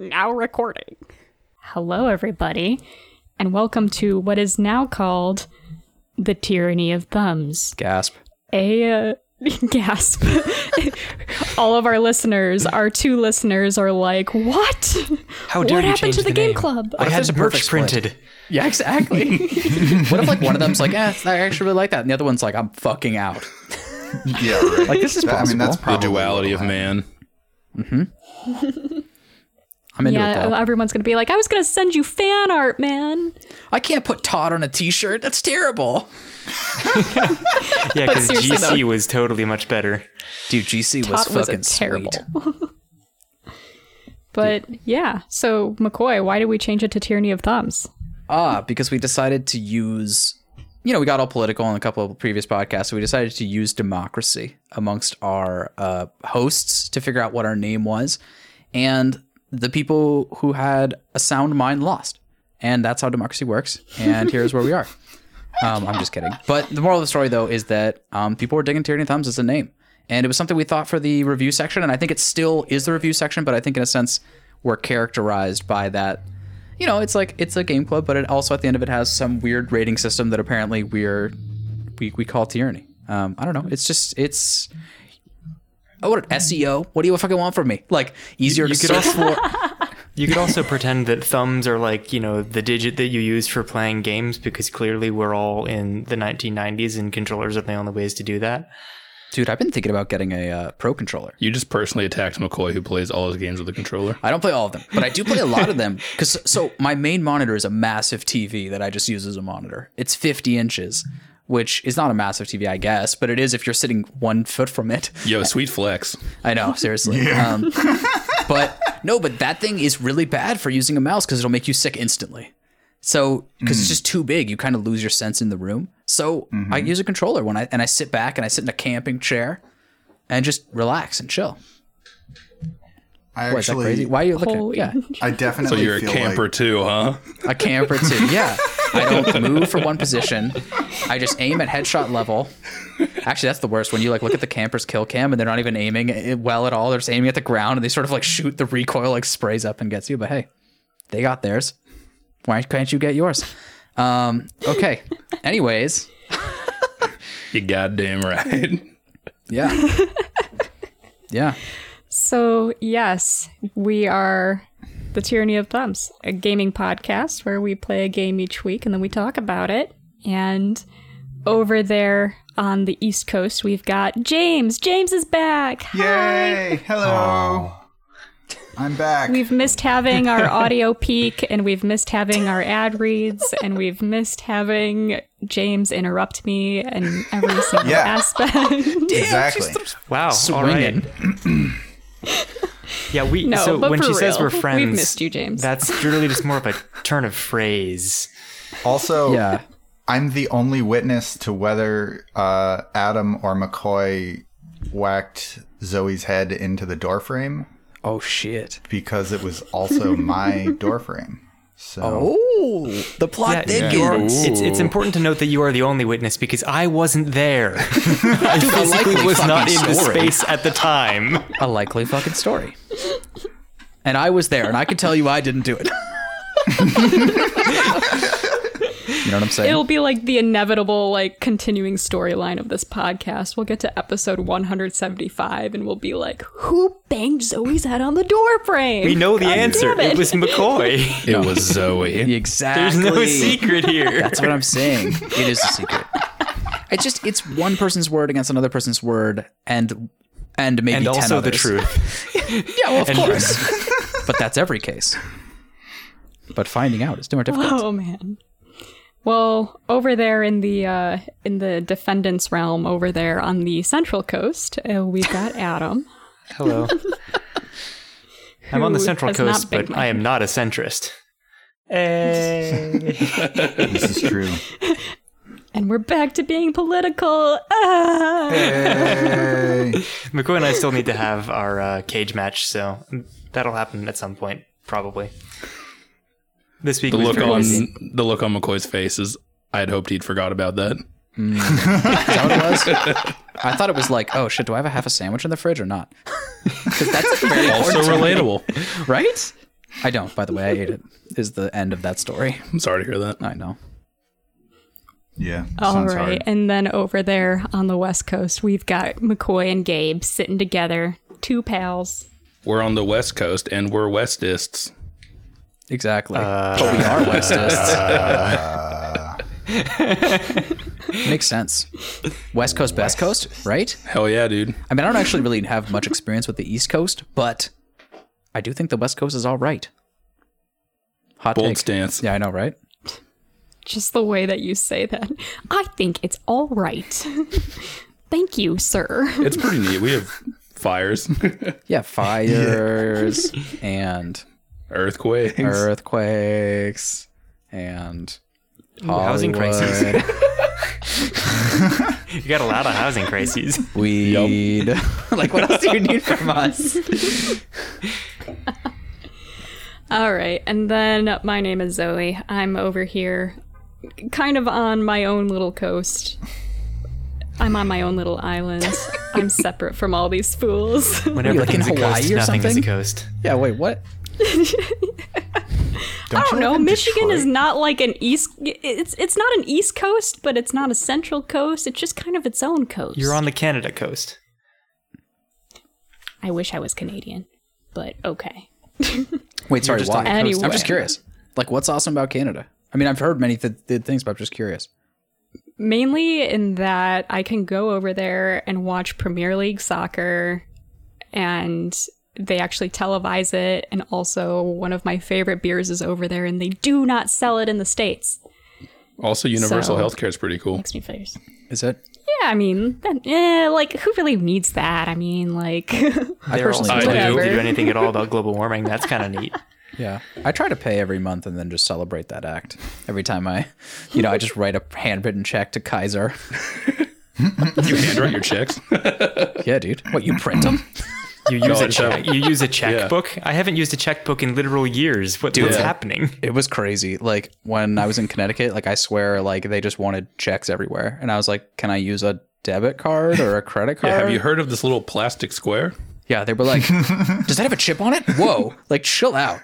Now recording. Hello, everybody, and welcome to what is now called the Tyranny of Thumbs. Gasp. A uh, gasp. All of our listeners, our two listeners, are like, "What? How dare what you happened change to the, the game name? club?" I had there's the a perfect merch printed. Yeah, exactly. what if like one of them's like, eh, I actually really like that, and the other one's like, I'm fucking out. Yeah, right. Like this is That- I possible. mean, that's the duality of what'll man. I'm into yeah, it though. everyone's gonna be like, "I was gonna send you fan art, man." I can't put Todd on a T-shirt. That's terrible. Yeah, because GC though- was totally much better. Dude, GC was Tot was fucking terrible. sweet. But yeah, so McCoy, why did we change it to Tyranny of Thumbs? Ah, because we decided to use, you know, we got all political in a couple of previous podcasts. So we decided to use democracy amongst our uh, hosts to figure out what our name was, and the people who had a sound mind lost, and that's how democracy works. And here's where we are. Um, I'm just kidding. But the moral of the story, though, is that um, people were digging Tyranny Thumbs as a name. And it was something we thought for the review section. And I think it still is the review section, but I think in a sense we're characterized by that. You know, it's like it's a game club, but it also at the end of it has some weird rating system that apparently we're we, we call tyranny. Um, I don't know. It's just it's oh what SEO. What do you fucking want from me? Like easier You to could search also- for. You could also pretend that thumbs are like, you know, the digit that you use for playing games because clearly we're all in the 1990s and controllers are the only ways to do that. Dude, I've been thinking about getting a uh, pro controller. You just personally attacked McCoy, who plays all his games with a controller. I don't play all of them, but I do play a lot of them because so my main monitor is a massive TV that I just use as a monitor. It's 50 inches, which is not a massive TV, I guess, but it is if you're sitting one foot from it. Yo, sweet flex. I know, seriously. Um, but no, but that thing is really bad for using a mouse because it'll make you sick instantly. So because it's just too big, you kind of lose your sense in the room. So I use a controller when I and I sit back and I sit in a camping chair and just relax and chill. I What, is that actually, crazy? Why are you looking? Holy- Yeah. I definitely. So you're a camper like too, huh? A camper too. Yeah. I don't move from one position. I just aim at headshot level. Actually, that's the worst. When you like look at the camper's kill cam and they're not even aiming well at all. They're just aiming at the ground and they sort of like shoot the recoil like sprays up and gets you. But hey, they got theirs. Why can't you get yours? Um, okay. Anyways, You goddamn right. yeah. Yeah. So, yes, we are the Tyranny of Thumbs, a gaming podcast where we play a game each week and then we talk about it. And over there on the East Coast, we've got James. James is back. Hi. Yay! Hello. I'm back. We've missed having our audio peak and we've missed having our ad reads and we've missed having James interrupt me in every single Yeah. aspect. exactly. Wow. All right. Swinging. Yeah, we No, so but when for she says we're friends, we've friends, missed you, James. That's really just more of a turn of phrase. Also, Yeah. I'm the only witness to whether uh, Adam or McCoy whacked Zoe's head into the doorframe Oh shit. because it was also my doorframe. So Oh, the plot Yeah, you are- thickens. it's it's important to note that you are the only witness because I wasn't there. I physically likely was not in the space at the time. a likely fucking story. And I was there, and I can tell you I didn't do it. you know what I'm saying? It'll be like the inevitable, like continuing storyline of this podcast. We'll get to episode 175 and we'll be like, "Who banged Zoe's head on the door frame?" We know the answer. it. It was McCoy. It was Zoe. exactly. There's no secret here. That's what I'm saying. It is a secret. It's just it's one person's word against another person's word, and and maybe and 10 also the truth. Yeah, well, of And- course. but that's every case. But finding out is more difficult. Oh man. Well, over there in the uh, in the defendant's realm, over there on the central coast, uh, we've got Adam. Hello. I'm on the Central Coast, but I am not a centrist. Hey. this is true. And we're back to being political. Ah! Hey. McCoy and I still need to have our uh, cage match, so that'll happen at some point, probably. This week The was look very on busy. the look on McCoy's face is I had hoped he'd forgot about that. Mm. Is that what it was? I thought it was like, oh shit, do I have a half a sandwich in the fridge or not? Because that's very Also important to me, relatable. right? I don't, by the way. I ate it. Is the end of that story. I'm sorry to hear that. I know. Yeah. All right. hard. And then over there on the West Coast, we've got McCoy and Gabe sitting together, two pals. We're on the West Coast and we're Westists. Exactly. Uh, but we are Westists. Makes sense. West Coast, Best Coast, right? Hell yeah, dude. I mean, I don't actually really have much experience with the East Coast, but I do think the West Coast is all right. Hot Bold take. stance. Yeah, I know, right? Just the way that you say that. I think it's all right. Thank you, sir. It's pretty neat. We have fires, Yeah, fires and earthquakes. earthquakes and housing crises. You got a lot of housing crises. weed. like, what else do you need from us? All right. And then my name is Zoe. I'm over here kind of on my own little coast. I'm on my own little island. I'm separate from all these fools. When like in everything's Hawaii coast, or nothing is a something? coast. Yeah, wait, what? I don't you know. live in Michigan is not like an east. It's it's not an east coast, but it's not a central coast. It's just kind of its own coast. You're on the Canada coast. I wish I was Canadian, but okay. Wait, sorry, just why? on the I'm just curious. Like, what's awesome about Canada? I mean, I've heard many th- th- things, but I'm just curious. Mainly in that I can go over there and watch Premier League soccer, and they actually televise it. And also, one of my favorite beers is over there, and they do not sell it in the states. Also, universal So- healthcare is pretty cool. Makes me fierce. Is it? Yeah, I mean, that, eh, like, who really needs that? I mean, like, I They're personally also I telling do. to do anything at all about global warming. That's kind of neat. Yeah, I try to pay every month and then just celebrate that act every time I, you know, I just write a handwritten check to Kaiser. You handwrite your checks. Yeah, dude. What you print them? You use a check. You use a checkbook. I haven't used a checkbook in literal years. What, what's Yeah. happening? It was crazy. Like when I was in Connecticut, like I swear, like they just wanted checks everywhere, and I was like, "Can I use a debit card or a credit card?" Yeah, have you heard of this little plastic square? Yeah, they were like, "Does that have a chip on it?" Whoa, like chill out.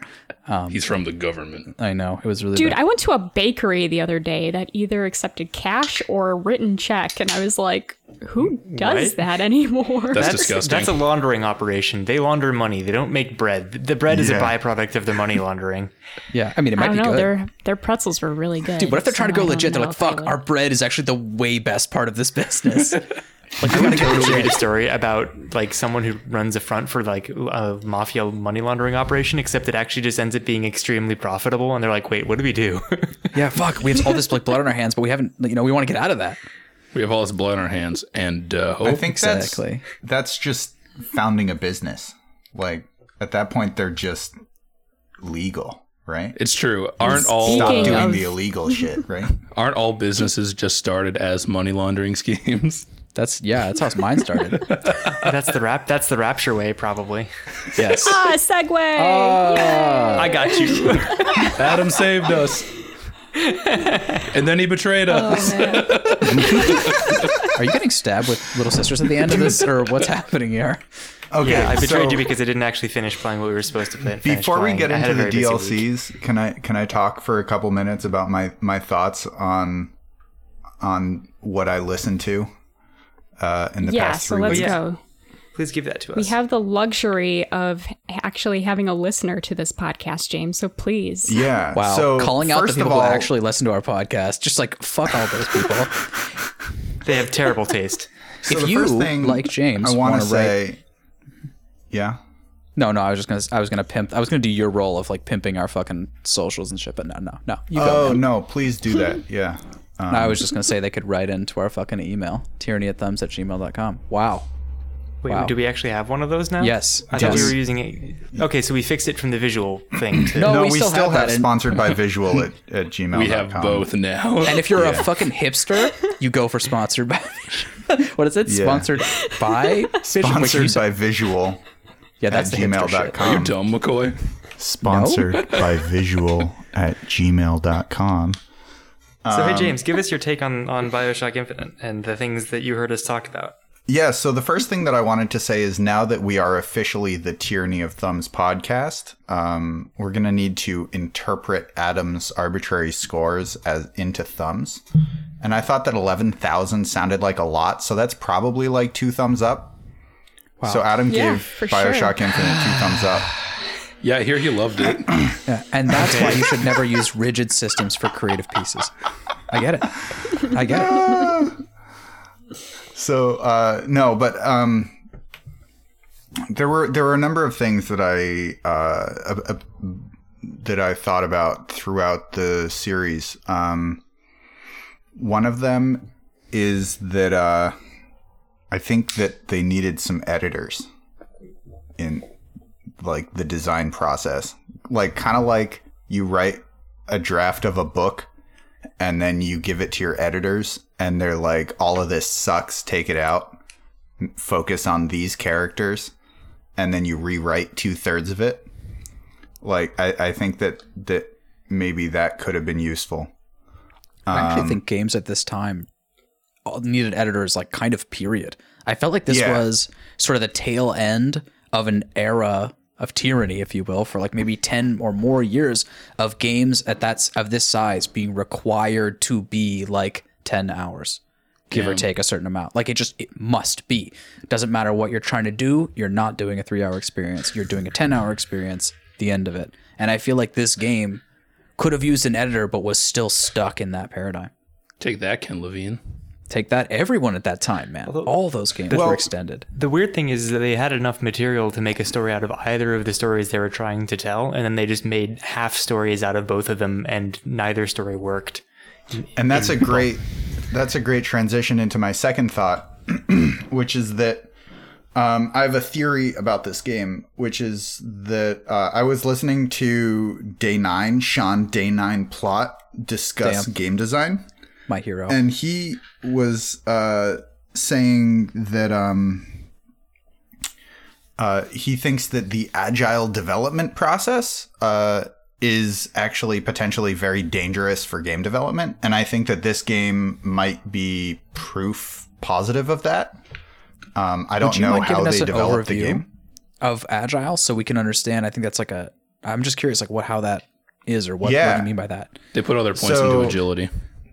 Um, He's from the government. I know it was really Dude, bad. I went to a bakery the other day that either accepted cash or a written check, and I was like, who does What? that anymore? That's, That's disgusting. That's a laundering operation. They launder money. They don't make bread. The bread is a byproduct of the money laundering. yeah, I mean, it I might don't be know. good. Their their pretzels were really good. Dude, what if they're trying to go I legit? They're like, "Fuck, would. our bread is actually the way best part of this business." like, I would totally read a story about like someone who runs a front for like a mafia money laundering operation, except it actually just ends up being extremely profitable. And they're like, "Wait, what do we do?" yeah, fuck, we have all this like blood on our hands, but we haven't, you know, we want to get out of that. we have all this blood on our hands, and uh, I think Exactly. that's that's just founding a business. Like at that point, they're just legal, right? it's true. Aren't all Stop doing of- the illegal shit, right? aren't all businesses just started as money laundering schemes? That's yeah, that's how mine started. that's the rap. That's the rapture way, probably. yes. Ah, segue. I got you. Adam saved us, and then he betrayed us. Are you getting stabbed with little sisters at the end of this, or what's happening here? Okay, yeah, I betrayed so you because I didn't actually finish playing what we were supposed to play. before we get I into the very. DLCs, can I can I talk for a couple minutes about my my thoughts on on what I listened to uh, in the Yeah, past so let's weeks? go. Please give that to us. We have the luxury of actually having a listener to this podcast, James. So please. Yeah. Wow, So calling out the people all, who actually listen to our podcast, just like fuck all those people. they have terrible taste. so if the you first thing like James, I want wanna to say, yeah. No, no, I was just gonna, I was gonna pimp, I was gonna do your role of like pimping our fucking socials and shit, but no, no, no, you go. Oh no, please do that. Yeah. Um, I was just gonna say they could write into our fucking email, tyranny at thumbs at gmail.com. Wow. Wait, Wow. do we actually have one of those now? Yes, I thought we were using it. Okay, so we fixed it from the visual thing. To, No, no, we we, still still, have have, that in- sponsored by Visual at, at gmail. We have both now. And if you're a fucking hipster, you go for sponsored by. what is it? Yeah. Sponsored by. Wait, can you sponsored by Visual Yeah, that's the hipster shit. gmail.com. You're dumb, McCoy. Sponsored by Visual at gmail.com. so hey, James, give us your take on on Bioshock Infinite and the things that you heard us talk about. Yeah, so the first thing that I wanted to say is now that we are officially the Tyranny of Thumbs podcast, um, we're going to need to interpret Adam's arbitrary scores as into thumbs. And I thought that 11,000 sounded like a lot, so that's probably like two thumbs up. So Adam Yeah, gave for Bioshock sure. Infinite two thumbs up. Yeah, I hear he loved it. Yeah, and that's why you should never use rigid systems for creative pieces. I get it. I get it. So uh, no, but um, there were there were a number of things that I uh, uh, uh, that I thought about throughout the series. Um, one of them is that uh, I think that they needed some editors in like the design process, like kind of like you write a draft of a book and then you give it to your editors and they're like all of this sucks take it out focus on these characters and then you rewrite two-thirds of it like i, I think that that maybe that could have been useful I Um, actually think games at this time all needed editors like kind of period. I felt like this Yeah. was sort of the tail end of an era of tyranny, if you will, for like maybe ten or more years of games at that of this size being required to be like ten hours, give or take a certain amount. Like it just it must be. Doesn't matter what you're trying to do. You're not doing a three hour experience. You're doing a ten hour experience. The end of it. And I feel like this game could have used an editor, but was still stuck in that paradigm. Take that, Ken Levine. Take that, everyone at that time, man. All those games Well- were extended. The weird thing is that they had enough material to make a story out of either of the stories they were trying to tell, and then they just made half stories out of both of them, and neither story worked. and that's a great that's a great transition into my second thought which is that um, I have a theory about this game, which is that uh, I was listening to Day Nine, Sean Day Nine Plott discuss Damn. game design, My hero. and he was uh, saying that um, uh, he thinks that the agile development process uh, is actually potentially very dangerous for game development, and I think that this game might be proof positive of that. Um, I don't know how they an developed the game. of agile so we can understand? I think that's like a. I'm just curious, like what how that is or what, what do you mean by that? They put all their points So- into agility.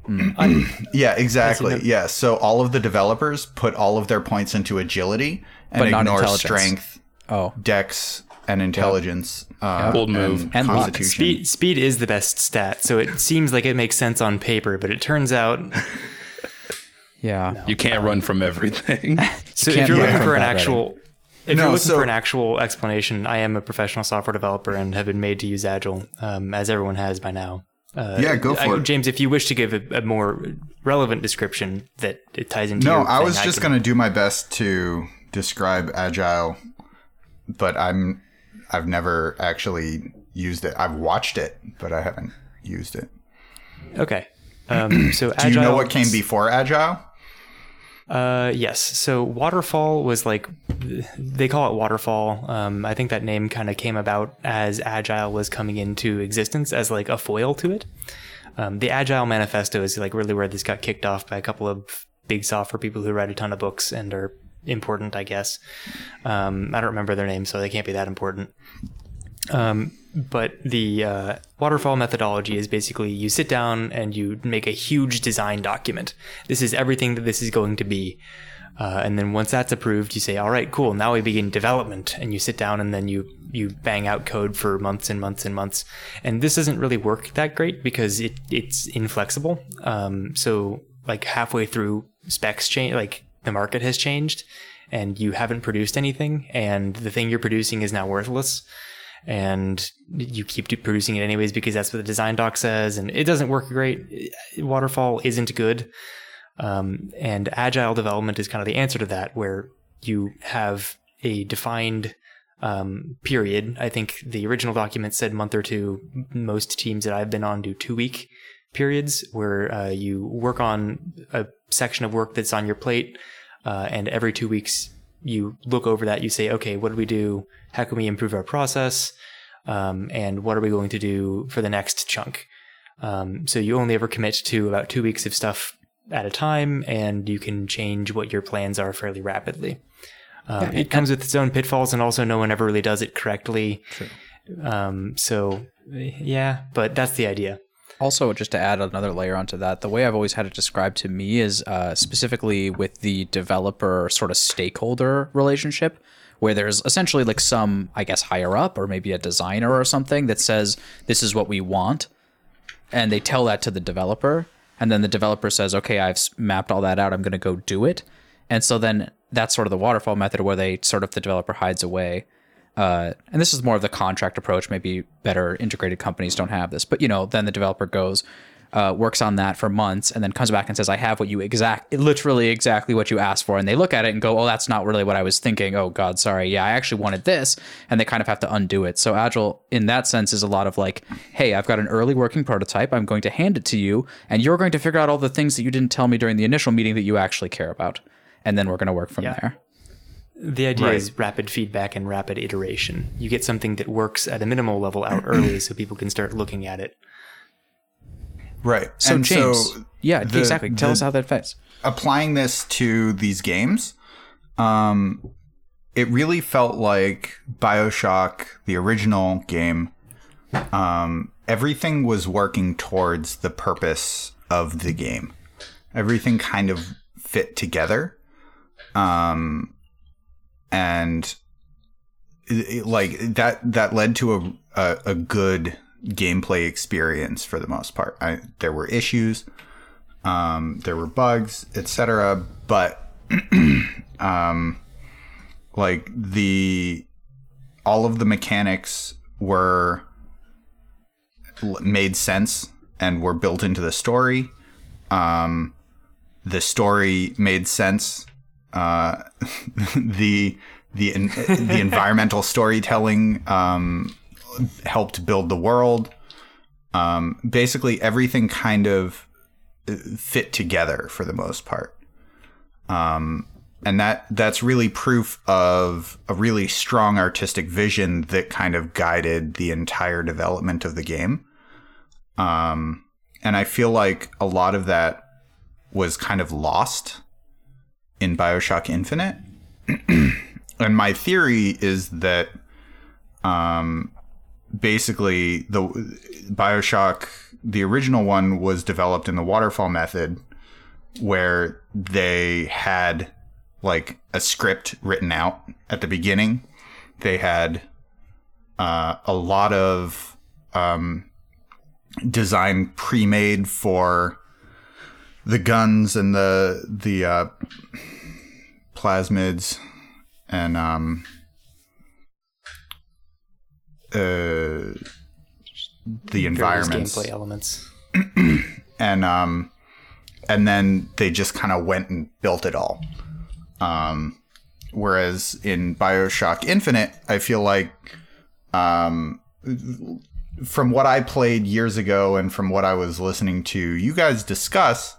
Yeah, exactly. Yeah, so all of the developers put all of their points into agility and But ignore intelligence. strength, Oh, dex, and intelligence. Uh, Bold move. And luck. constitution. Speed, speed is the best stat, so it seems like it makes sense on paper, but it turns out. yeah. You can't run from everything. So can't if you're looking for an bad actual, if No, you're looking so- for an actual explanation, I am a professional software developer and have been made to use Agile, um, as everyone has by now. Uh, Yeah, go for I- it. James. If you wish to give a, a more relevant description that it ties into. No, I thing, was just going to do my best to describe agile, but I'm I've never actually used it. I've watched it, but I haven't used it. Okay. Um, so Do you know what came before agile? Uh, yes. So waterfall was like they call it waterfall. Um, I think that name kind of came about as agile was coming into existence as like a foil to it. Um, the agile manifesto is like really where this got kicked off by a couple of big software people who write a ton of books and are important, I guess. Um, I don't remember their names, so they can't be that important. Um, but the uh, waterfall methodology is basically you sit down and you make a huge design document. This is everything that this is going to be. Uh, and then once that's approved, you say, "All right, cool. Now we begin development." And you sit down and then you you bang out code for months and months and months. And this doesn't really work that great because it it's inflexible. Um, so like halfway through, specs change. Like the market has changed, and you haven't produced anything, and the thing you're producing is now worthless and you keep producing it anyways because that's what the design doc says and it doesn't work great. Waterfall isn't good. Um, and agile development is kind of the answer to that where you have a defined um, period. I think the original document said month or two. Most teams that i've been on do two week periods where uh, you work on a section of work that's on your plate uh, and every two weeks you look over that you say okay what did we do how can we improve our process um, and what are we going to do for the next chunk um, so you only ever commit to about two weeks of stuff at a time, and you can change what your plans are fairly rapidly. Um, it comes with its own pitfalls, and also no one ever really does it correctly. Um, so, yeah, but that's the idea. Also, just to add another layer onto that, the way I've always had it described to me is uh, specifically with the developer sort of stakeholder relationship, where there's essentially like some, I guess, higher up or maybe a designer or something that says, this is what we want. And they tell that to the developer. And then the developer says, okay, I've mapped all that out. I'm going to go do it. And so then that's sort of the waterfall method where they sort of the developer hides away uh, and this is more of the contract approach. Maybe better integrated companies don't have this, but you know, then the developer goes, uh, works on that for months, and then comes back and says, "I have what you exact, literally exactly what you asked for." And they look at it and go, "Oh, that's not really what I was thinking. Oh God, sorry. Yeah, I actually wanted this," and they kind of have to undo it. So agile, in that sense, is a lot of like, "Hey, I've got an early working prototype. I'm going to hand it to you, and you're going to figure out all the things that you didn't tell me during the initial meeting that you actually care about." And then we're going to work from Yeah. there. The idea Right. is rapid feedback and rapid iteration. You get something that works at a minimal level out early so people can start looking at it. Right. So And James, yeah, the- exactly. Tell the- us how that fits. applying this to these games, um, it really felt like Bioshock, the original game. Um, everything was working towards the purpose of the game. Everything kind of fit together, um, and it, like that. That led to a, a a good gameplay experience for the most part. I, there were issues um, there were bugs, etc. But um, like the all of the mechanics were made sense and were built into the story. Um, the story made sense. Uh, the the the environmental storytelling um, helped build the world. Um, basically, everything kind of fit together for the most part. Um, and that that's really proof of a really strong artistic vision that kind of guided the entire development of the game. Um, and I feel like a lot of that was kind of lost in Bioshock Infinite. and my theory is that um, basically the Bioshock, the original one was developed in the waterfall method where they had like a script written out at the beginning. They had uh, a lot of um, design pre-made for the guns and the the uh, plasmids and um, uh, the Various environments gameplay elements. and um and then they just kind of went and built it all um whereas in bioshock infinite i feel like um from what i played years ago and from what i was listening to you guys discuss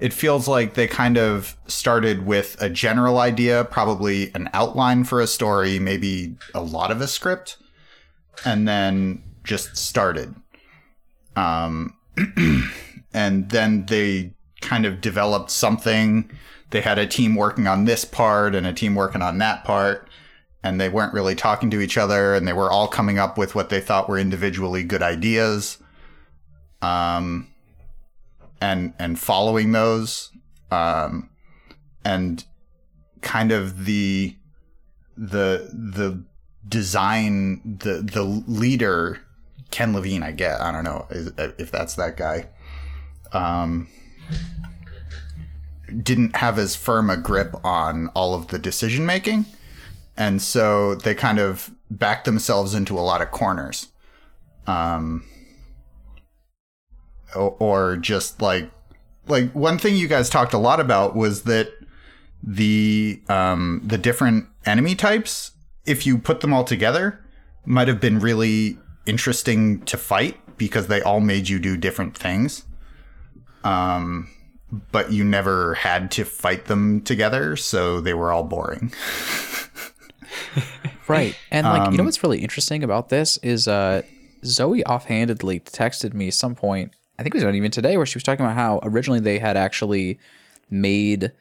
it feels like they kind of started with a general idea probably an outline for a story maybe a lot of a script and then just started um and then they kind of developed something. They had a team working on this part and a team working on that part, and they weren't really talking to each other, and they were all coming up with what they thought were individually good ideas, um, and and following those, um, and kind of the the the design the the leader Ken Levine, I get. I don't know if that's that guy. Um, didn't have as firm a grip on all of the decision making, and so they kind of backed themselves into a lot of corners. Um, or, or just like like one thing you guys talked a lot about was that the um the different enemy types if you put them all together might have been really interesting to fight because they all made you do different things um but you never had to fight them together so they were all boring Right. And like, you know what's really interesting about this is uh Zoe offhandedly texted me some point I think it was even today where she was talking about how originally they had actually made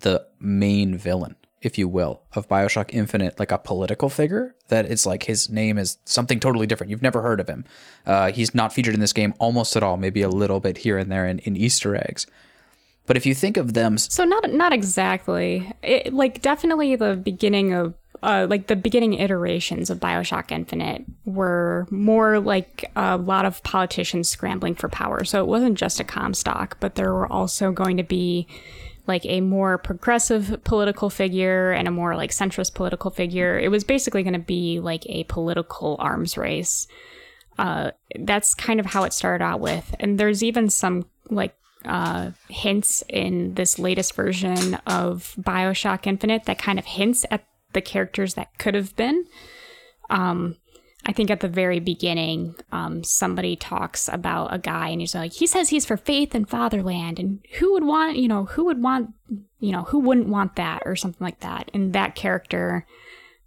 the main villain, if you will, of Bioshock Infinite like a political figure. That it's like his name is something totally different. You've never heard of him. Uh, he's not featured in this game almost at all. Maybe a little bit here and there in, in Easter eggs. But if you think of them, So not not exactly. It, like definitely the beginning of uh, like the beginning iterations of Bioshock Infinite were more like a lot of politicians scrambling for power. So it wasn't just a Comstock, but there were also going to be like a more progressive political figure and a more like centrist political figure. It was basically going to be like a political arms race. Uh, that's kind of how it started out with. And there's even some like uh, hints in this latest version of Bioshock Infinite that kind of hints at the characters that could have been. Um, I think at the very beginning, um, somebody talks about a guy and he's like, he says he's for faith and fatherland. And who would want, you know, who would want, you know, who wouldn't want that or something like that? And that character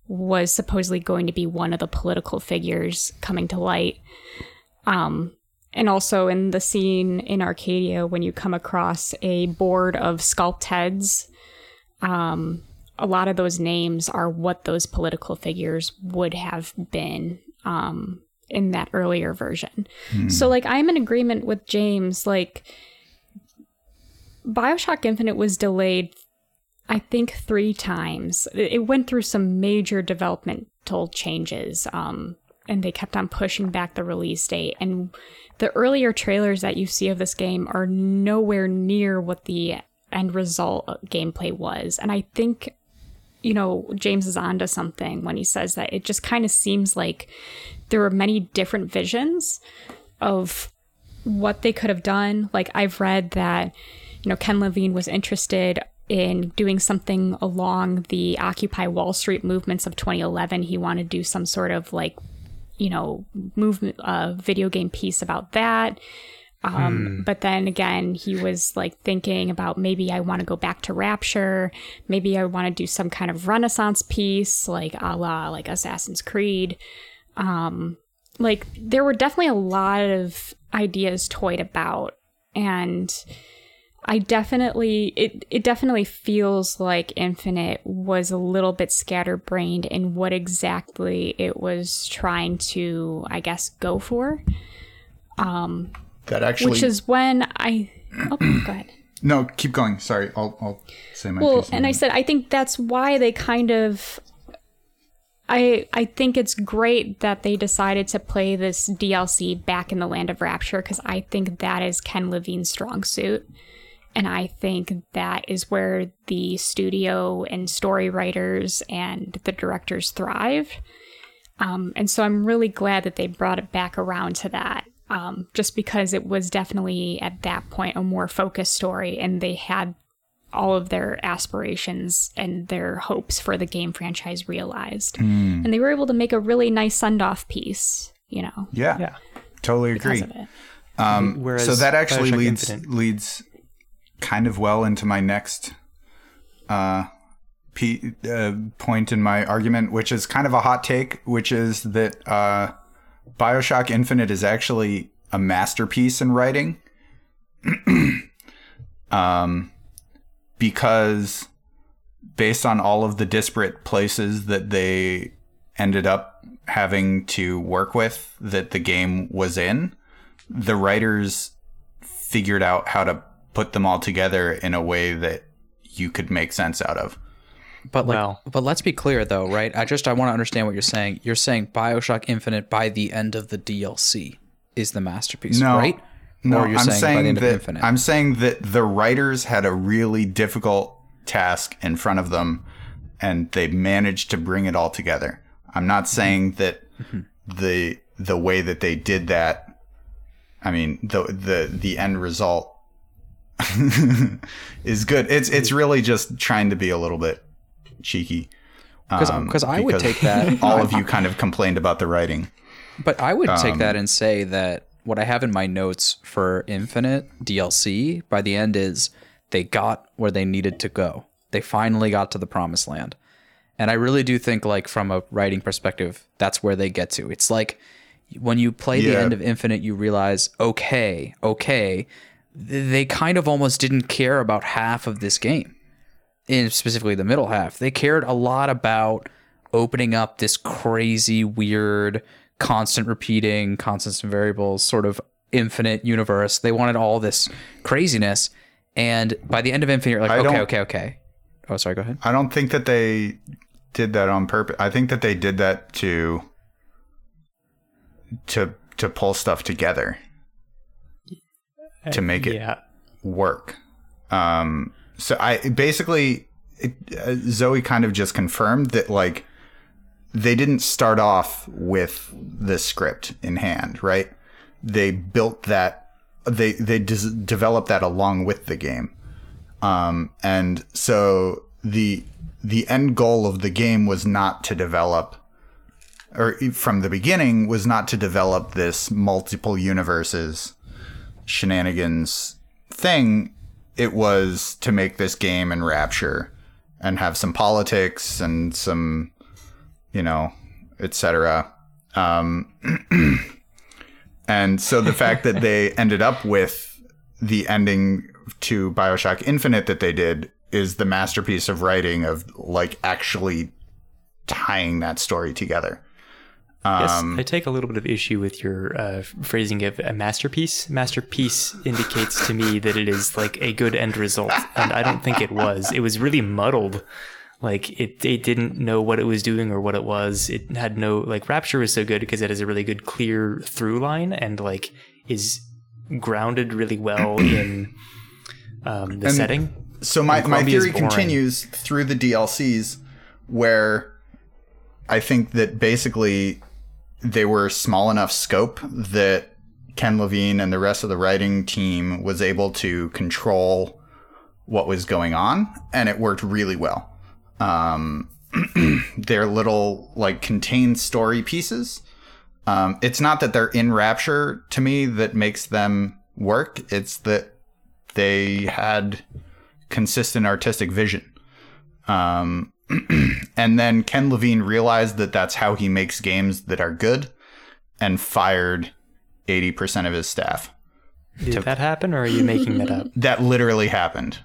was supposedly going to be one of the political figures coming to light. Um, and also in the scene in Arcadia, when you come across a board of sculpt heads, um, a lot of those names are what those political figures would have been um, in that earlier version. So, like, I'm in agreement with James. Like, Bioshock Infinite was delayed, I think, three times. It it went through some major developmental changes, um, and they kept on pushing back the release date. And the earlier trailers that you see of this game are nowhere near what the end result gameplay was. And I think, you know, James is onto something when he says that it just kind of seems like there were many different visions of what they could have done. Like I've read that, you know, Ken Levine was interested in doing something along the Occupy Wall Street movements of 2011. He wanted to do some sort of like, you know, movement, uh, video game piece about that. Um, But then again, he was like thinking about maybe I want to go back to Rapture. Maybe I want to do some kind of Renaissance piece, like a la like Assassin's Creed. Um, like there were definitely a lot of ideas toyed about, and I definitely it it definitely feels like Infinite was a little bit scatterbrained in what exactly it was trying to, I guess, go for. That actually. Which is when I oh, go ahead. no, keep going. Sorry, I'll, I'll say my Well, and I said I think that's why they kind of I I think it's great that they decided to play this DLC back in the Land of Rapture because I think that is Ken Levine's strong suit. And I think that is where the studio and story writers and the directors thrive. Um, and so I'm really glad that they brought it back around to that. Um, just because it was definitely at that point a more focused story and they had all of their aspirations and their hopes for the game franchise realized. And they were able to make a really nice send off piece, you know, yeah, Yeah. totally agree. of it. Um, Whereas so that actually Bioshock leads Infinite- leads kind of well into my next uh, p- uh, point in my argument, which is kind of a hot take, which is that uh, Bioshock Infinite is actually a masterpiece in writing, um, because based on all of the disparate places that they ended up having to work with that the game was in the writers figured out how to put them all together in a way that you could make sense out of. But like, Well- but let's be clear though, right? I just I want to understand what you're saying. You're saying Bioshock Infinite by the end of the DLC is the masterpiece, No, right? no, you're I'm saying, by the saying end of that Infinite. I'm saying that the writers had a really difficult task in front of them, and they managed to bring it all together. I'm not mm-hmm. saying that mm-hmm. the the way that they did that. I mean, the the the end result is good. It's it's really just trying to be a little bit cheeky. Because um, I would take that. all of you kind of complained about the writing. But I would take Um, that and say that what I have in my notes for Infinite DLC by the end is they got where they needed to go. They finally got to the promised land. And I really do think like from a writing perspective, that's where they get to. It's like when you play the end of Infinite, you realize, okay, okay, they kind of almost didn't care about half of this game, in specifically the middle half. They cared a lot about opening up this crazy, weird, constant repeating, constants and variables sort of infinite universe. They wanted all this craziness, and by the end of Infinite, you're like, I okay, okay, okay. Oh, sorry. Go ahead. I don't think that they did that on purpose. I think that they did that to to to pull stuff together to make it Yeah. work. Um, so I basically it, uh, Zoe kind of just confirmed that like they didn't start off with the script in hand, right? They built that they they des- developed that along with the game. Um, and so the the end goal of the game was not to develop or from the beginning was not to develop this multiple universes shenanigans thing it was to make this game in rapture and have some politics and some you know etc um and so the fact that they ended up with the ending to bioshock infinite that they did is the masterpiece of writing of like actually tying that story together Yes, Um, I take a little bit of issue with your uh, phrasing of a masterpiece. Masterpiece indicates to me that it is like a good end result, and I don't think it was. It was really muddled. Like it, it didn't know what it was doing or what it was. It had no like Rapture was so good because it has a really good clear through line and like is grounded really well in um, the And- setting. So my, And my theory continues through the DLCs where I think that basically they were small enough scope that Ken Levine and the rest of the writing team was able to control what was going on and it worked really well. Um, they're little like contained story pieces. Um, it's not that they're in Rapture to me that makes them work. It's that they had consistent artistic vision. Um, and then Ken Levine realized that that's how he makes games that are good and fired 80% of his staff. Did that happen, or are you making that up? That literally happened.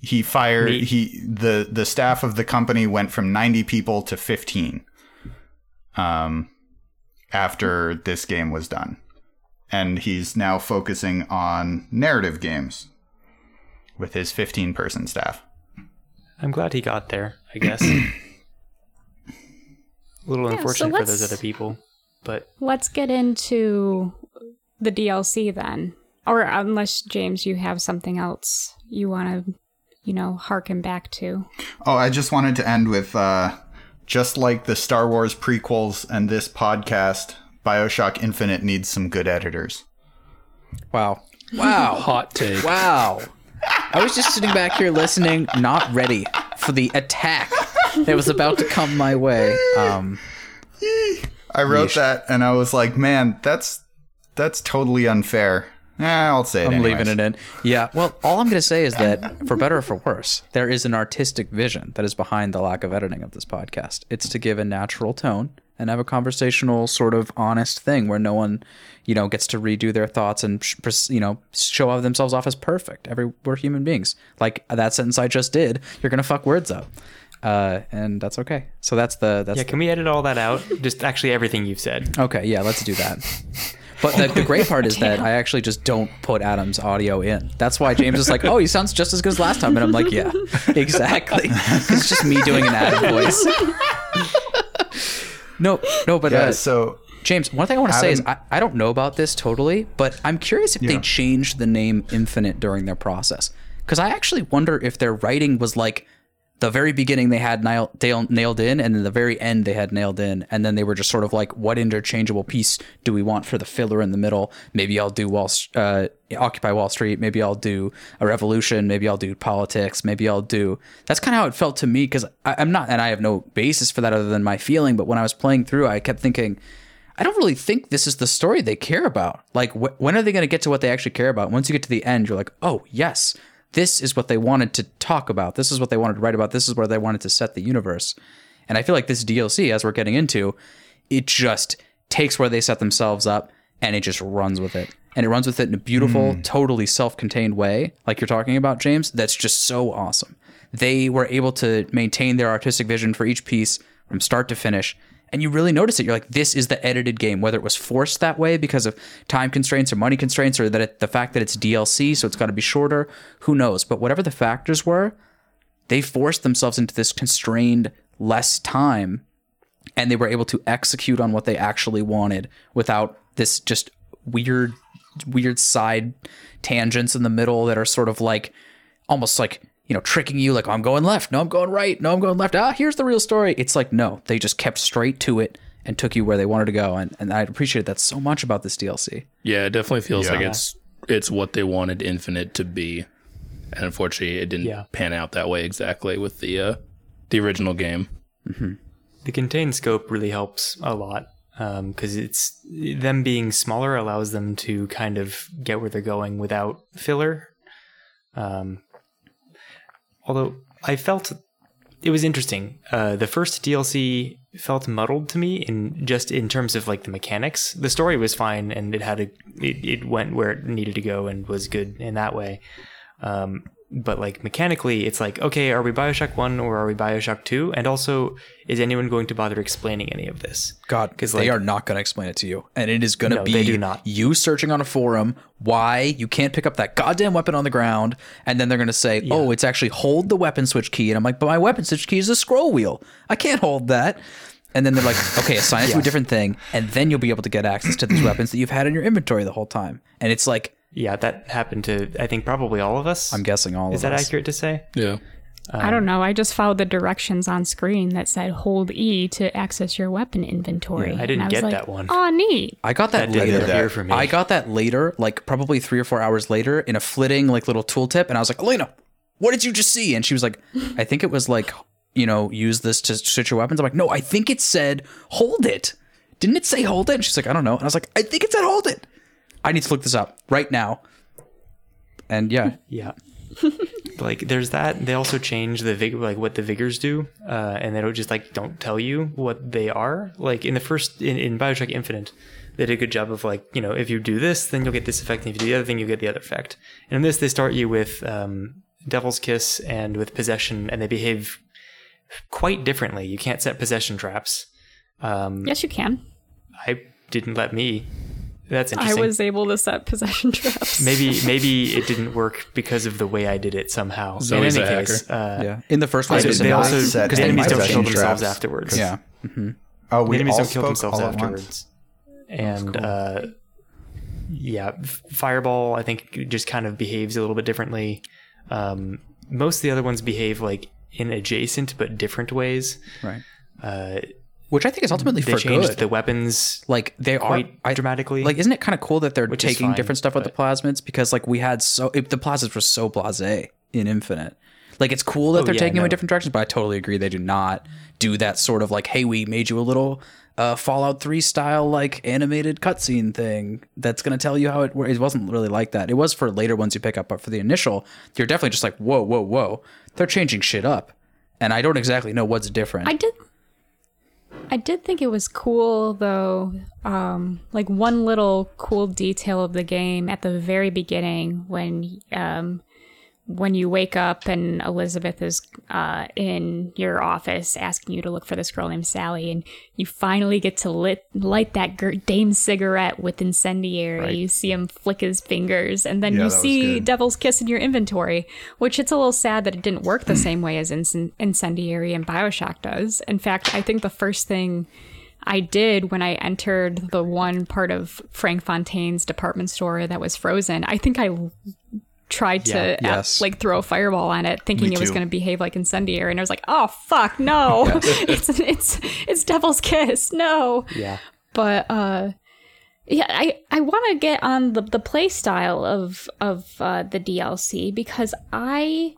He fired Neat. he the the staff of the company went from 90 people to 15 um after this game was done. And he's now focusing on narrative games with his 15 person staff. I'm glad he got there. I guess. a little so unfortunate for those other people, but Let's get into the DLC then. Or unless, James, you have something else you want to, you know, harken back to. Oh, I just wanted to end with uh, just like the Star Wars prequels and this podcast, Bioshock Infinite needs some good editors. Wow. Wow. Hot take. Wow. I was just sitting back here listening, not ready for the attack that was about to come my way. Um, I wrote that and I was like, man, that's that's totally unfair. Eh, I'll say it. I'm anyways. leaving it in. Yeah. Well, all I'm going to say is that, for better or for worse, there is an artistic vision that is behind the lack of editing of this podcast. It's to give a natural tone and have a conversational, sort of honest thing where no one, you know, gets to redo their thoughts and you know show themselves off as perfect. Every we're human beings. Like that sentence I just did. You're gonna fuck words up. Uh, and that's okay. So that's the that's yeah, can we edit all that out? Just actually everything you've said. Okay, yeah, let's do that. But the, the great part is that I actually just don't put Adam's audio in. That's why James is like, "Oh, he sounds just as good as last time," and I'm like, "Yeah, exactly." It's just me doing an Adam voice. No, no, but Yeah, uh, so James, one thing I want to say is I, I don't know about this totally, but I'm curious if they changed the name Infinite during their process. Because I actually wonder if their writing was like the very beginning they had nail, nailed in, and then the very end they had nailed in, and then they were just sort of like, what interchangeable piece do we want for the filler in the middle? Maybe I'll do Wall, uh, Occupy Wall Street. Maybe I'll do a revolution. Maybe I'll do politics. Maybe I'll do. That's kind of how it felt to me because I'm not, and I have no basis for that other than my feeling. But when I was playing through, I kept thinking. I don't really think this is the story they care about. Like, wh- when are they going to get to what they actually care about? Once you get to the end, you're like, oh, yes, this is what they wanted to talk about. This is what they wanted to write about. This is where they wanted to set the universe. And I feel like this DLC, as we're getting into, it just takes where they set themselves up and it just runs with it. And it runs with it in a beautiful, mm. totally self contained way, like you're talking about, James. That's just so awesome. They were able to maintain their artistic vision for each piece from start to finish. And you really notice it. You're like, this is the edited game, whether it was forced that way because of time constraints or money constraints, or that it, the fact that it's DLC, so it's got to be shorter. Who knows? But whatever the factors were, they forced themselves into this constrained less time and they were able to execute on what they actually wanted without this just weird weird side tangents in the middle that are sort of like almost like you know tricking you like oh, I'm going left no I'm going right no I'm going left ah here's the real story it's like no they just kept straight to it and took you where they wanted to go and, and I appreciate that so much about this DLC Yeah, it definitely feels like it's it's what they wanted Infinite to be, and unfortunately, it didn't Yeah. pan out that way exactly with the uh, the original game. The contained scope really helps a lot because it's them being smaller allows them to kind of get where they're going without filler. Um, although I felt it was interesting. Uh, the first DLC felt muddled to me in just in terms of like the mechanics. The story was fine and it had a it, it went where it needed to go and was good in that way. Um, but like mechanically, it's like okay, are we Bioshock One or are we Bioshock Two? And also, is anyone going to bother explaining any of this? God, 'Cause, they like- are not going to explain it to you, and it is going to No, be they do not. you searching on a forum why you can't pick up that goddamn weapon on the ground, and then they're going to say, "Oh, it's actually hold the weapon switch key," and I'm like, "But my weapon switch key is a scroll wheel. I can't hold that." And then they're like, "Okay, assign it to a different thing, and then you'll be able to get access to these weapons that you've had in your inventory the whole time." And it's like, Yeah, that happened to I think probably all of us. I'm guessing all Is of us. Is that accurate to say? Yeah, um, I don't know. I just followed the directions on screen that said hold E to access your weapon inventory. Yeah, I didn't And get was that one. Oh, neat. I got that, That later. appear for me. I got that later, like probably three or four hours later, in a flitting like little tooltip, and I was like, Elena, what did you just see? And she was like, I think it was like, you know, use this to switch your weapons. I'm like, no, I think it said hold it. Didn't it say hold it? And she's like, I don't know. And I was like, I think it said hold it. I need to look this up right now. And yeah, Yeah. like there's that. They also change the vig like what the vigors do, uh, and they don't just like don't tell you what they are. Like in the first in, in Bioshock Infinite, they did a good job of like you know if you do this, then you'll get this effect, and if you do the other thing, you'll get the other effect. And in this, they start you with um, Devil's Kiss and with Possession, and they behave quite differently. You can't set possession traps. Um, Yes, you can. I didn't let me. That's interesting. I was able to set possession traps. Maybe maybe it didn't work because of the way I did it somehow. Zoe's in any case, uh, yeah. In the first one, so they also because enemies don't kill possession themselves afterwards. Yeah. Oh, The we enemies all don't kill spoke themselves all at once. afterwards. And uh, yeah, Fireball I think just kind of behaves a little bit differently. Um, most of the other ones behave like in adjacent but different ways. Right. Uh, Which I think is ultimately they for changed good. the weapons like they quite are I, dramatically. Like, isn't it kind of cool that they're Which taking fine, different stuff with the plasmids? Because like we had so it, the plasmids were so blasé in Infinite. Like it's cool that Oh, they're yeah, taking them in different directions, but I totally agree they do not do that sort of like, hey, we made you a little uh, Fallout Three style like animated cutscene thing that's gonna tell you how it. It wasn't really like that. It was for later ones you pick up, but for the initial, you're definitely just like, whoa, whoa, whoa. They're changing shit up, and I don't exactly know what's different. I did. I did think it was cool though. Um, like one little cool detail of the game at the very beginning when um, when you wake up and Elizabeth is uh, in your office asking you to look for this girl named Sally, and you finally get to lit, light that gir- dame cigarette with incendiary. You see him flick his fingers, and then Yeah, you see. Devil's Kiss in your inventory, which it's a little sad that it didn't work the same way as incen- incendiary and Bioshock does. In fact, I think the first thing. I did when I entered the one part of Frank Fontaine's department store that was frozen. I think I tried to Yeah, uh, yes. like throw a fireball on it, thinking it was going to behave like incendiary, and I was like, "Oh fuck, no! it's it's it's Devil's Kiss, no!" yeah. But uh, yeah, I I want to get on the the play style of of uh, the DLC because I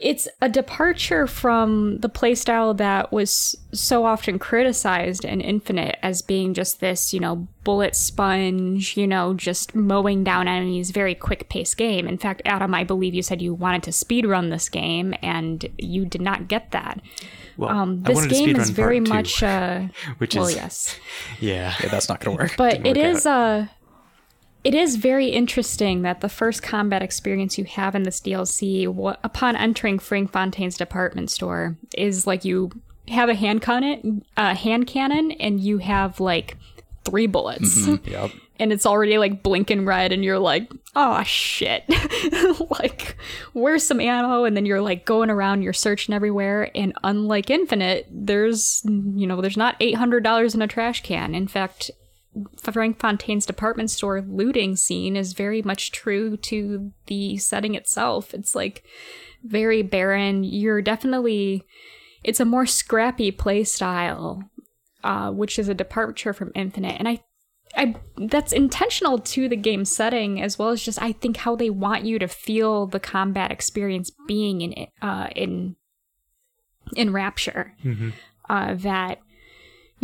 it's a departure from the playstyle that was so often criticized in Infinite as being just this, you know, bullet sponge, you know, just mowing down enemies, very quick paced game. In fact, Adam, I believe you said you wanted to speed run this game and you did not get that. Well, Um, this wanted game speedrun is very part two, much, uh, which well, is yes, yeah. Yeah, that's not going to work. but Didn't it work is uh it is very interesting that the first combat experience you have in this DLC wha- upon entering Frank Fontaine's department store is like you have a hand cannon uh, hand cannon and you have like three bullets. Yep. and it's already like blinking red and you're like oh shit. Like where's some ammo and then you're like going around you're searching everywhere and unlike infinite there's you know there's not $800 in a trash can. In fact frank fontaine's department store looting scene is very much true to the setting itself. It's like very barren. You're definitely it's a more scrappy play style uh, which is a departure from infinite. And i I that's intentional to the game setting as well as just I think how they want you to feel the combat experience being in it uh, in in Rapture. Uh, that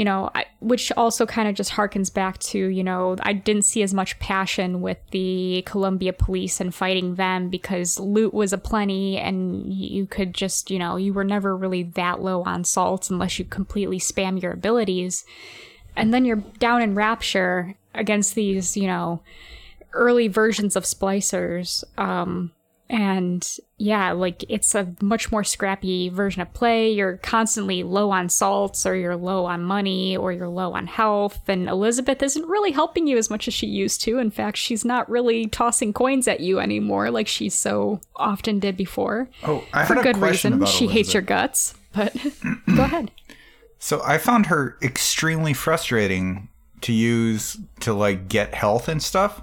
you know, I, which also kind of just harkens back to you know I didn't see as much passion with the Columbia police and fighting them because loot was aplenty and you could just you know you were never really that low on salts unless you completely spam your abilities. And then you're down in rapture against these you know early versions of splicers um and yeah like it's a much more scrappy version of play. You're constantly low on salts or you're low on money or you're low on health. And elizabeth isn't really helping you as much as she used to. In fact she's not really tossing coins at you anymore like she so often did before. Oh, I for good question reason. she hates your guts but go ahead. So I found her extremely frustrating to use to like get health and stuff.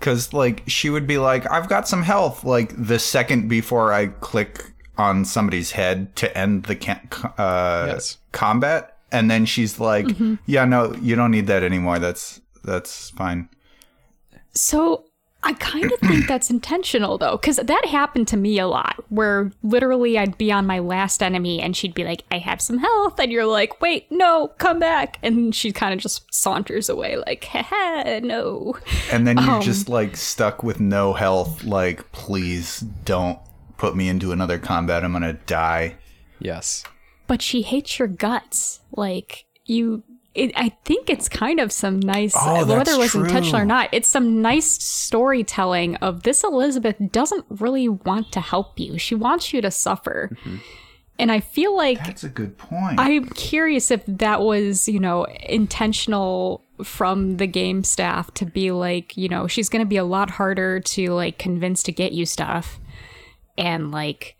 Cause like she would be like, I've got some health, like the second before I click on somebody's head to end the can- uh, Yes. combat, and then she's like, "Yeah, no, you don't need that anymore. That's that's fine." So I kind of think that's intentional though, because that happened to me a lot. Where literally I'd be on my last enemy and she'd be like, "I have some health," and you're like, "Wait, no, come back!" And she kind of just saunters away, like, "Haha, no." And then you're um, just like stuck with no health. Like, please don't put me into another combat. I'm gonna die. Yes. But she hates your guts, like you. It, I think it's kind of some nice, Oh, whether it was intentional or not, it's some nice storytelling of this Elizabeth doesn't really want to help you. She wants you to suffer. Mm-hmm. And I feel like That's a good point. I'm curious if that was, you know, intentional from the game staff to be like, you know, she's going to be a lot harder to like convince to get you stuff. And like,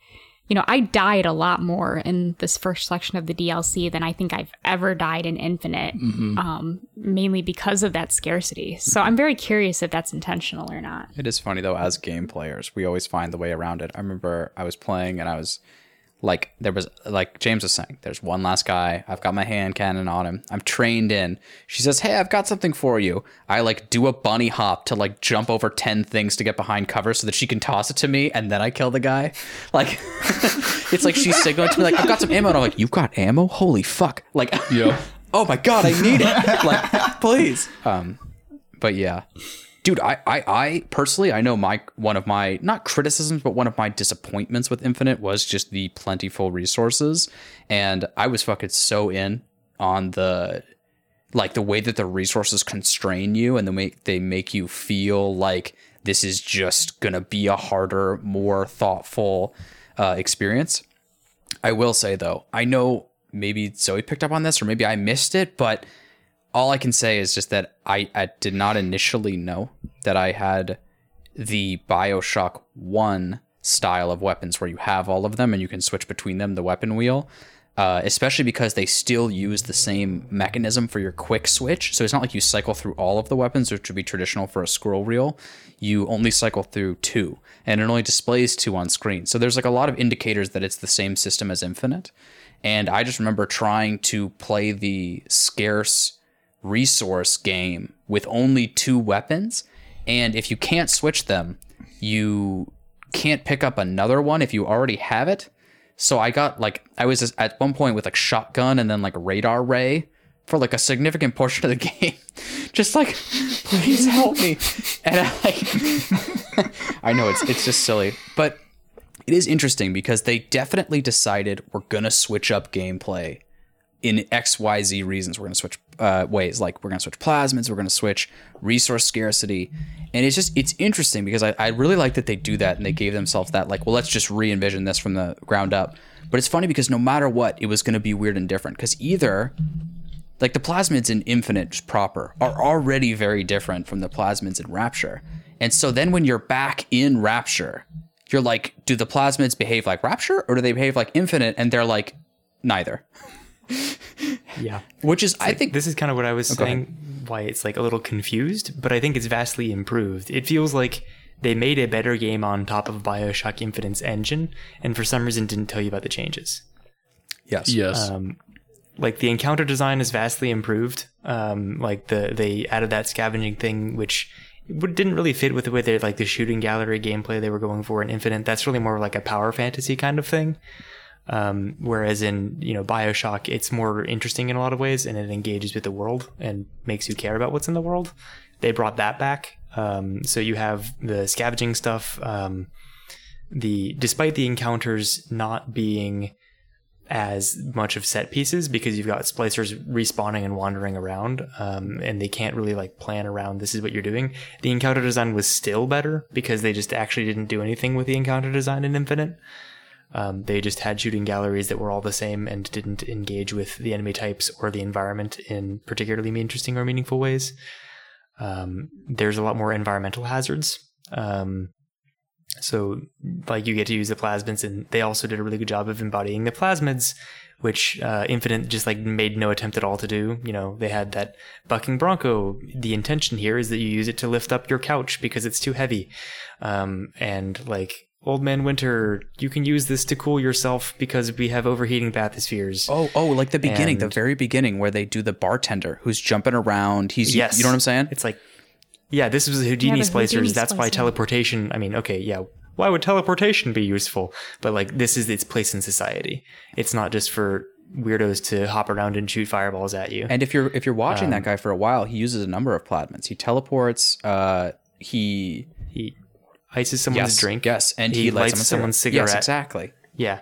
you know, I died a lot more in this first section of the DLC than I think I've ever died in Infinite, um, mainly because of that scarcity. So I'm very curious if that's intentional or not. It is funny though, as game players, we always find the way around it. I remember I was playing and I was like, there was like James was saying, there's one last guy. I've got my hand cannon on him. I'm trained in. She says, Hey, I've got something for you. I like do a bunny hop to like jump over 10 things to get behind cover so that she can toss it to me and then I kill the guy. Like, it's like she's signaling to me, like, I've got some ammo. And I'm like, You've got ammo? Holy fuck. Like, Yep. oh my God, I need it. like, please. Um, but yeah dude I, I i personally i know my one of my not criticisms but one of my disappointments with infinite was just the plentiful resources. And i was fucking so in on the like the way that the resources constrain you and the way they make you feel like this is just gonna be a harder more thoughtful uh, experience. I will say though i know maybe zoe picked up on this or maybe i missed it but all I can say is just that I, I did not initially know that I had the Bioshock 1 style of weapons where you have all of them and you can switch between them, the weapon wheel. Uh, especially because they still use the same mechanism for your quick switch. So it's not like you cycle through all of the weapons, which would be traditional for a scroll reel. You only cycle through two, and it only displays two on screen. So there's like a lot of indicators that it's the same system as Infinite. And I just remember trying to play the scarce resource game with only two weapons and if you can't switch them you can't pick up another one if you already have it. So I got like I was at one point with like shotgun and then like radar ray for like a significant portion of the game. Just like, please help me. And I like I know it's it's just silly, but it is interesting because they definitely decided we're gonna switch up gameplay in XYZ reasons. We're gonna switch uh, ways, like we're gonna switch plasmids, we're gonna switch resource scarcity. And it's just it's interesting because I, I really like that they do that and they gave themselves that like, well, let's just re-envision this from the ground up. But it's funny because no matter what, it was gonna be weird and different. Because either like the plasmids in Infinite proper are already very different from the plasmids in Rapture. And so then when you're back in Rapture, you're like, do the plasmids behave like Rapture or do they behave like Infinite? And they're like, neither. Yeah. Which is, I think, this is kind of what I was go saying. Why it's like a little confused, but I think it's vastly improved. It feels like they made a better game on top of Bioshock Infinite's engine, and for some reason didn't tell you about the changes. yes. Yes. Um, like the encounter design is vastly improved. Um, like the they added that scavenging thing, which didn't really fit with the way they like the shooting gallery gameplay they were going for in Infinite. That's really more like a power fantasy kind of thing. Um, whereas in you know Bioshock, it's more interesting in a lot of ways, and it engages with the world and makes you care about what's in the world. They brought that back. Um, so you have the scavenging stuff. Um, the despite the encounters not being as much of set pieces because you've got splicers respawning and wandering around um, and they can't really like plan around this is what you're doing the encounter design was still better because they just actually didn't do anything with the encounter design in infinite um, they just had shooting galleries that were all the same and didn't engage with the enemy types or the environment in particularly interesting or meaningful ways um, there's a lot more environmental hazards um, so, like, you get to use the plasmids, and they also did a really good job of embodying the plasmids, which uh, Infinite just like made no attempt at all to do. You know, they had that bucking bronco. The intention here is that you use it to lift up your couch because it's too heavy, um, and like. Old Man Winter, you can use this to cool yourself because we have overheating bathyspheres. Oh, oh, like the beginning, the very beginning where they do the bartender who's jumping around. He's, Yes. you know what I'm saying? It's like, yeah, this was the Houdini the splicers. Houdini That's why teleportation. I mean, okay, yeah. Why would teleportation be useful? But like, this is its place in society. It's not just for weirdos to hop around and shoot fireballs at you. And if you're if you're watching that guy for a while, he uses a number of plasmids. He teleports. Uh, he he ices someone's yes, drink. Yes, and he, he, lights lights someone's cigarette. cigarette. Yes, exactly. Yeah,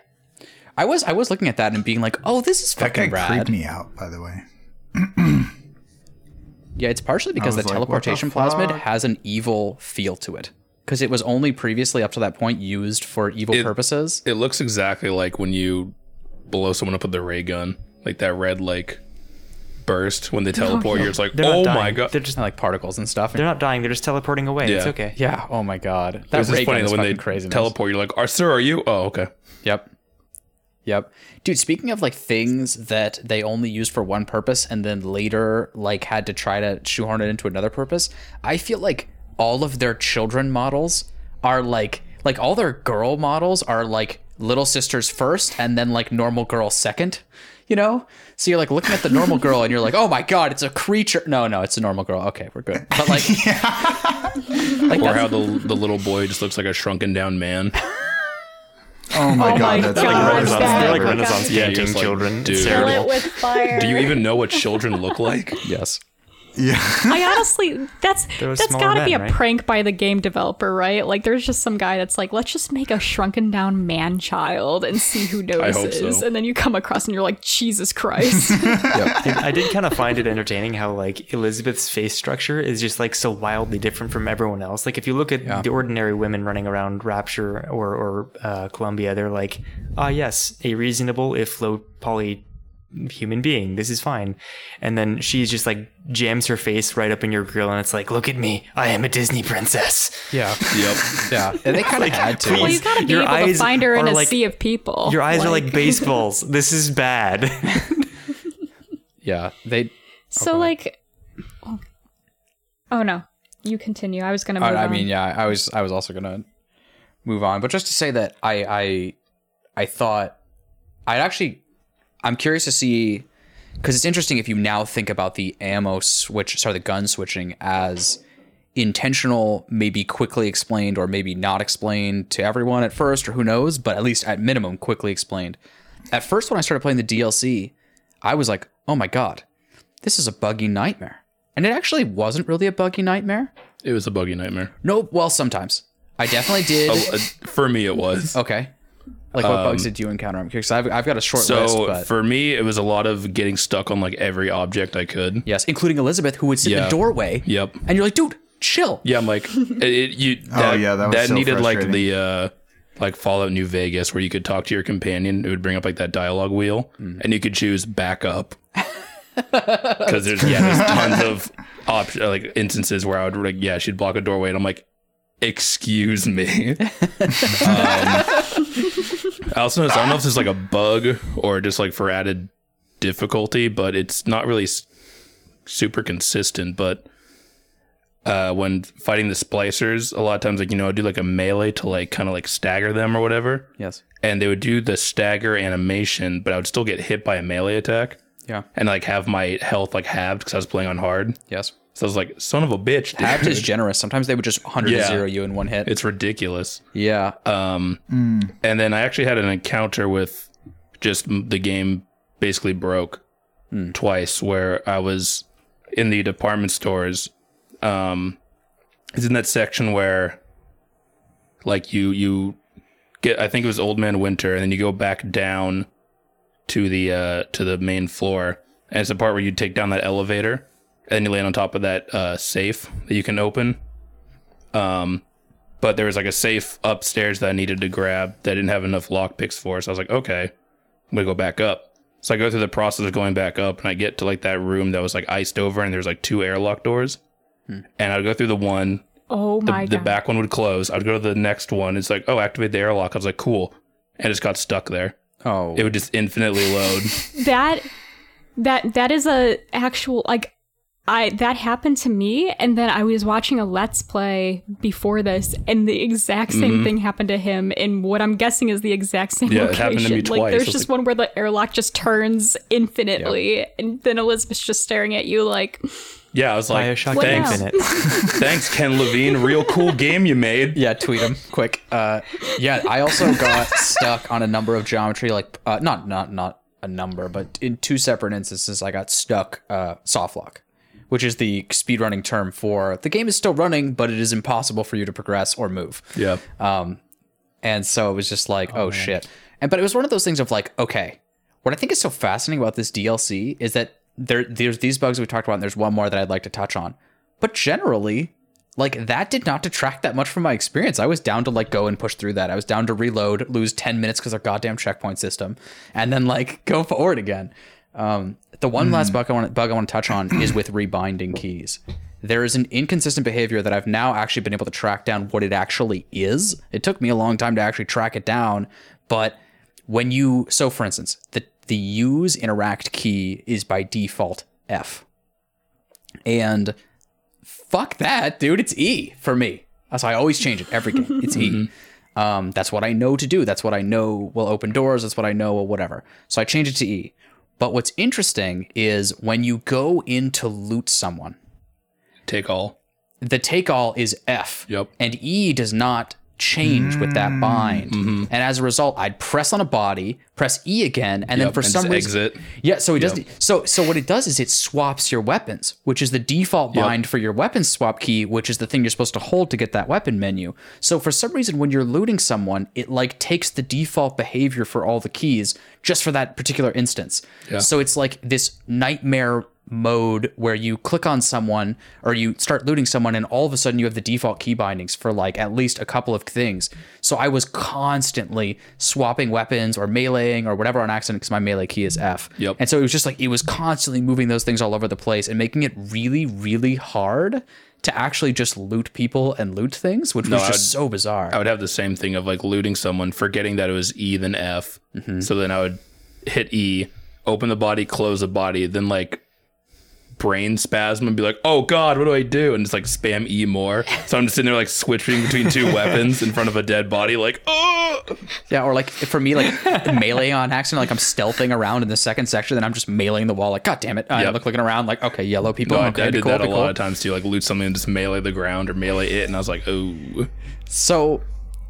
I was I was looking at that and being like, oh, this is fucking That guy fucking creeped rad. me out, by the way. Yeah, it's partially because the like, what the teleportation plasmid has an evil feel to it. Because it was only previously up to that point used for evil It- purposes. it looks exactly like when you blow someone up with the ray gun, like that red like burst when they teleport. Oh, you're just like, they're not oh dying. my god. They're just like particles and stuff. they're not dying. They're just teleporting away. It's okay. yeah. Oh my god. It That was just ray gun funny is that when they fucking crazy. teleport, you're like, "Are sir, are you?" Oh, okay. Yep. Yep. Dude, speaking of like things that they only used for one purpose and then later like had to try to shoehorn it into another purpose, I feel like all of their children models are like like all their girl models are like little sisters first and then like normal girl second. You know? So you're like looking at the normal girl and you're like, oh my god, it's a creature. No, no, it's a normal girl. Okay, we're good. But like, like Or how the the little boy just looks like a shrunken down man. Oh my Oh god, my that's God, Like Renaissance, that- they're like oh my Renaissance God. Yeah, painting just like, children. dude. It's Kill terrible. with fire. Do you even know what children look like? yes. Yeah. I honestly, that's that's got to be a right? prank by the game developer, right? Like, there's just some guy that's like, let's just make a shrunken down man child and see who hope notices. so. And then you come across and you're like, Jesus Christ. I did kind of find it entertaining how like Elizabeth's face structure is just like so wildly different from everyone else. Like if you look at the ordinary women running around Rapture or or uh, Columbia, they're like, ah yes, a reasonable if low poly human being. This is fine. And then she's just like jams her face right up in your grill, and it's like, look at me, I am a Disney princess. Yeah. Yep. Yeah. And they kind of had to. well, you got to be Your able to find her in a like- sea of people. Your eyes are like baseballs. This is bad. Yeah. They So, like, oh, oh no, you continue. I was gonna. Move I, I mean, yeah, I was I was also gonna move on, but just to say that I I I thought I'd actually I'm curious to see because it's interesting if you now think about the ammo switch, sorry, the gun switching as intentional, maybe quickly explained, or maybe not explained to everyone at first, or who knows, but at least at minimum, quickly explained. At first, when I started playing the DLC, I was like, oh my God, this is a buggy nightmare. And it actually wasn't really a buggy nightmare. It was a buggy nightmare. No, well, sometimes. I definitely did. Uh, For me, it was. Okay. Like, what bugs did you encounter? I'm curious. 'cause I've, I've got a short list, So but for me, it was a lot of getting stuck on like every object I could. yes, including Elizabeth, who would sit in the doorway. Yep. And you're like, dude, chill. Yeah, I'm like, it, it- you. That, Oh, yeah, that was so needed like the uh, like Fallout New Vegas, where you could talk to your companion. It would bring up like that dialogue wheel, Mm. and you could choose back up. Because there's yeah, there's tons of op- like instances where I would like yeah, she'd block a doorway, and I'm like, excuse me. um, I also noticed, I don't know if this is like a bug or just like for added difficulty, but it's not really s- super consistent. But uh, when fighting the splicers, a lot of times, like, you know, I'd do like a melee to like kind of like stagger them or whatever. Yes. And they would do the stagger animation, but I would still get hit by a melee attack Yeah. and like have my health like halved because I was playing on hard. Yes. So I was like, son of a bitch. dude. Halved is generous. Sometimes they would just 100 yeah. zero you in one hit. It's ridiculous. yeah. Um, and then I actually had an encounter with just the game basically broke twice where I was in the department stores. Um, it's in that section where like you, you get, I think it was Old Man Winter and then you go back down to the, uh, to the main floor. And it's the part where you take down that elevator and then you land on top of that, uh, safe that you can open. Um, but there was like a safe upstairs that I needed to grab that I didn't have enough lock picks for. So I was like, okay, I'm gonna go back up. So I go through the process of going back up and I get to like that room that was like iced over and there's like two airlock doors. And I'd go through the one, Oh the, my the god. back one would close. I'd go to the next one. It's like, oh, activate the airlock. I was like, cool. And it just got stuck there. oh. It would just infinitely load. that that that is a actual like I that happened to me and then I was watching a let's play before this and the exact same thing happened to him in what I'm guessing is the exact same Mm-hmm. Yeah, it location. happened to me Like twice. there's I just like- one where the airlock just turns infinitely and then Elizabeth's just staring at you like Yeah, I was like, Bioshock thanks, thanks, Ken Levine. Real cool game you made. yeah, tweet them quick. Uh, yeah, I also got stuck on a number of geometry, like uh, not not not a number, but in two separate instances, I got stuck uh, soft lock, which is the speedrunning term for the game is still running, but it is impossible for you to progress or move. Yeah. Um, And so it was just like, oh, shit. And but it was one of those things of like, okay, what I think is so fascinating about this DLC is that there there's these bugs we talked about, and there's one more that I'd like to touch on. But generally, like that did not detract that much from my experience. I was down to like go and push through that. I was down to reload, lose 10 minutes because of goddamn checkpoint system, and then like go forward again. Um, the one last bug I want bug I want to touch on is with rebinding keys. There is an inconsistent behavior that I've now actually been able to track down what it actually is. It took me a long time to actually track it down, but when you so for instance, the the use interact key is by default F. And fuck that, dude. It's E for me. So I always change it every game. It's E. Um, that's what I know to do. That's what I know will open doors. That's what I know will whatever. So I change it to E. But what's interesting is when you go in to loot someone, Take all. the take all is F. Yep. And E does not change with that bind. Mm-hmm. And as a result, I'd press on a body, press E again, and then for and some reason exit. yeah, so it doesn't. So so what it does is it swaps your weapons, which is the default Yep. bind for your weapon swap key, which is the thing you're supposed to hold to get that weapon menu. So for some reason, when you're looting someone, it like takes the default behavior for all the keys just for that particular instance. Yeah. So it's like this nightmare mode where you click on someone or you start looting someone and all of a sudden you have the default key bindings for like at least a couple of things. So I was constantly swapping weapons or meleeing or whatever on accident because my melee key is F. Yep. And so it was just like it was constantly moving those things all over the place and making it really, really hard to actually just loot people and loot things, which was just would- so bizarre. I would have the same thing of like looting someone, forgetting that it was E then F. Mm-hmm. So then I would hit E, open the body, close the body, then like brain spasm and be like, "Oh God, what do I do?" and just like spam E more. So I'm just sitting there like switching between two weapons in front of a dead body, like, "Oh." Yeah, or like for me, like melee on accident, like I'm stealthing around in the second section, then I'm just meleeing the wall, like, God damn it. I Yep. look looking around, like, okay, yellow people. No, I, okay, I did cool, that a be lot of times too, like loot something and just melee the ground or melee it, and I was like, "Oh." So,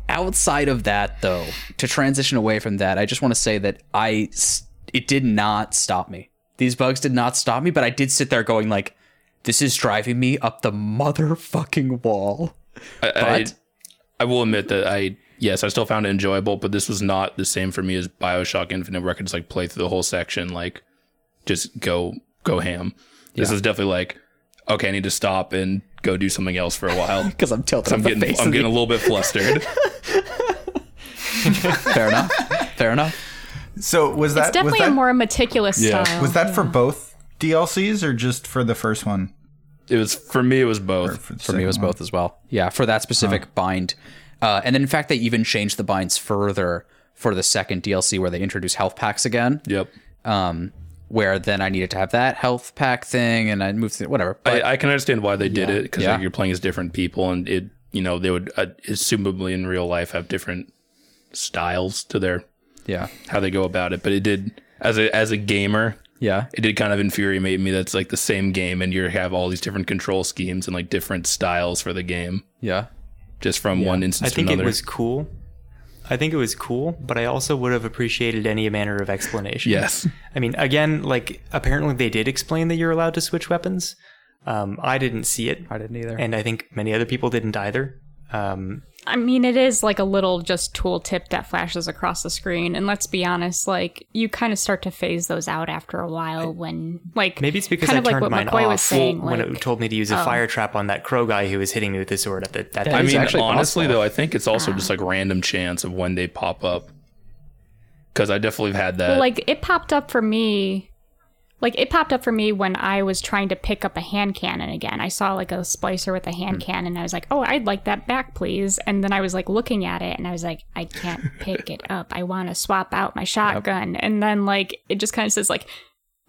outside of that, though, to transition away from that, I just want to say that I it did not stop me. These bugs did not stop me, but I did sit there going like, "This is driving me up the motherfucking wall." I, I, But I will admit that I yes, I still found it enjoyable, but this was not the same for me as Bioshock Infinite, where I could just like play through the whole section, like just go go ham. This is definitely like, okay, I need to stop and go do something else for a while. because I'm tilted. I'm getting I'm getting a little bit flustered. fair enough. Fair enough. So was that It's definitely was a more meticulous Yeah. style. was that for both DLCs or just for the first one? it was for me. It was both. For, For me, it was one? both as well. Yeah, for that specific bind, uh, and then in fact they even changed the binds further for the second DLC where they introduce health packs again. Yep. um, where then I needed to have that health pack thing, and I moved to whatever. But I, I can understand why they did it because Yeah. like, you're playing as different people, and it you know they would uh, assumably in real life have different styles to their yeah, how they go about it. But it did as a as a gamer, yeah, it did kind of infuriate me that's like the same game and you have all these different control schemes and like different styles for the game yeah. just from one instance I instance think to it was cool. I think it was cool, but I also would have appreciated any manner of explanation. yes. I mean, again, like apparently they did explain that you're allowed to switch weapons. Um, I didn't see it, I didn't either. and I think many other people didn't either. Um, I mean, it is like a little just tooltip that flashes across the screen. And let's be honest, like you kind of start to phase those out after a while when, like, maybe it's because I of like turned what mine McCoy off was saying. when like, it told me to use a fire trap on that crow guy who was hitting me with the sword at the. At That I mean, actually honestly possible. though, I think it's also just like random chance of when they pop up. Because I definitely have had that. well, like it popped up for me. Like it popped up for me when I was trying to pick up a hand cannon again. I saw like a splicer with a hand hmm. cannon. And I was like, "Oh, I'd like that back, please." And then I was like looking at it, and I was like, "I can't pick it up. I want to swap out my shotgun." And then like it just kind of says like,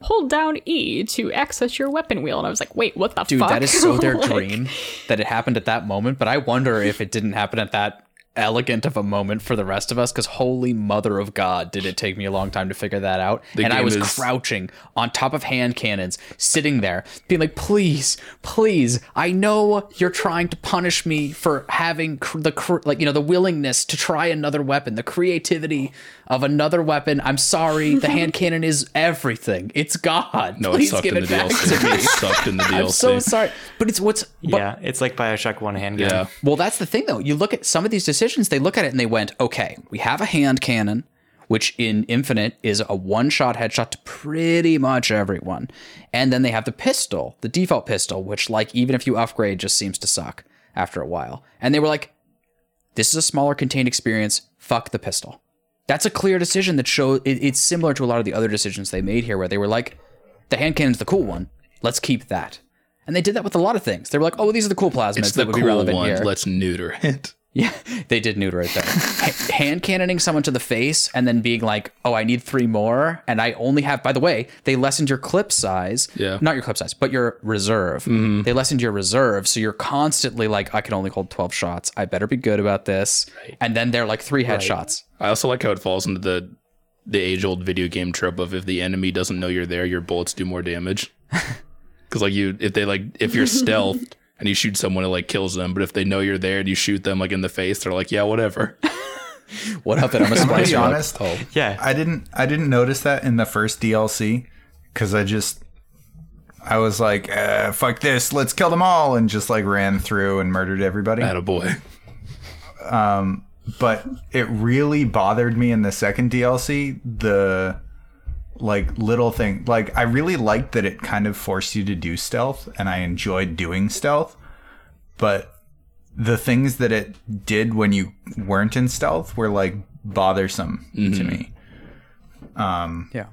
"Hold down E to access your weapon wheel." And I was like, "Wait, what the Dude, fuck?" that is so their Like, dream that it happened at that moment. But I wonder if it didn't happen at that elegant of a moment for the rest of us. Because holy mother of God, did it take me a long time to figure that out? The and I was is- crouching on top of hand cannons, sitting there, being like, "Please, please! I know you're trying to punish me for having cr- the cr- like you know the willingness to try another weapon, the creativity of another weapon. I'm sorry, the hand cannon is everything. It's God. no, it sucked give in it the back DLC. to me." It sucked in the DLC. I'm so sorry, but it's what's but, yeah, it's like Bioshock One handgun. Yeah. Well, that's the thing, though. You look at some of these decisions; they look at it and they went, "Okay, we have a hand cannon, which in Infinite is a one-shot headshot to pretty much everyone, and then they have the pistol, the default pistol, which, like, even if you upgrade, just seems to suck after a while." And they were like, "This is a smaller contained experience. Fuck the pistol." That's a clear decision that shows it, it's similar to a lot of the other decisions they made here, where they were like, "The hand cannon's the cool one. Let's keep that." And they did that with a lot of things. They were like, "Oh, these are the cool plasmids It's that the would be cool relevant one. here." Let's neuter it. Yeah, they did neuter it there. Hand cannoning someone to the face and then being like, "Oh, I need three more," and I only have. By the way, they lessened your clip size. Yeah. not your clip size, but your reserve. Mm-hmm. They lessened your reserve, so you're constantly like, "I can only hold twelve shots. I better be good about this." Right. And then they're like three headshots. I also like how it falls into the the age old video game trope of if the enemy doesn't know you're there, your bullets do more damage. Because like you, if they like, if you're stealthed and you shoot someone, it like kills them. But if they know you're there and you shoot them like in the face, they're like, yeah, whatever. What up? And I'm a I'm gonna splicer. be Like, honest. oh, Yeah. I didn't I didn't notice that in the first DLC because I just I was like, uh, "Fuck this, let's kill them all," and just like ran through and murdered everybody. At a boy. Um, but it really bothered me in the second DLC the like little thing. Like I really liked that it kind of forced you to do stealth, and I enjoyed doing stealth. But the things that it did when you weren't in stealth were like bothersome to me. Um, yeah.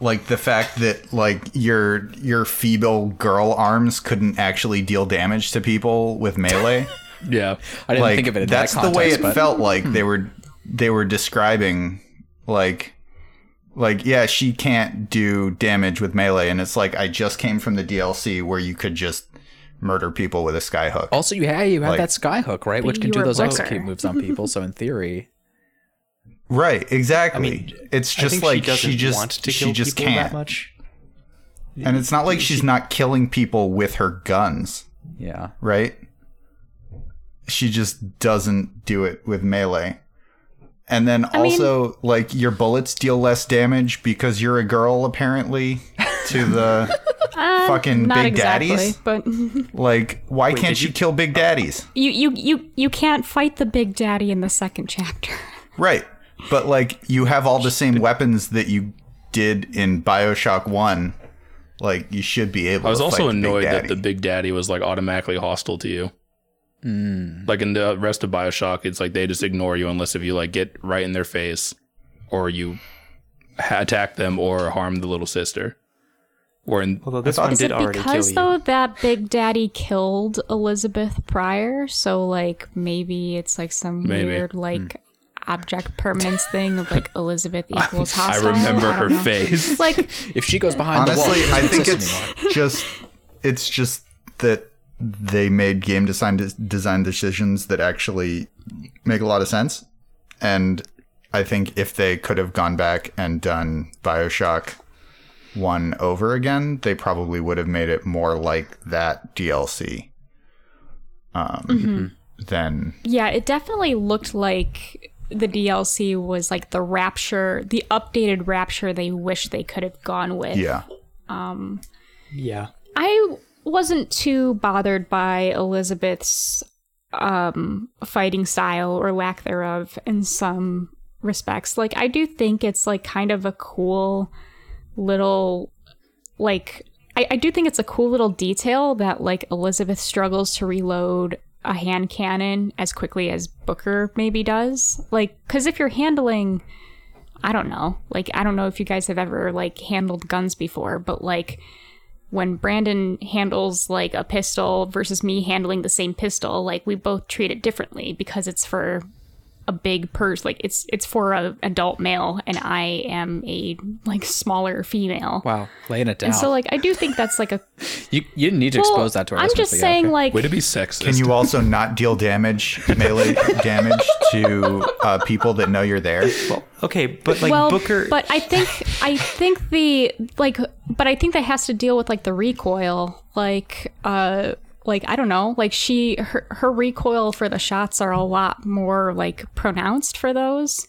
like the fact that like your your feeble girl arms couldn't actually deal damage to people with melee Yeah. I didn't like think of it in that's that the way it but- felt like they were they were describing like Like, yeah, she can't do damage with melee, and it's like I just came from the DLC where you could just murder people with a skyhook. Also, you had you had Like- that skyhook, right, which can do those Booker. execute moves on people. So in theory, Right, exactly. I mean, it's just think like she she just want to she kill just can't. that much. And it's not like she's not killing people with her guns, yeah. right? She just doesn't do it with melee. And then I mean- also, like, your bullets deal less damage because you're a girl, apparently, to the. Uh, Fucking not big exactly, daddies? but Like, why can't did she you- kill big daddies? you you you you can't fight the big daddy in the second chapter. Right. But, like, you have all the same weapons that you did in Bioshock 1. Like, you should be able I was to also fight the Big annoyed that the Big Daddy was like automatically hostile to you. Mm. Like in the rest of Bioshock, it's like they just ignore you unless if you like get right in their face, or you ha- attack them or harm the little sister. Or in Although this one did it already kill because you. though that big daddy killed Elizabeth prior? So like maybe it's like some Maybe. weird hmm. like object permanence thing of like Elizabeth equals hostile. I remember I her know. face. Like If she goes behind Honestly, the wall, I think it's anymore. just it's just that they made game design design decisions that actually make a lot of sense, and I think if they could have gone back and done Bioshock one over again, they probably would have made it more like that DLC. Um, than yeah, it definitely looked like the DLC was like the rapture, the updated rapture they wish they could have gone with. yeah. Um, yeah. I wasn't too bothered by Elizabeth's um fighting style or lack thereof in some respects. Like I do think it's like kind of a cool little like I, I do think it's a cool little detail that like Elizabeth struggles to reload a hand cannon as quickly as Booker maybe does. Like cuz if you're handling I don't know. Like I don't know if you guys have ever like handled guns before, but like when Brandon handles like a pistol versus me handling the same pistol, like we both treat it differently because it's for a big purse. Like it's it's for a adult male, and I am a like smaller female. Wow, laying it down. And so like I do think that's like a you, you didn't need to well, expose that to our I'm listeners, just but yeah, saying okay. like Way to be sexist. Can you also not deal damage, melee damage to uh, people that know you're there? Okay, but like well, Booker. but I think I think the like, but I think that has to deal with like the recoil, like uh, like I don't know, like she her her recoil for the shots are a lot more like pronounced for those,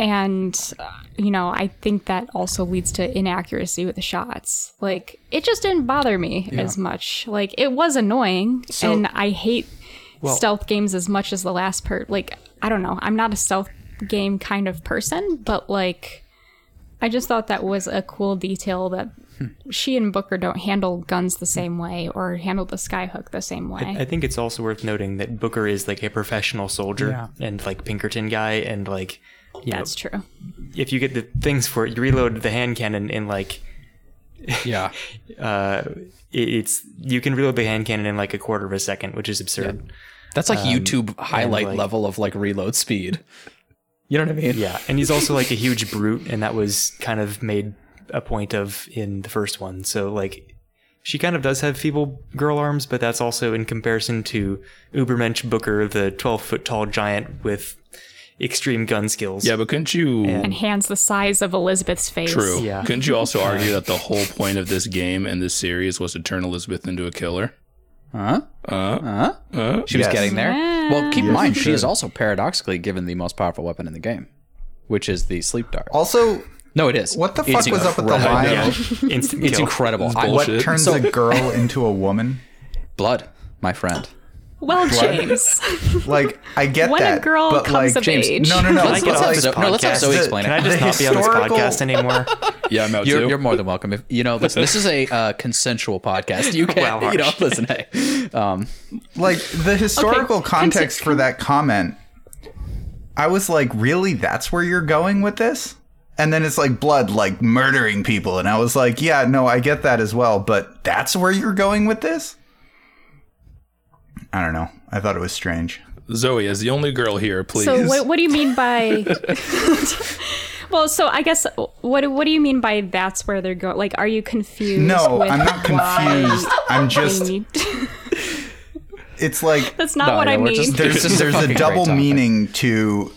and you know I think that also leads to inaccuracy with the shots. Like it just didn't bother me as much. Like it was annoying, and I hate stealth games as much as the last part. Like I don't know, I'm not a stealth game kind of person, but like I just thought that was a cool detail that she and Booker don't handle guns the same way or handle the skyhook the same way. I think it's also worth noting that Booker is like a professional soldier and like Pinkerton guy, and like you know, That's true. if you get the things for it, you reload the hand cannon in like yeah. uh, it, it's you can reload the hand cannon in like a quarter of a second, which is absurd. That's like YouTube highlight like- level of like reload speed. You know what I mean? Yeah, and he's also like a huge brute, and that was kind of made a point of in the first one. So like, she kind of does have feeble girl arms, but that's also in comparison to Ubermensch Booker, the twelve foot tall giant with extreme gun skills. yeah, but couldn't you? And hands the size of Elizabeth's face. True. Yeah. Couldn't you also argue that the whole point of this game and this series was to turn Elizabeth into a killer? Huh? Uh, Huh? uh, She was Yes. getting there. Well, keep in Yes, mind, she is also paradoxically given the most powerful weapon in the game, which is the sleep dart. Also, No, it is. what the It's fuck was up with the incredible. lion? Yeah, It's incredible. I- What Bullshit. turns So- a girl into a woman? blood, my friend. Well, James, Like, I get when that, a girl but comes like, of James, age, no, no, no. Can I Let's- get let's have this no, let's have podcast? Zoe explain Can it. I just The not be on this podcast anymore? yeah, I'm out You're, too. you're more than welcome. If you know, listen, this is a uh, consensual podcast. You can, Wow, you know, harsh. listen. Hey, um, like the historical Okay, context conti- for that comment i was like really that's where you're going with this and then it's like blood like murdering people and i was like yeah no i get that as well but that's where you're going with this i don't know i thought it was strange Zoe is the only girl here, please. So what, what do you mean by Well, so I guess what what do you mean by that's where they're going? Like, are you confused? No, with I'm not confused. I'm just. It's like That's not No, what no, I mean. just- there's This is a there's a double meaning to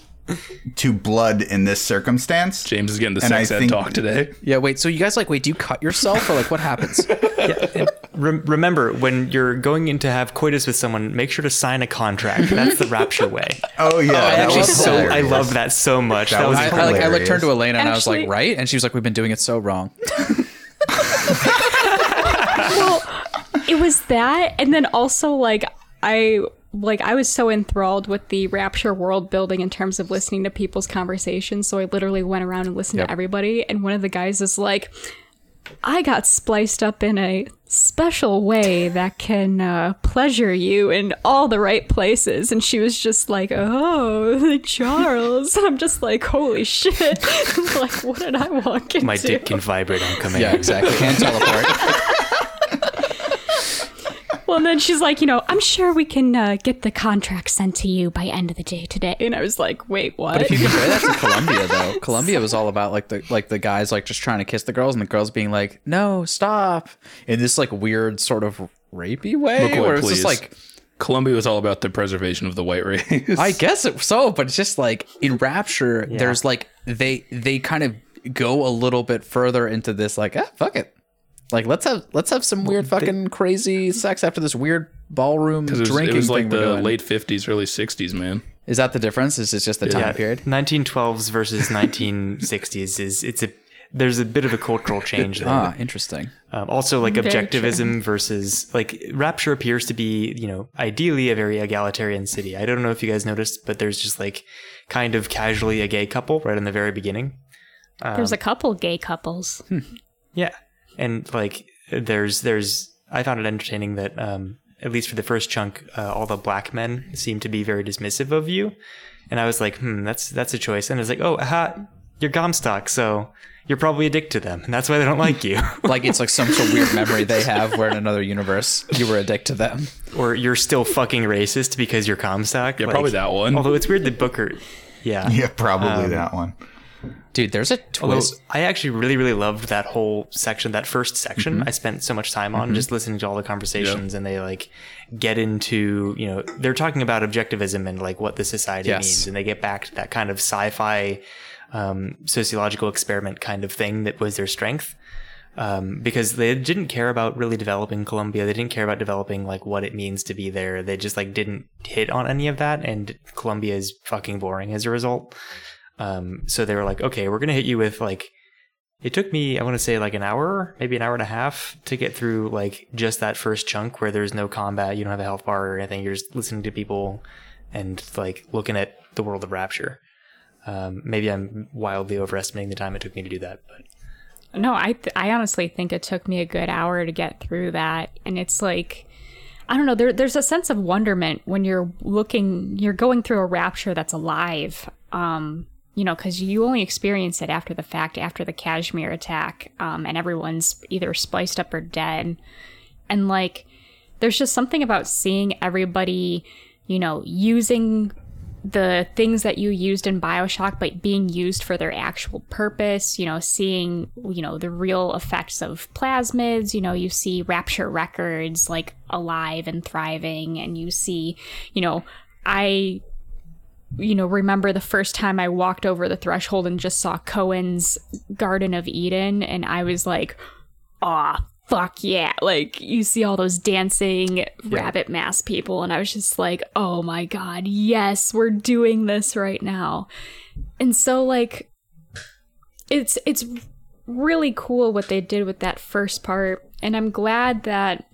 to blood in this circumstance. James is getting the And I sex ed think- talk today. Yeah, wait. So you guys like wait? Do you cut yourself or like what happens? Rem- remember, when you're going in to have coitus with someone, make sure to sign a contract. That's the rapture way. Oh yeah, oh, that actually was so I love that so much. That That, was was I, I like I looked turned to Hilarious. Elena and I was like, right, and she was like, we've been doing it so wrong. Well, it was that and then also like i like i was so enthralled with the rapture world building in terms of listening to people's conversations so i literally went around and listened Yep. to everybody and one of the guys is like i got spliced up in a special way that can uh, pleasure you in all the right places and she was just like oh charles i'm just like holy shit like what did i walk into My dick can vibrate on command. Yeah, exactly. And teleport. Well, and then she's like, you know, I'm sure we can uh, get the contract sent to you by end of the day today. And I was like, wait, what? But if you compare that to Columbia, though, Columbia was all about like the like the guys like just trying to kiss the girls, and the girls being like, "No, stop!" in this like weird sort of rapey way, Look away, where it's please. just like, Columbia was all about the preservation of the white race. I guess it so, but it's just like in Rapture, there's like they they kind of go a little bit further into this, like, ah, fuck it. Like let's have let's have some weird fucking crazy sex after this weird ballroom it was, drinking it was thing like we're the doing. late 50s, early 60s, man. Is that the difference? Is it just the time Yeah, period? 1912s versus 1960s is it's a there's a bit of a cultural change there. Ah, interesting. Um, also, like Very objectivism versus like Rapture appears to be, you know, ideally a very egalitarian city. I don't know if you guys noticed, but there's just like kind of casually a gay couple right in the very beginning. There's a couple gay couples. Yeah, and like there's there's I found it entertaining that um, at least for the first chunk, uh, all the black men seem to be very dismissive of you, and I was like, hmm, that's that's a choice. And I was like, oh, ha, you're Comstock, so you're probably a dick to them, and that's why they don't like you. Like it's like some sort of weird memory they have where in another universe you were a dick to them. or you're still fucking racist because you're Comstock. Yeah, probably that one. Although it's weird that Booker, yeah. Yeah, probably Um, that one. Dude, there's a Although twist. I actually really, really loved that whole section, that first section. Mm-hmm. I spent so much time on just listening to all the conversations, and they like get into, you know, they're talking about objectivism and like what the society Yes. means, and they get back to that kind of sci-fi um, sociological experiment kind of thing that was their strength. Um, because they didn't care about really developing Columbia. They didn't care about developing like what it means to be there. They just like didn't hit on any of that, and Columbia is fucking boring as a result. Um, so they were like, okay, we're gonna hit you with like. It took me, I want to say, like an hour, maybe an hour and a half to get through like just that first chunk where there's no combat, you don't have a health bar or anything. You're just listening to people and like looking at the world of Rapture. Um, maybe I'm wildly overestimating the time it took me to do that, but No, I th- I honestly think it took me a good hour to get through that, and it's like. I don't know. There, there's a sense of wonderment when you're looking, you're going through a rapture that's alive. Um, you know, because you only experience it after the fact, after the Kashmir attack, um, and everyone's either spliced up or dead. And like, there's just something about seeing everybody, you know, using the things that you used in Bioshock, but being used for their actual purpose, you know, seeing, you know, the real effects of plasmids, you know, you see Rapture Records like alive and thriving, and you see, you know, I, you know, remember the first time I walked over the threshold and just saw Cohen's Garden of Eden, and I was like, aw, fuck yeah. Like, you see all those dancing rabbit mask people, and I was just like, oh my god, yes, we're doing this right now. And so, like, it's, it's really cool what they did with that first part, and I'm glad that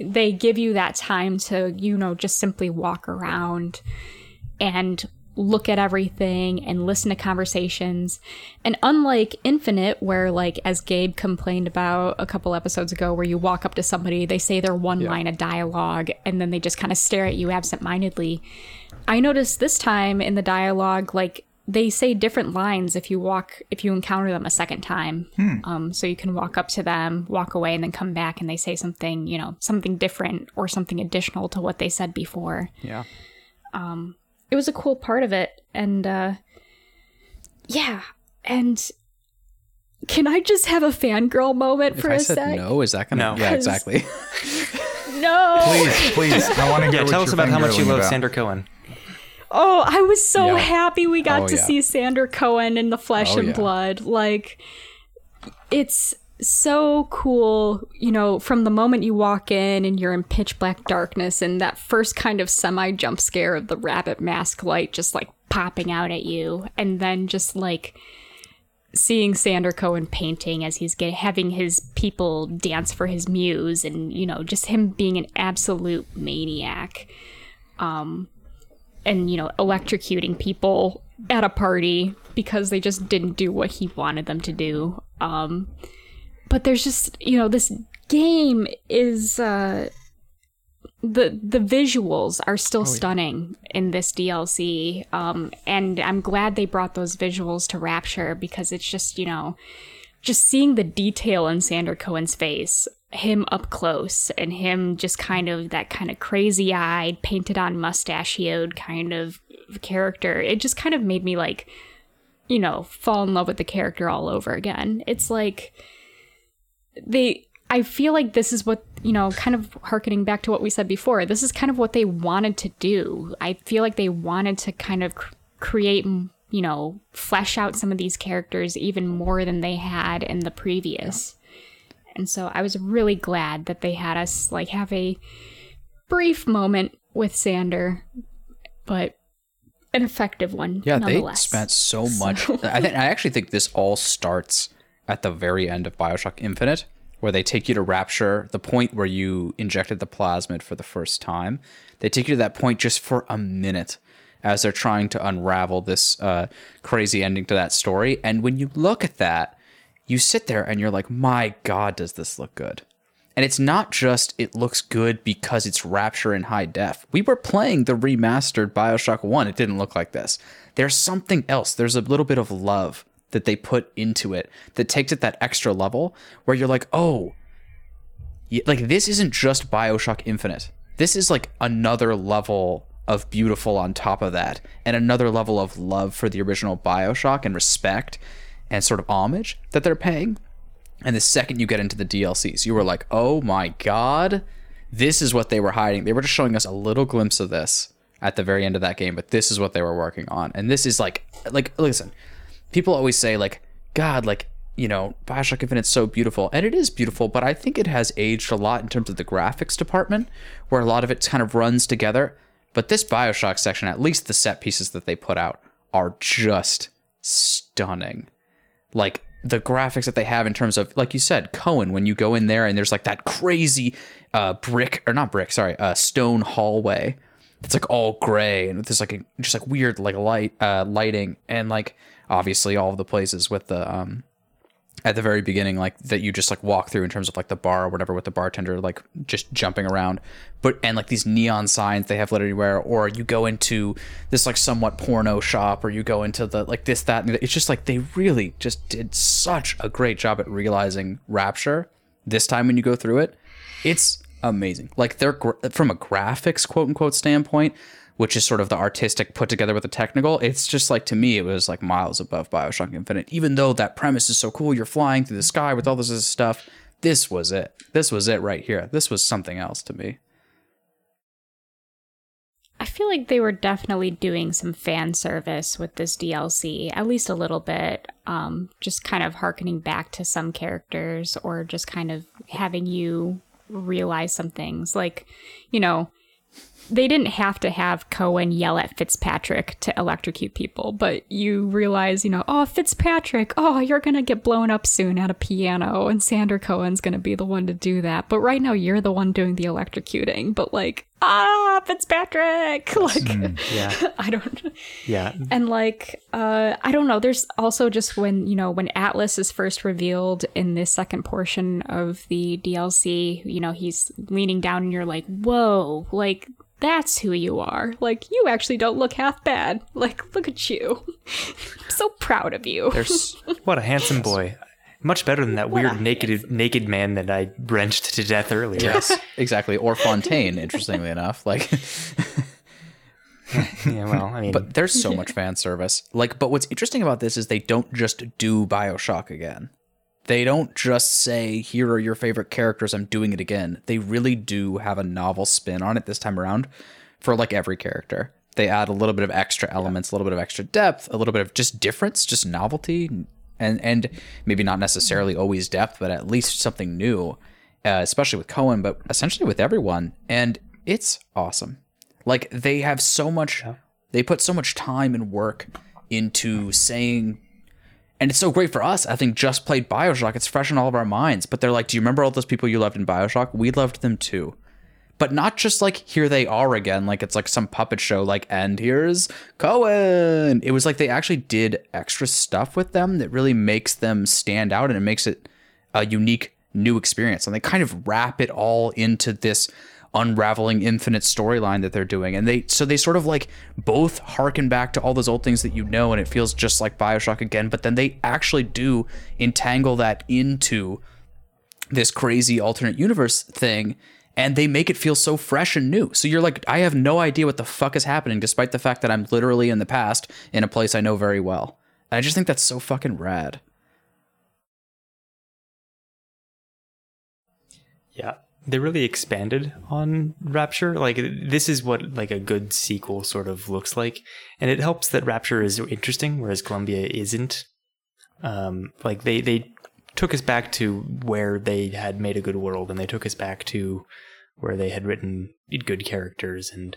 they give you that time to, you know, just simply walk around and look at everything and listen to conversations. And unlike Infinite, where, like, as Gabe complained about a couple episodes ago, where you walk up to somebody, they say their one line of dialogue, and then they just kind of stare at you absent mindedly. I noticed this time in the dialogue, like, they say different lines if you walk if you encounter them a second time um, so you can walk up to them walk away and then come back and they say something you know something different or something additional to what they said before Yeah. It was a cool part of it and uh yeah, and can I just have a fangirl moment If for I a said sec? no, is that gonna? No. Yeah, 'Cause- exactly. No. Please, please. I want to hear Yeah, tell us about how much you love about. Sander Cohen. Oh, I was so Yeah. happy we got Oh, to yeah. see Sander Cohen in the flesh Oh, and yeah. blood. Like, it's so cool, you know, from the moment you walk in and you're in pitch black darkness and that first kind of semi jump scare of the rabbit mask light just like popping out at you, and then just like seeing Sander Cohen painting as he's get, having his people dance for his muse, and you know, just him being an absolute maniac um and you know electrocuting people at a party because they just didn't do what he wanted them to do um but there's just you know this game is uh the the visuals are still stunning in this DLC um and I'm glad they brought those visuals to Rapture because it's just you know just seeing the detail in Sander Cohen's face, him up close, and him just kind of that kind of crazy eyed, painted on mustachioed kind of character, it just kind of made me like, you know, fall in love with the character all over again. It's like they. I feel like this is what, you know, kind of harkening back to what we said before, this is kind of what they wanted to do. I feel like they wanted to kind of cr- create you know, flesh out some of these characters even more than they had in the previous. And so I was really glad that they had us like have a brief moment with Sander, but an effective one. Yeah, they spent so much. I think I actually think this all starts at the very end of Bioshock Infinite, where they take you to Rapture, the point where you injected the plasmid for the first time. They take you to that point just for a minute as they're trying to unravel this uh, crazy ending to that story. And when you look at that, you sit there and you're like, my God, does this look good? And it's not just it looks good because it's Rapture in high def. We were playing the remastered Bioshock 1. It didn't look like this. There's something else. There's a little bit of love that they put into it that takes it that extra level where you're like, oh, like this isn't just Bioshock Infinite. This is like another level of beautiful on top of that, and another level of love for the original Bioshock and respect and sort of homage that they're paying. And the second you get into the DLCs, you were like, oh my god, this is what they were hiding. They were just showing us a little glimpse of this at the very end of that game, but this is what they were working on. And this is like, like, listen, people always say, like, God, like, you know, Bioshock Infinite's so beautiful. And it is beautiful, but I think it has aged a lot in terms of the graphics department, where a lot of it kind of runs together. But this Bioshock section, at least the set pieces that they put out, are just stunning like the graphics that they have in terms of like you said cohen when you go in there and there's like that crazy uh brick or not brick sorry uh stone hallway it's like all gray and this like a, just like weird like light uh lighting and like obviously all of the places with the um at the very beginning like that you just like walk through in terms of like the bar or whatever with the bartender like just jumping around. But and like these neon signs they have literally everywhere or you go into this like somewhat porno shop or you go into the like this that and it's just like they really just did such a great job at realizing rapture this time when you go through it. It's amazing. Like they're from a graphics quote unquote standpoint which is sort of the artistic put together with the technical. It's just like to me, it was like miles above Bioshock Infinite. Even though that premise is so cool, you're flying through the sky with all this stuff. This was it. This was it right here. This was something else to me. I feel like they were definitely doing some fan service with this DLC, at least a little bit. Um, just kind of harkening back to some characters or just kind of having you realize some things. Like, you know, they didn't have to have Cohen yell at Fitzpatrick to electrocute people, but you realize, you know, oh, Fitzpatrick, oh, you're going to get blown up soon at a piano, and Sander Cohen's going to be the one to do that. But right now, you're the one doing the electrocuting. But like, ah, Fitzpatrick! Like, Yeah. I don't. Yeah. And like, uh, I don't know. There's also just when you know when Atlas is first revealed in this second portion of the DLC. You know, he's leaning down, and you're like, "Whoa!" Like that's who you are. Like you actually don't look half bad. Like look at you. I'm so proud of you. There's What a handsome boy. Much better than that weird naked naked man that I wrenched to death earlier. yes, exactly. Or Fontaine, interestingly enough. Like yeah, well, I mean, But there's so much fan service. Like, but what's interesting about this is they don't just do Bioshock again. They don't just say, "Here are your favorite characters. I'm doing it again." They really do have a novel spin on it this time around, for like every character. They add a little bit of extra elements, a little bit of extra depth, a little bit of just difference, just novelty, and and maybe not necessarily always depth, but at least something new. Uh, especially with Cohen, but essentially with everyone, and it's awesome. Like they have so much, they put so much time and work into saying, and it's so great for us. I think just played Bioshock. It's fresh in all of our minds. But they're like, do you remember all those people you loved in Bioshock? We loved them too. But not just like here they are again, like it's like some puppet show, like, and here's Cohen. It was like they actually did extra stuff with them that really makes them stand out and it makes it a unique new experience. And they kind of wrap it all into this unraveling infinite storyline that they're doing. And they so they sort of like both harken back to all those old things that you know and it feels just like BioShock again, but then they actually do entangle that into this crazy alternate universe thing and they make it feel so fresh and new. So you're like, I have no idea what the fuck is happening, despite the fact that I'm literally in the past in a place I know very well. And I just think that's so fucking rad. Yeah. They really expanded on Rapture. Like this is what like a good sequel sort of looks like. And it helps that Rapture is interesting, whereas Columbia isn't. Um, like they, they took us back to where they had made a good world and they took us back to where they had written good characters and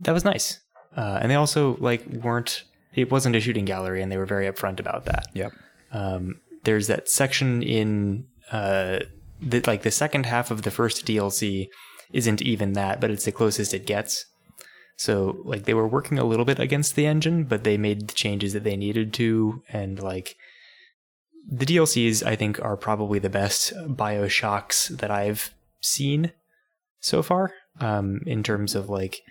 that was nice. Uh, and they also like weren't it wasn't a shooting gallery and they were very upfront about that. Yep. Um, there's that section in uh, like the second half of the first DLC isn't even that, but it's the closest it gets. So like they were working a little bit against the engine, but they made the changes that they needed to, and like the DLCs I think are probably the best Bioshocks that I've seen so far. Um, in terms of like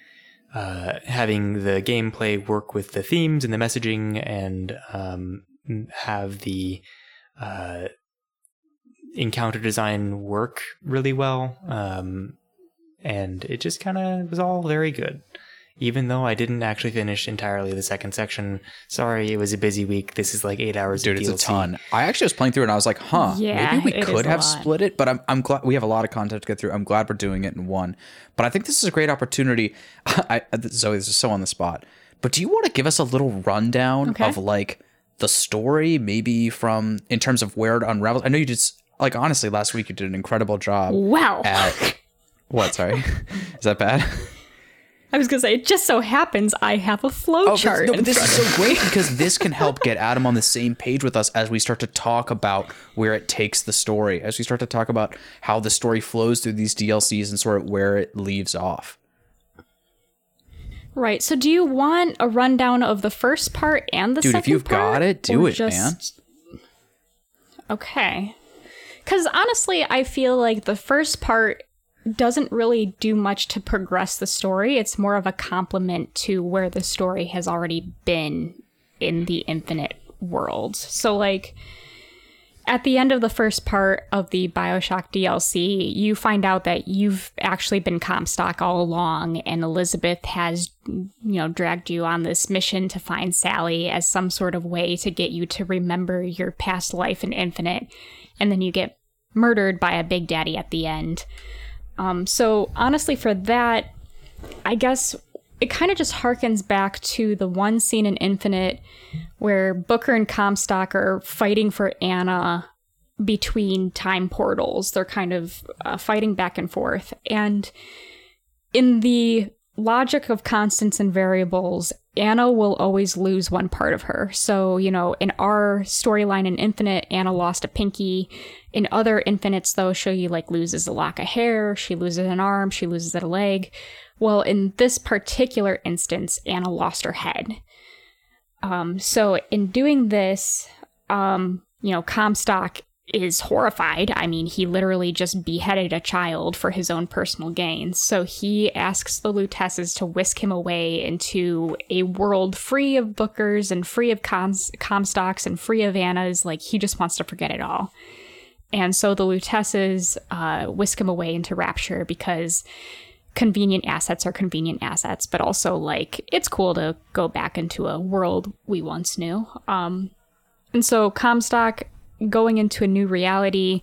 uh, having the gameplay work with the themes and the messaging, and um, have the uh, encounter design work really well. Um, and it just kind of was all very good. Even though I didn't actually finish entirely the second section. Sorry, it was a busy week. This is like eight hours Dude, of it's DLC. a ton. I actually was playing through it and I was like, huh, Yeah, maybe we could have split it, but I'm, I'm glad we have a lot of content to get through. I'm glad we're doing it in one. But I think this is a great opportunity. I, Zoe, this is so on the spot. But do you want to give us a little rundown Okay. of like the story, maybe from in terms of where it unravels? I know you just like honestly last week you did an incredible job Wow. at what? Sorry, is that bad? I was gonna say, it just so happens I have a flow Oh, chart. no, but this is so great because this can help get Adam on the same page with us as we start to talk about where it takes the story, as we start to talk about how the story flows through these DLCs and sort of where it leaves off. Right. So, do you want a rundown of the first part and the Dude, second if you've part, got it, do it, man. Okay. Because honestly, I feel like the first part doesn't really do much to progress the story. It's more of a complement to where the story has already been in the infinite world. So, like, at the end of the first part of the Bioshock DLC, you find out that you've actually been Comstock all along, and Elizabeth has, you know, dragged you on this mission to find Sally as some sort of way to get you to remember your past life in Infinite, and then you get murdered by a Big Daddy at the end. Um, so honestly, for that, I guess it kind of just harkens back to the one scene in Infinite where Booker and Comstock are fighting for Anna between time portals. They're kind of uh, fighting back and forth. And in the logic of constants and variables, Anna will always lose one part of her. So, you know, in our storyline in Infinite, Anna lost a pinky. In other Infinites, though, she like loses a lock of hair, she loses an arm, she loses a leg. Well, in this particular instance, Anna lost her head. Um, so in doing this, um, you know, Comstock is horrified. I mean, he literally just beheaded a child for his own personal gain. So he asks the Luteces to whisk him away into a world free of Bookers and free of Coms- Comstocks and free of Annas. Like, he just wants to forget it all. And so the Luteces uh, whisk him away into Rapture because convenient assets are convenient assets, but also like it's cool to go back into a world we once knew. Um, and so Comstock going into a new reality,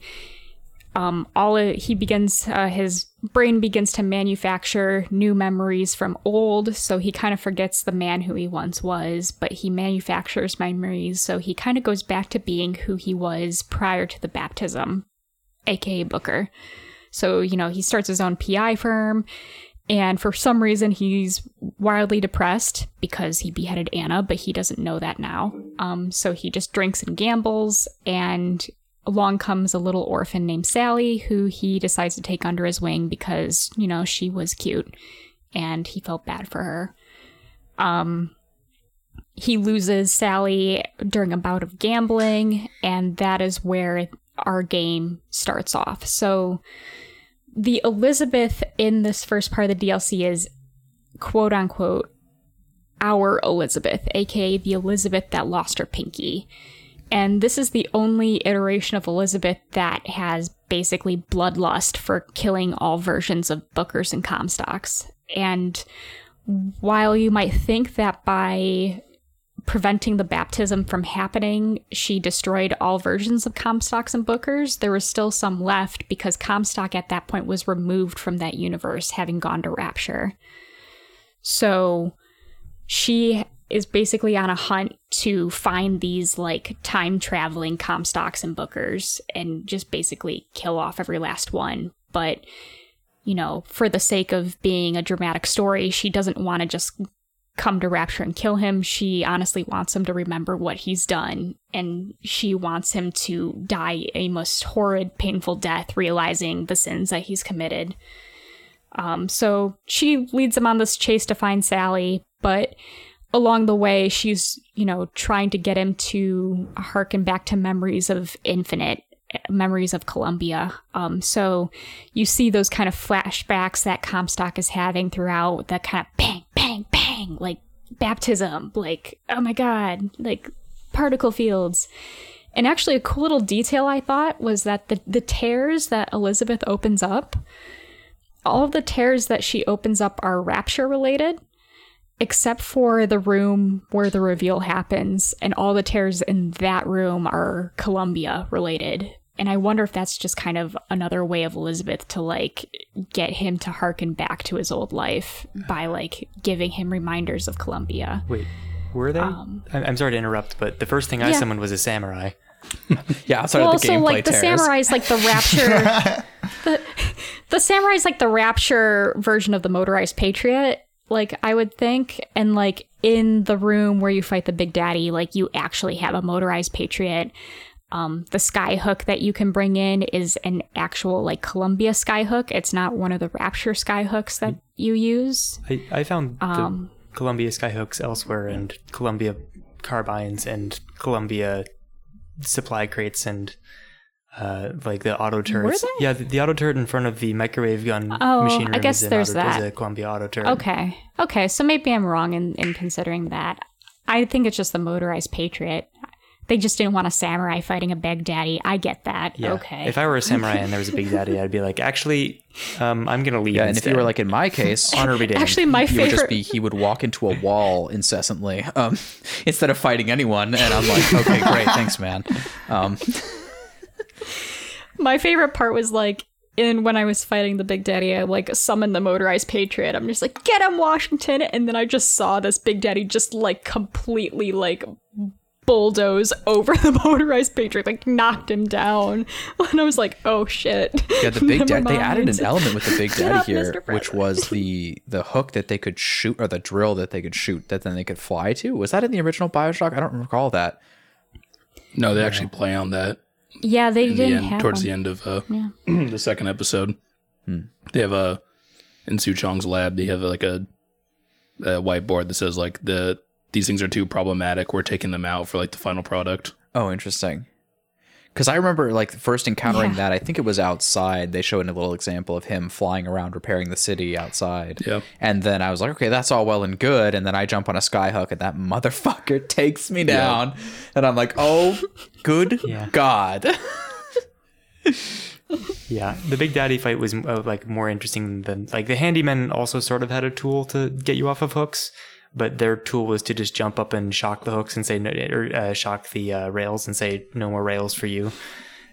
um, all of, he begins uh, his brain begins to manufacture new memories from old, so he kind of forgets the man who he once was, but he manufactures memories, so he kind of goes back to being who he was prior to the baptism, aka Booker. So, you know, he starts his own PI firm, and for some reason he's wildly depressed because he beheaded Anna, but he doesn't know that now. Um, so he just drinks and gambles, and along comes a little orphan named Sally, who he decides to take under his wing because, you know, she was cute and he felt bad for her. Um, he loses Sally during a bout of gambling, and that is where our game starts off. So, the Elizabeth in this first part of the DLC is quote unquote our Elizabeth, aka the Elizabeth that lost her pinky. And this is the only iteration of Elizabeth that has basically bloodlust for killing all versions of Bookers and Comstocks. And while you might think that by preventing the baptism from happening, she destroyed all versions of Comstocks and Bookers, there was still some left because Comstock at that point was removed from that universe, having gone to Rapture. So she is basically on a hunt to find these like time traveling Comstocks and Bookers and just basically kill off every last one. But, you know, for the sake of being a dramatic story, she doesn't want to just come to Rapture and kill him. She honestly wants him to remember what he's done, and she wants him to die a most horrid, painful death, realizing the sins that he's committed. Um, so she leads him on this chase to find Sally, but along the way, she's, you know, trying to get him to harken back to memories of Infinite, memories of Columbia. Um, so you see those kind of flashbacks that Comstock is having throughout that kind of bang, bang, like baptism, like, oh my God, like particle fields. And actually, a cool little detail I thought was that the, the tears that Elizabeth opens up, all of the tears that she opens up are rapture related except for the room where the reveal happens, and all the tears in that room are Columbia related. And I wonder if that's just kind of another way of Elizabeth to like get him to harken back to his old life by like giving him reminders of Columbia. Wait, were they? I'm I'm sorry to interrupt, but the first thing I Um, Yeah. summoned was a samurai. Yeah, outside well, of the so gameplay like the tears. samurai's like the rapture. the, the samurai's like the rapture version of the motorized patriot. Like I would think, and like in the room where you fight the big daddy, like you actually have a motorized patriot. Um, the skyhook that you can bring in is an actual like Columbia skyhook. It's not one of the Rapture skyhooks that you use. I, I found Um, the Columbia skyhooks elsewhere, and Columbia carbines, and Columbia supply crates, and uh, like the auto turrets. they? Yeah, the, the auto turret in front of the microwave gun Oh, machine I guess is, there's auto, is that. a Columbia auto turret. Okay. Okay. So maybe I'm wrong in, in considering that. I think it's just the motorized Patriot. They just didn't want a samurai fighting a Big Daddy. I get that. Yeah. Okay. If I were a samurai and there was a big daddy, I'd be like, actually, um, I'm gonna leave. Yeah, and if you were like in my case, honor be damned. Actually, my he would just be he would walk into a wall incessantly um, instead of fighting anyone and i'm like okay great thanks man um, my favorite part was like in when I was fighting the Big Daddy, I like summoned the motorized Patriot. I'm just like, get him, Washington, and then I just saw this Big Daddy just like completely like bulldoze over the motorized Patriot, like knocked him down, and I was like, oh shit. yeah the big Never daddy they added an element with the big Get daddy up, here which was the the hook that they could shoot or the drill that they could shoot that then they could fly to was that in the original bioshock i don't recall that No, they actually play on that Yeah, they in the didn't end, have towards one. the end of uh, the second episode. They have a in Suchong's lab. They have like a, a whiteboard that says like the these things are too problematic. We're taking them out for like the final product. oh interesting because i remember like first encountering Yeah. that i think it was outside they showed a little example of him flying around repairing the city outside Yeah. And then I was like, okay, that's all well and good. And then I jump on a skyhook and that motherfucker takes me down. And I'm like, oh, good Yeah. God. Yeah, the Big Daddy fight was uh, like more interesting than like the handyman also sort of had a tool to get you off of hooks, but their tool was to just jump up and shock the hooks and say no, or uh, shock the uh, rails and say no more rails for you,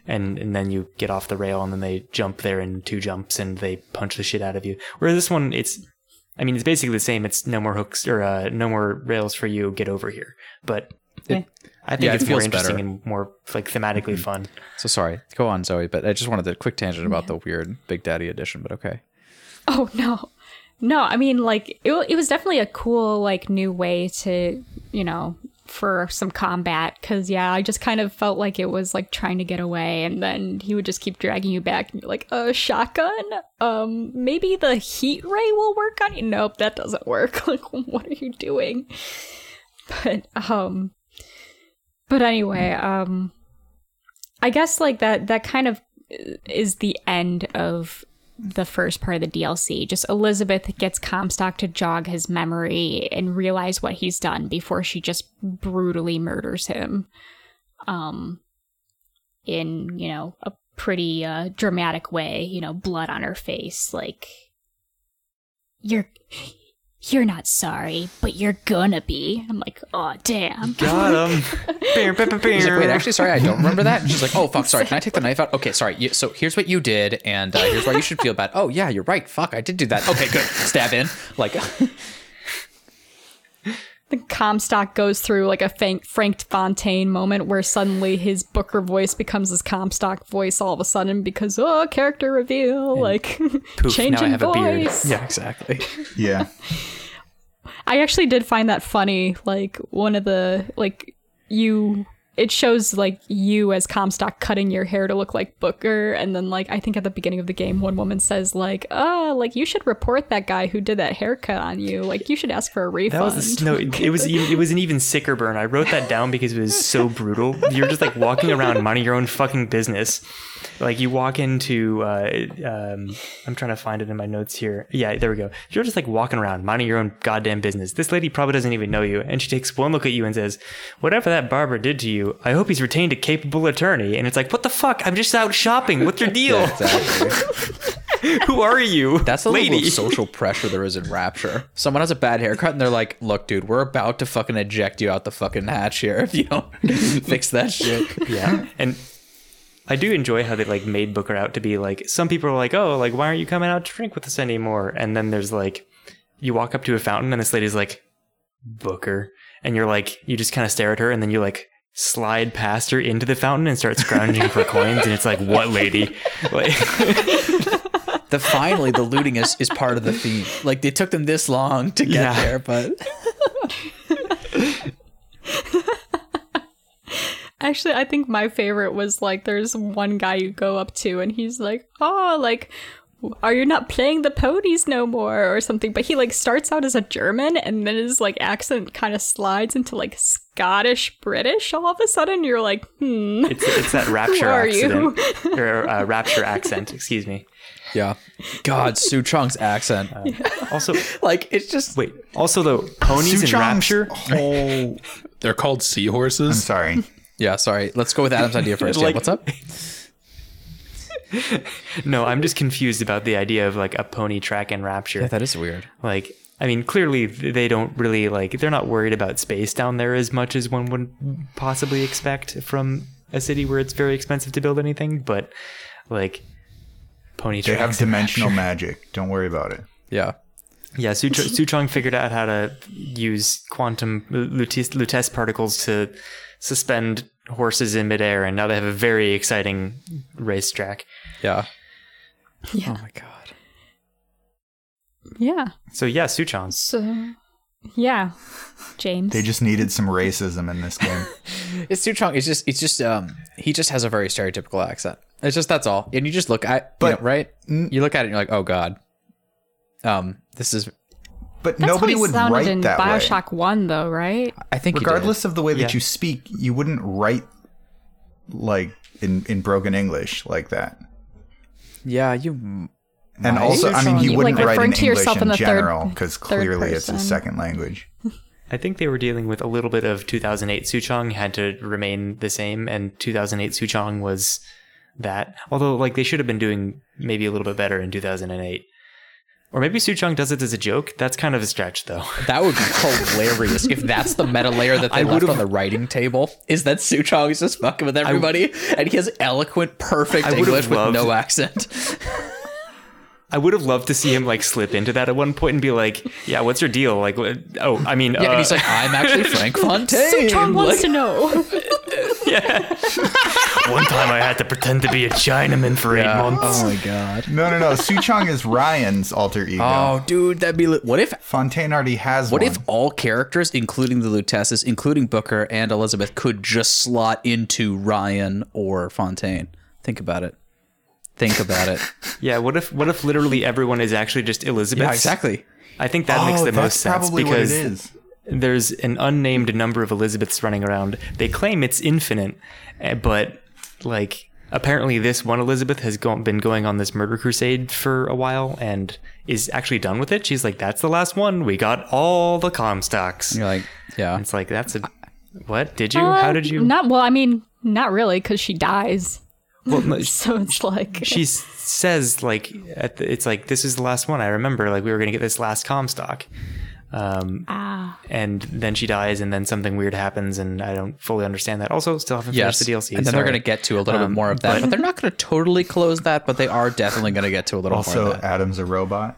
and and then you get off the rail and then they jump there in two jumps and they punch the shit out of you. Whereas this one, it's I mean it's basically the same. It's no more hooks or uh, no more rails for you. Get over here, but. Yeah. I think Yeah, it it's more feels interesting better. and more like thematically fun. So sorry. Go on, Zoe. But I just wanted a quick tangent about the weird Big Daddy edition. But okay. Oh no. No, I mean like it, it was definitely a cool like new way to, you know, for some combat cuz yeah, I just kind of felt like it was like trying to get away and then he would just keep dragging you back and you're like, "Uh, shotgun? Um maybe the heat ray will work on you." Nope, that doesn't work. Like what are you doing? But um but anyway, um I guess like that that kind of is the end of the first part of the DLC. Just Elizabeth gets Comstock to jog his memory and realize what he's done before she just brutally murders him. Um in, you know, a pretty uh dramatic way, you know, blood on her face like you're you're not sorry, but you're gonna be. I'm like, oh damn. Got him. He's like, wait, actually, sorry, I don't remember that. And she's like, oh, fuck, sorry. Can I take the knife out? Okay, sorry. You, so here's what you did, and uh, here's why you should feel bad. Oh, yeah, you're right. Fuck, I did do that. Okay, good. Stab in. Like, the Comstock goes through like a Frank, Frank Fontaine moment where suddenly his Booker voice becomes his Comstock voice all of a sudden because oh character reveal like Poof, changing now I have a beard. voice. yeah, exactly. Yeah. I actually did find that funny. Like one of the like you it shows like you as Comstock cutting your hair to look like Booker and then like I think at the beginning of the game one woman says like oh like you should report that guy who did that haircut on you like you should ask for a refund. That was a, no. It, it was it was an even sicker burn. I wrote that down because it was so brutal. You're just like walking around minding your own fucking business. Like you walk into, uh, um, I'm trying to find it in my notes here. Yeah, there we go. You're just like walking around minding your own goddamn business. This lady probably doesn't even know you, and she takes one look at you and says, "Whatever that barber did to you, I hope he's retained a capable attorney." And it's like, what the fuck? I'm just out shopping. What's your deal? exactly. Who are you? That's the lady. level of social pressure there is in Rapture. Someone has a bad haircut, and they're like, look, dude, we're about to fucking eject you out the fucking hatch here if you don't fix that shit. Yeah. And I do enjoy how they like made Booker out to be like some people are like, "Oh, like why aren't you coming out to drink with us anymore?" And then there's like you walk up to a fountain and this lady's like, "Booker." And you're like you just kind of stare at her and then you like slide past her into the fountain and start scrounging for coins and it's like, "What lady?" Like The finally, the looting is, is part of the theme. Like, they took them this long to get Yeah. there, but Actually, I think my favorite was like there's one guy you go up to and he's like, "Oh, like are you not playing the ponies no more or something?" But he like starts out as a German and then his like accent kind of slides into like Scottish British all of a sudden. You're like, "Hmm." it's it's that rapture are you? accident or uh, rapture accent, excuse me. yeah. God, Suchong's accent. Also, Like, it's just. wait, also though, ponies in Suchong's rapture Whole. They're called I'm seahorses. sorry. Yeah, sorry. Let's go with Adam's idea first. yeah, what's up? No, I'm just confused about the idea of like a pony track and Rapture. Yeah, that is weird. like, I mean, clearly they don't really like, they're not worried about space down there as much as one would possibly expect from a city where it's very expensive to build anything. But like, pony They have dimensional Rapture- magic. Don't worry about it. Yeah. Yeah, Su Suchong figured out how to use quantum uh, Lutece, Lutece particles to suspend horses in midair, and now they have a very exciting racetrack. Yeah. Yeah. Oh my god. Yeah. So yeah, Suchong. So yeah, James. They just needed some racism in this game. It's Suchong. It's just, it's just, um, he just has a very stereotypical accent. It's just that's all. And you just look at, But- but right, you look at it, and you're like, oh god, um, this is. But That's nobody would sounded write in that way. Bioshock One, though, right? I think he did. Regardless of the way that Yeah. you speak, you wouldn't write like in in broken English like that. Yeah, you. M- And might. also, I mean, he You, wouldn't like, write referring in to English yourself in in the third- general because third clearly it's his second language. I think they were dealing with a little bit of 2008 Suchong had to remain the same, and 2008 Suchong was that. Although, like, they should have been doing maybe a little bit better in 2008. Or maybe Suchong does it as a joke. That's kind of a stretch, though. That would be hilarious if that's the meta layer that they I left on the writing table. Is that Suchong is just fucking with everybody, and he has eloquent, perfect I English with loved- no accent. I would have loved to see him like slip into that at one point and be like, "Yeah, what's your deal?" Like, oh, I mean, Yeah, and uh, he's like, I'm actually Frank Fontaine. So Tom wants Like, to know. yeah. one time I had to pretend to be a Chinaman for eight months. oh my god. No, no, no. Suchong is Ryan's alter ego. Oh, dude, that'd be. Li- what if? Fontaine already has What one. if all characters, including the Luteces, including Booker and Elizabeth, could just slot into Ryan or Fontaine? Think about it. Think about it. Yeah, what if what if literally everyone is actually just Elizabeth? yeah, exactly. I think that makes Oh, the that's most sense probably what because it is. there's an unnamed number of Elizabeths running around. They claim it's infinite, eh, but like apparently this one Elizabeth has gone, been going on this murder crusade for a while and is actually done with it. She's like, "That's the last one. We got all the Comstocks." You're like, yeah. It's like that's a what? Did you? How did you? Uh, Not well. I mean, not really, because she dies. Well, no, So it's like she says like at the, it's like this is the last one. I remember like we were gonna get this last Comstock. Um, ah, and then she dies, and then something weird happens, and I don't fully understand that. Also, still haven't Yes, finished the DLC. and then they're going to get to a little bit Um, more of that, but- but, they're not going to totally close that. But they are definitely going to get to a little more Also, of that. Adam's a robot.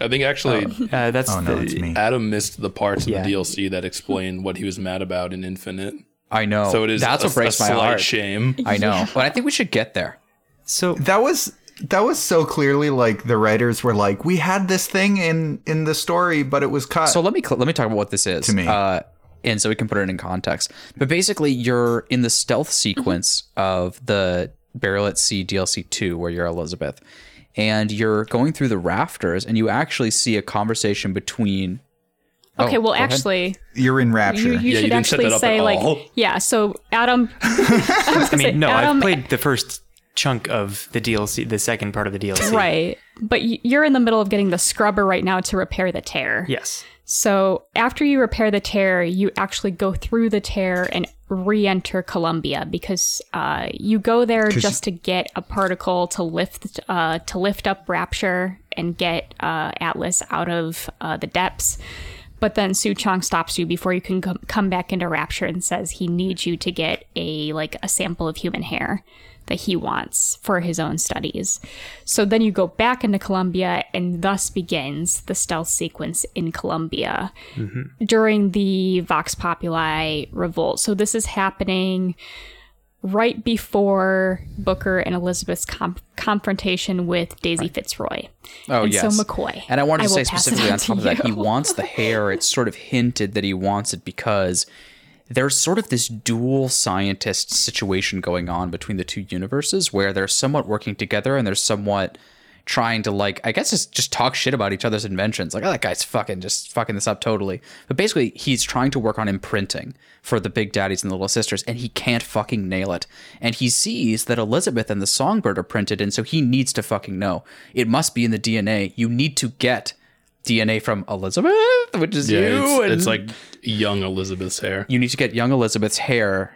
I think actually Uh, that's Oh no, the, it's me. Adam missed the parts Yeah. of the DLC that explain what he was mad about in Infinite. I know. So it is That's a, what breaks a my heart. shame. I know, but I think we should get there. So That was that was so clearly like the writers were like, we had this thing in in the story, but it was cut. So let me cl- let me talk about what this is To me. uh, and so we can put it in context. But basically, you're in the stealth sequence of the Burial at Sea DLC two, where you're Elizabeth, and you're going through the rafters, and you actually see a conversation between. Okay. Oh, well, go ahead. actually, You're in Rapture. you, you Yeah, should didn't set actually that up say at like, all. yeah. So Adam, I, was I gonna say, mean, no, Adam, I've played the first chunk of the DLC, the second part of the DLC. right, but you're in the middle of getting the scrubber right now to repair the tear. Yes. So after you repair the tear, you actually go through the tear and re-enter Columbia because uh, you go there just to get a particle to lift uh, to lift up Rapture and get uh, Atlas out of uh, the depths. But then Suchong stops you before you can com- come back into Rapture and says he needs you to get a like a sample of human hair that he wants for his own studies. So then you go back into Columbia, and thus begins the stealth sequence in Columbia mm-hmm. during the Vox Populi revolt. So this is happening right before Booker and Elizabeth's com- confrontation with Daisy Fitzroy. Oh and yes, so McCoy. And I wanted to will say specifically on to top of that, he wants the hair. It's sort of hinted that he wants it because there's sort of this dual scientist situation going on between the two universes where they're somewhat working together and they're somewhat trying to like I guess just just talk shit about each other's inventions. Like, oh, that guy's fucking just fucking this up totally. But basically, he's trying to work on imprinting for the big daddies and the little sisters, and he can't fucking nail it. And he sees that Elizabeth and the Songbird are printed, and so he needs to fucking know. It must be in the DNA. You need to get DNA from Elizabeth, which is Yeah, you. it's, and it's like young Elizabeth's hair. you need to get young Elizabeth's hair.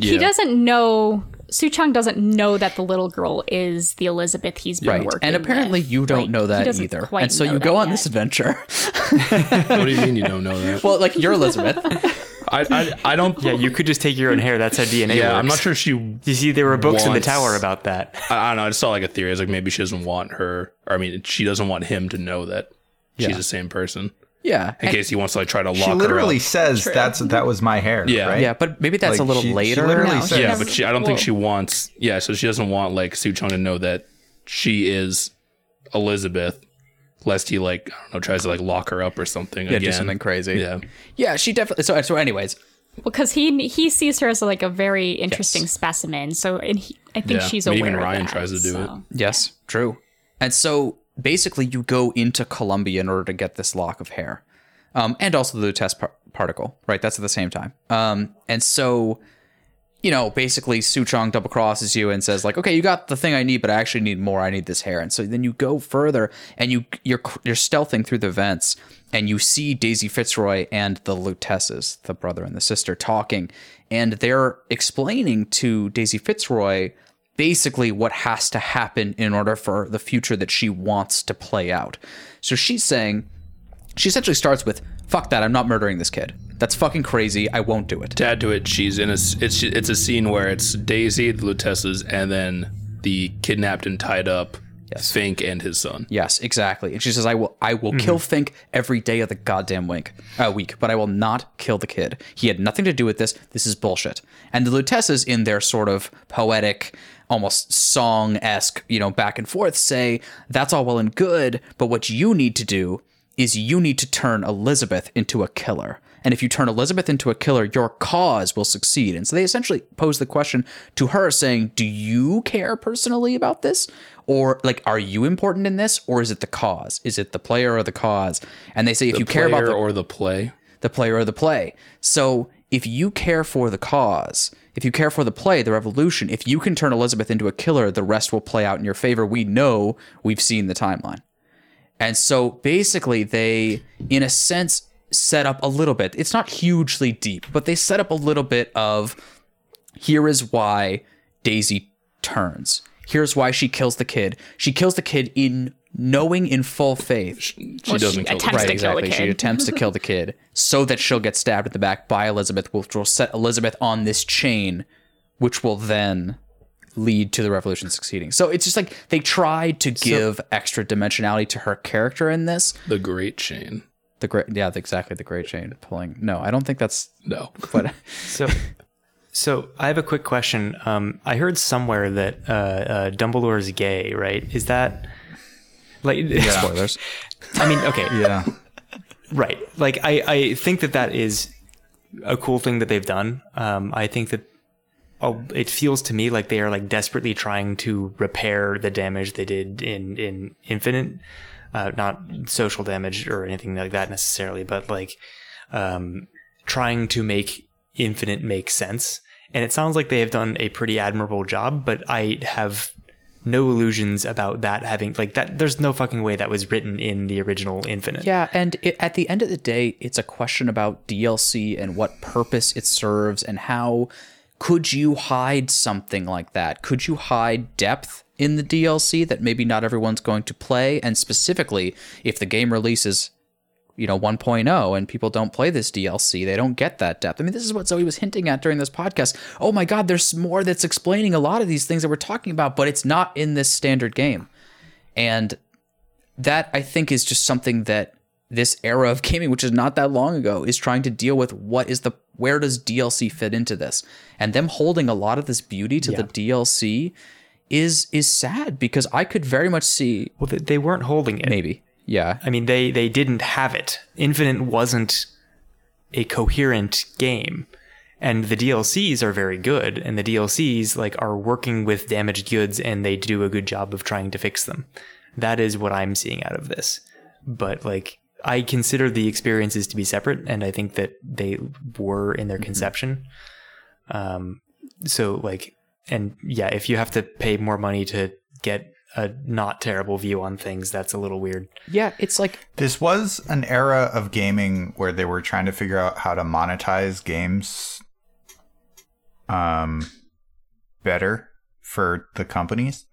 He doesn't know. Suchong doesn't know that the little girl is the Elizabeth he's been Right. working And apparently with. you don't Like, know that either. And so you go on yet. this adventure. What do you mean you don't know that? well, like you're Elizabeth. I, I, I don't. Yeah, you could just take your own hair. That's how DNA yeah, works. I'm not sure she. You see, there were books in the tower about that. I, I don't know. I just saw like a theory. It's like maybe she doesn't want her. Or I mean, she doesn't want him to know that Yeah. she's the same person. Yeah. In And- case he wants to like try to lock She literally up. says that's that was my hair. Yeah. right? yeah, but maybe that's Like, a little she- she later. literally No, says- Yeah, but she, I don't think she wants. Yeah, so she doesn't want like Suchong to know that she is Elizabeth, lest he like I don't know tries to like lock her up or something. yeah, again. do something crazy. Yeah, Yeah, she definitely. So, so anyways, because he he sees her as like a very interesting specimen. So and he, I think Yeah. she's I mean, aware. even of Ryan that, tries to do it. yes, true. And so basically, you go into Columbia in order to get this lock of hair, um, and also the test par- particle. Right, that's at the same time. Um, and so. You know, basically, Suchong double crosses you and says, like, "Okay, you got the thing I need, but I actually need more. I need this hair." And so then you go further, and you you're you're stealthing through the vents, and you see Daisy Fitzroy and the Luteces, the brother and the sister, talking, and they're explaining to Daisy Fitzroy basically what has to happen in order for the future that she wants to play out. So she's saying, she essentially starts with, fuck that, I'm not murdering this kid. That's fucking crazy. I won't do it. To add to it, she's in a s- it's it's a scene where it's Daisy, the Luteces, and then the kidnapped and tied up Fink and his son. Yes, exactly. And she says, "I will, I will kill Fink every day of the goddamn week, uh, week, but I will not kill the kid. He had nothing to do with this. This is bullshit." And the Luteces, in their sort of poetic, almost song esque, you know, back and forth, say, "That's all well and good, but what you need to do is you need to turn Elizabeth into a killer." And if you turn Elizabeth into a killer, your cause will succeed. And so they essentially pose the question to her saying, Do you care personally about this? Or like, are you important in this? Or is it the cause? Is it the player or the cause? And they say, if you care about Player the, or the play. the player or the play. So if you care for the cause, if you care for the play, the revolution, if you can turn Elizabeth into a killer, the rest will play out in your favor. We know we've seen the timeline. And so basically, they, in a sense, set up a little bit. It's not hugely deep, but they set up a little bit of here is why Daisy turns. Here's why she kills the kid. She kills the kid in knowing in full faith. She Well, doesn't kill the attempts Right, to kill the exactly. She attempts to kill the kid so that she'll get stabbed in the back by Elizabeth, which will set Elizabeth on this chain, which will then lead to the revolution succeeding. So it's just like they tried to give extra dimensionality to her character in this. the great chain. The great, yeah, exactly. The great chain pulling. No, I don't think that's No. But So, so I have a quick question. Um, I heard somewhere that uh, uh, Dumbledore is gay, right? Is that like? Spoilers. I mean, okay, Yeah. right. Like, I I think that that is a cool thing that they've done. Um, I think that. Oh, it feels to me like they are like desperately trying to repair the damage they did in in Infinite, uh, not social damage or anything like that necessarily, but like um, trying to make Infinite make sense. And it sounds like they have done a pretty admirable job, but I have no illusions about that having like that. There's no fucking way that was written in the original Infinite. Yeah, and it, at the end of the day, it's a question about DLC and what purpose it serves and how could you hide something like that? Could you hide depth in the DLC that maybe not everyone's going to play? And specifically, if the game releases, you know, 1.0 and people don't play this DLC, they don't get that depth. I mean, this is what Zoe was hinting at during this podcast. Oh my God, there's more that's explaining a lot of these things that we're talking about, but it's not in this standard game. And that I think is just something that this era of gaming, which is not that long ago, is trying to deal with what is the where does DLC fit into this? And them holding a lot of this beauty to the DLC is is sad because I could very much see Well, they, they weren't holding it. maybe. Yeah. I mean, they they didn't have it. Infinite wasn't a coherent game, and the DLCs are very good, and the DLCs like are working with damaged goods, and they do a good job of trying to fix them. That is what I'm seeing out of this. But like, I consider the experiences to be separate, and I think that they were in their conception. Um, so like, and yeah, if you have to pay more money to get a not terrible view on things, that's a little weird. Yeah, it's like This was an era of gaming where they were trying to figure out how to monetize games um better for the companies.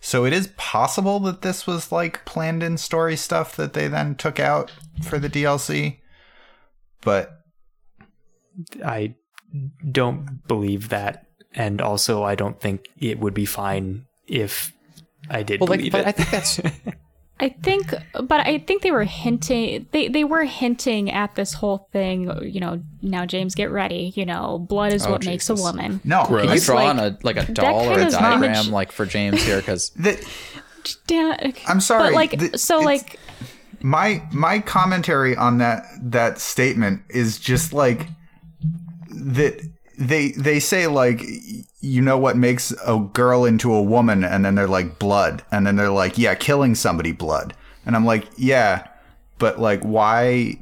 So it is possible that this was like planned in story stuff that they then took out for the DLC. But I don't believe that, and also I don't think it would be fine if I did well like believe but. I think that's I think, but I think they were hinting. They they were hinting at this whole thing. You know, now James, get ready. You know, blood is oh, what makes a woman. no, Gross. Can you draw like- on a like a doll or a diagram image- like for James here because that I'm sorry, but like th- so, like my my commentary on that that statement is just like that they they say like you know what makes a girl into a woman and then they're like blood and then they're like yeah killing somebody blood and i'm like yeah but like why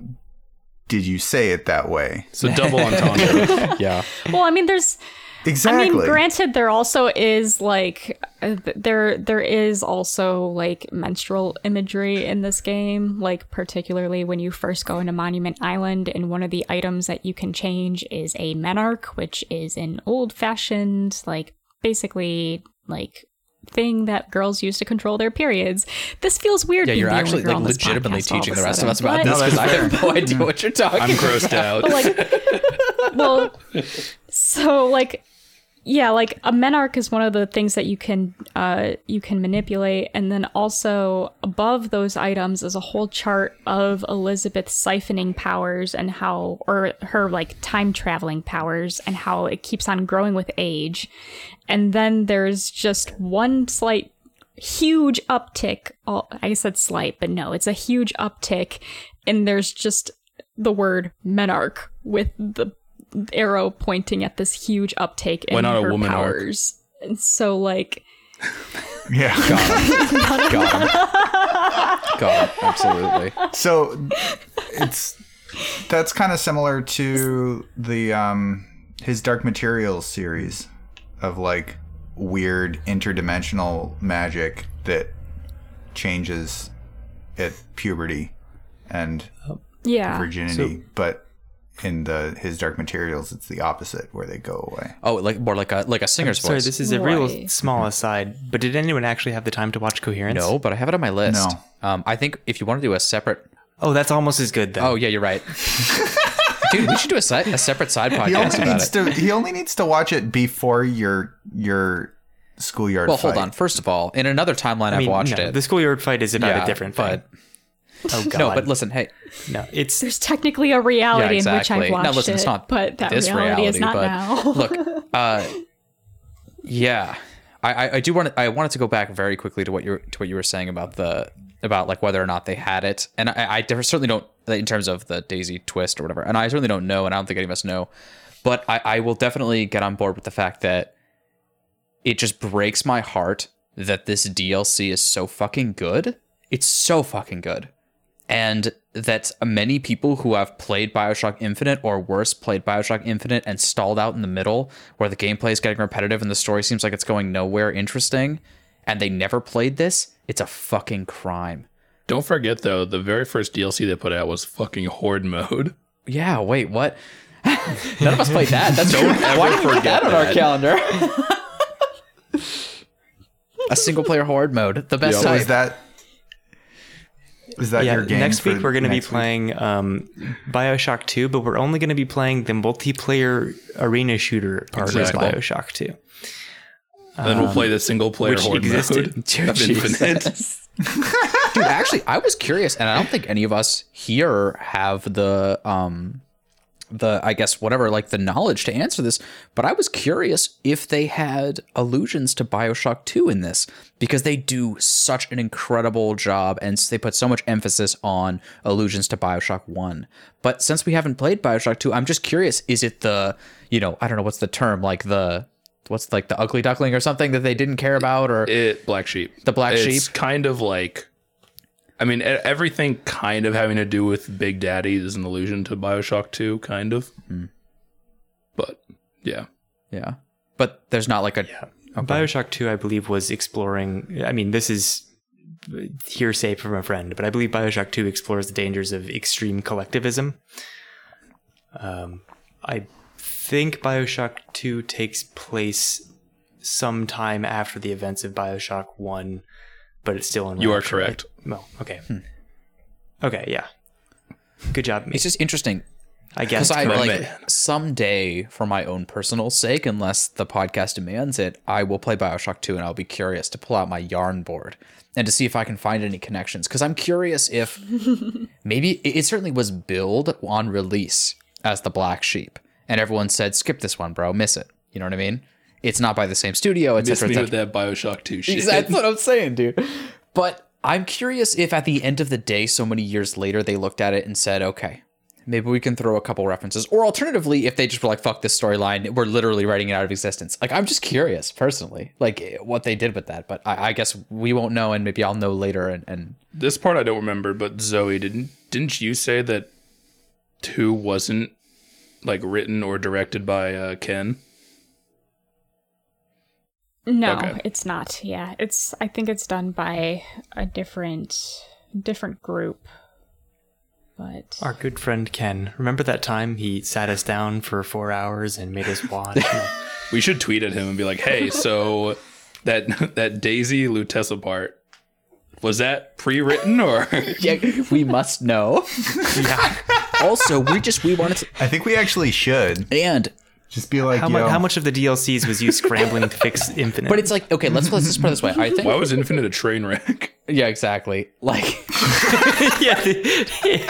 did you say it that way So double entendre. yeah. well, I mean, there's. Exactly I mean, granted, there also is like uh, there there is also like menstrual imagery in this game, like particularly when you first go into Monument Island, and one of the items that you can change is a menarche, which is an old fashioned like basically like thing that girls use to control their periods. This feels weird. Yeah, you're actually like legitimately teaching the rest of us about What? this because I have no idea what you're talking I'm about. grossed out. like well so like yeah like a menarche is one of the things that you can uh you can manipulate and then also above those items is a whole chart of elizabeth's siphoning powers and how or her like time traveling powers and how it keeps on growing with age. And then there's just one slight huge uptick oh, i said slight but no it's a huge uptick and there's just the word menarche with the arrow pointing at this huge uptake in Why not a her woman arc? powers. And so like Yeah. God. God. Got him. Absolutely. so it's that's kind of similar to the um his Dark Materials series of like weird interdimensional magic that changes at puberty and yeah. virginity, but in the his Dark Materials, it's the opposite, where they go away. Oh, like more like a like a singer's Sorry, voice. this is a real Right. small aside, but did anyone actually have the time to watch Coherence? no, but I have it on my list. No. Um, I think if you want to do a separate. Oh, that's almost as good though. Oh yeah, you're right. Dude, we should do a, side, a separate side He podcast only about needs it. to he only needs to watch it before your your schoolyard. Well, hold on. First of all, in another timeline, I mean, I've watched no, it. The schoolyard fight is about yeah, a different but thing. Oh god. no, but listen, hey, no, it's There's technically a reality yeah, in which. I've watched now listen, it's not but that this reality, is not but now. look, uh, yeah, I, I, I do want to, I wanted to go back very quickly to what you were, to what you were saying about the about like whether or not they had it, and I, I certainly don't in terms of the Daisy twist or whatever, and I certainly don't know, and I don't think any of us know, but I, I will definitely get on board with the fact that it just breaks my heart that this DLC is so fucking good. It's so fucking good and that many people who have played Bioshock Infinite or worse played Bioshock Infinite and stalled out in the middle where the gameplay is getting repetitive and the story seems like it's going nowhere interesting and they never played this, it's a fucking crime. Don't forget though, the very first DLC they put out was fucking Horde mode. Yeah, wait, what? None of us played that. That's Don't true. ever Why did we put forget that on our calendar? a single player horde mode, the best Yeah. So is that is that yeah. your game? Next week we're going to be playing um, Bioshock 2, but we're only going to be playing the multiplayer arena shooter part Exactly. of Bioshock 2. then we'll play the single player which Horde existed. mode of Infinite. Dude, actually, I was curious, and I don't think any of us here have the um the I guess whatever like the knowledge to answer this, but I was curious if they had allusions to BioShock 2 in this because they do such an incredible job and they put so much emphasis on allusions to BioShock 1. But since we haven't played BioShock 2, I'm just curious, is it the, you know, I don't know what's the term, like the what's like the ugly duckling or something that they didn't care about or It Black Sheep. The Black it's Sheep? kind of like I mean, e- everything kind of having to do with Big Daddy is an allusion to Bioshock 2, kind of. Hmm. But yeah. yeah. But there's not like a Bioshock 2, I believe, was exploring. I mean, this is hearsay from a friend, but I believe Bioshock 2 explores the dangers of extreme collectivism. Um, I think Bioshock 2 takes place sometime after the events of Bioshock 1, but it's still in. You are Rapture. correct. Well, okay. Hmm. Okay, yeah. Good job. It's just interesting I guess. because I correct. like someday, for my own personal sake, unless the podcast demands it, I will play Bioshock Two, and I'll be curious to pull out my yarn board and to see if I can find any connections. Because I'm curious if maybe it, it certainly was billed on release as the Black Sheep, and everyone said, "Skip this one, bro, miss it." You know what I mean? It's not by the same studio, Miss etc. me etc. with that Bioshock 2 shit. That's what I'm saying, dude. But I'm curious if at the end of the day, so many years later, they looked at it and said, okay, maybe we can throw a couple references. Or alternatively, if they just were like, fuck this storyline, we're literally writing it out of existence. Like, I'm just curious, personally, like what they did with that. But I, I guess we won't know, and maybe I'll know later. And, and This part I don't remember, but Zoe, didn't didn't you say that 2 wasn't like written or directed by uh, Ken? No, Okay. it's not. Yeah, it's. I think it's done by a different different group. But Our good friend Ken. Remember that time he sat us down for four hours and made us watch? We should tweet at him and be like, "Hey, so that that Daisy Lutessa part was that pre-written or Yeah, we must know. Yeah. Also, we just we wanted to, I think we actually should and just be like, How, yo, mu- how much of the DLCs was you scrambling to fix Infinite? but it's like okay, let's let's just put it this way. I think why was Infinite a train wreck? yeah, exactly. Like yeah,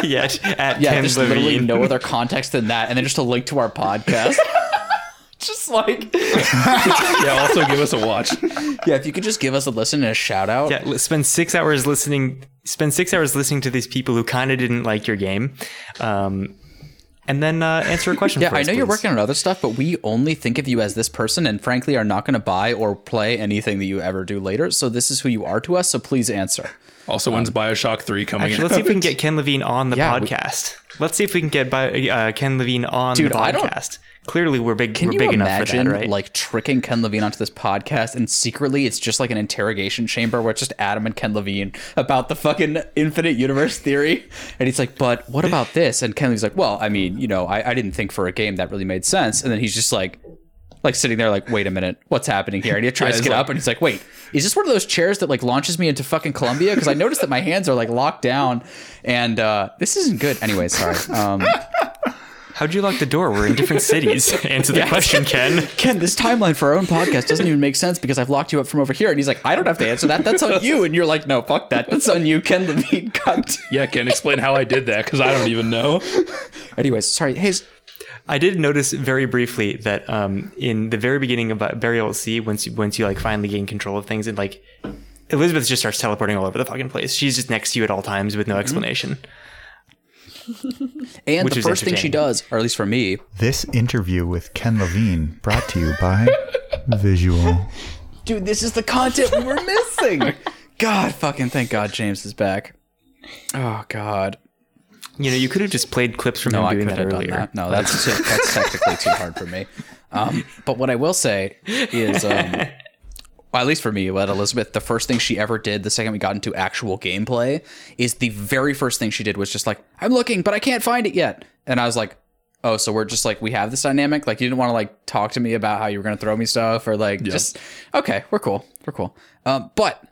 yeah. At yeah, Ken there's literally no other context than that, and then just a link to our podcast. just like Yeah, also give us a watch. yeah, if you could just give us a listen and a shout out. Yeah, spend six hours listening. Spend six hours listening to these people who kind of didn't like your game, um, and then uh, answer a question. Yeah, for I us, know you're working on other stuff, but we only think of you as this person, and frankly, are not going to buy or play anything that you ever do later. So this is who you are to us. So please answer. Also, when's Bioshock Three coming Actually, let's see if we can get Ken Levine on the Yeah, we- podcast. let's see if we can get by, uh, Ken Levine on Dude, the I don't- podcast. Clearly, we're big. Can we're you big enough for imagine that, right? like tricking Ken Levine onto this podcast, and secretly it's just like an interrogation chamber where it's just Adam and Ken Levine about the fucking infinite universe theory, and he's like, "But what about this?" And Ken Levine's like, "Well, I mean, you know, I, I didn't think for a game that really made sense," and then he's just like. Like sitting there, like, wait a minute, what's happening here? And he tries Yeah, to get like- up, and he's like, wait, is this one of those chairs that like launches me into fucking Columbia? Because I noticed that my hands are like locked down, and uh, this isn't good. Anyway, sorry. Um, How'd you lock the door? We're in different cities. Answer the question, Ken. Ken, this timeline for our own podcast doesn't even make sense because I've locked you up from over here. And he's like, I don't have to answer that. That's on you. And you're like, no, fuck that. That's on you, Ken Levine. Cunt. yeah, can explain how I did that because I don't even know. Anyways, sorry. Hey, I did notice very briefly that um, in the very beginning of uh, Burial at Sea, once you, once you like finally gain control of things, and like Elizabeth just starts teleporting all over the fucking place. She's just next to you at all times with no explanation. And Which the first thing she does, or at least for me, this interview with Ken Levine brought to you by Visual. dude, this is the content we were missing. God, fucking thank God James is back. Oh, God. You know, you could have just played clips from No, him I doing could that have done earlier. that. No, that's too, that's technically too hard for me. Um, but what I will say is, um, well, at least for me, what Elizabeth, the first thing she ever did the second we got into actual gameplay is the very first thing she did was just like, I'm looking, but I can't find it yet. And I was like, oh, so we're just like, we have this dynamic? Like, you didn't want to like talk to me about how you were going to throw me stuff or like just, okay, we're cool. We're cool. Um, but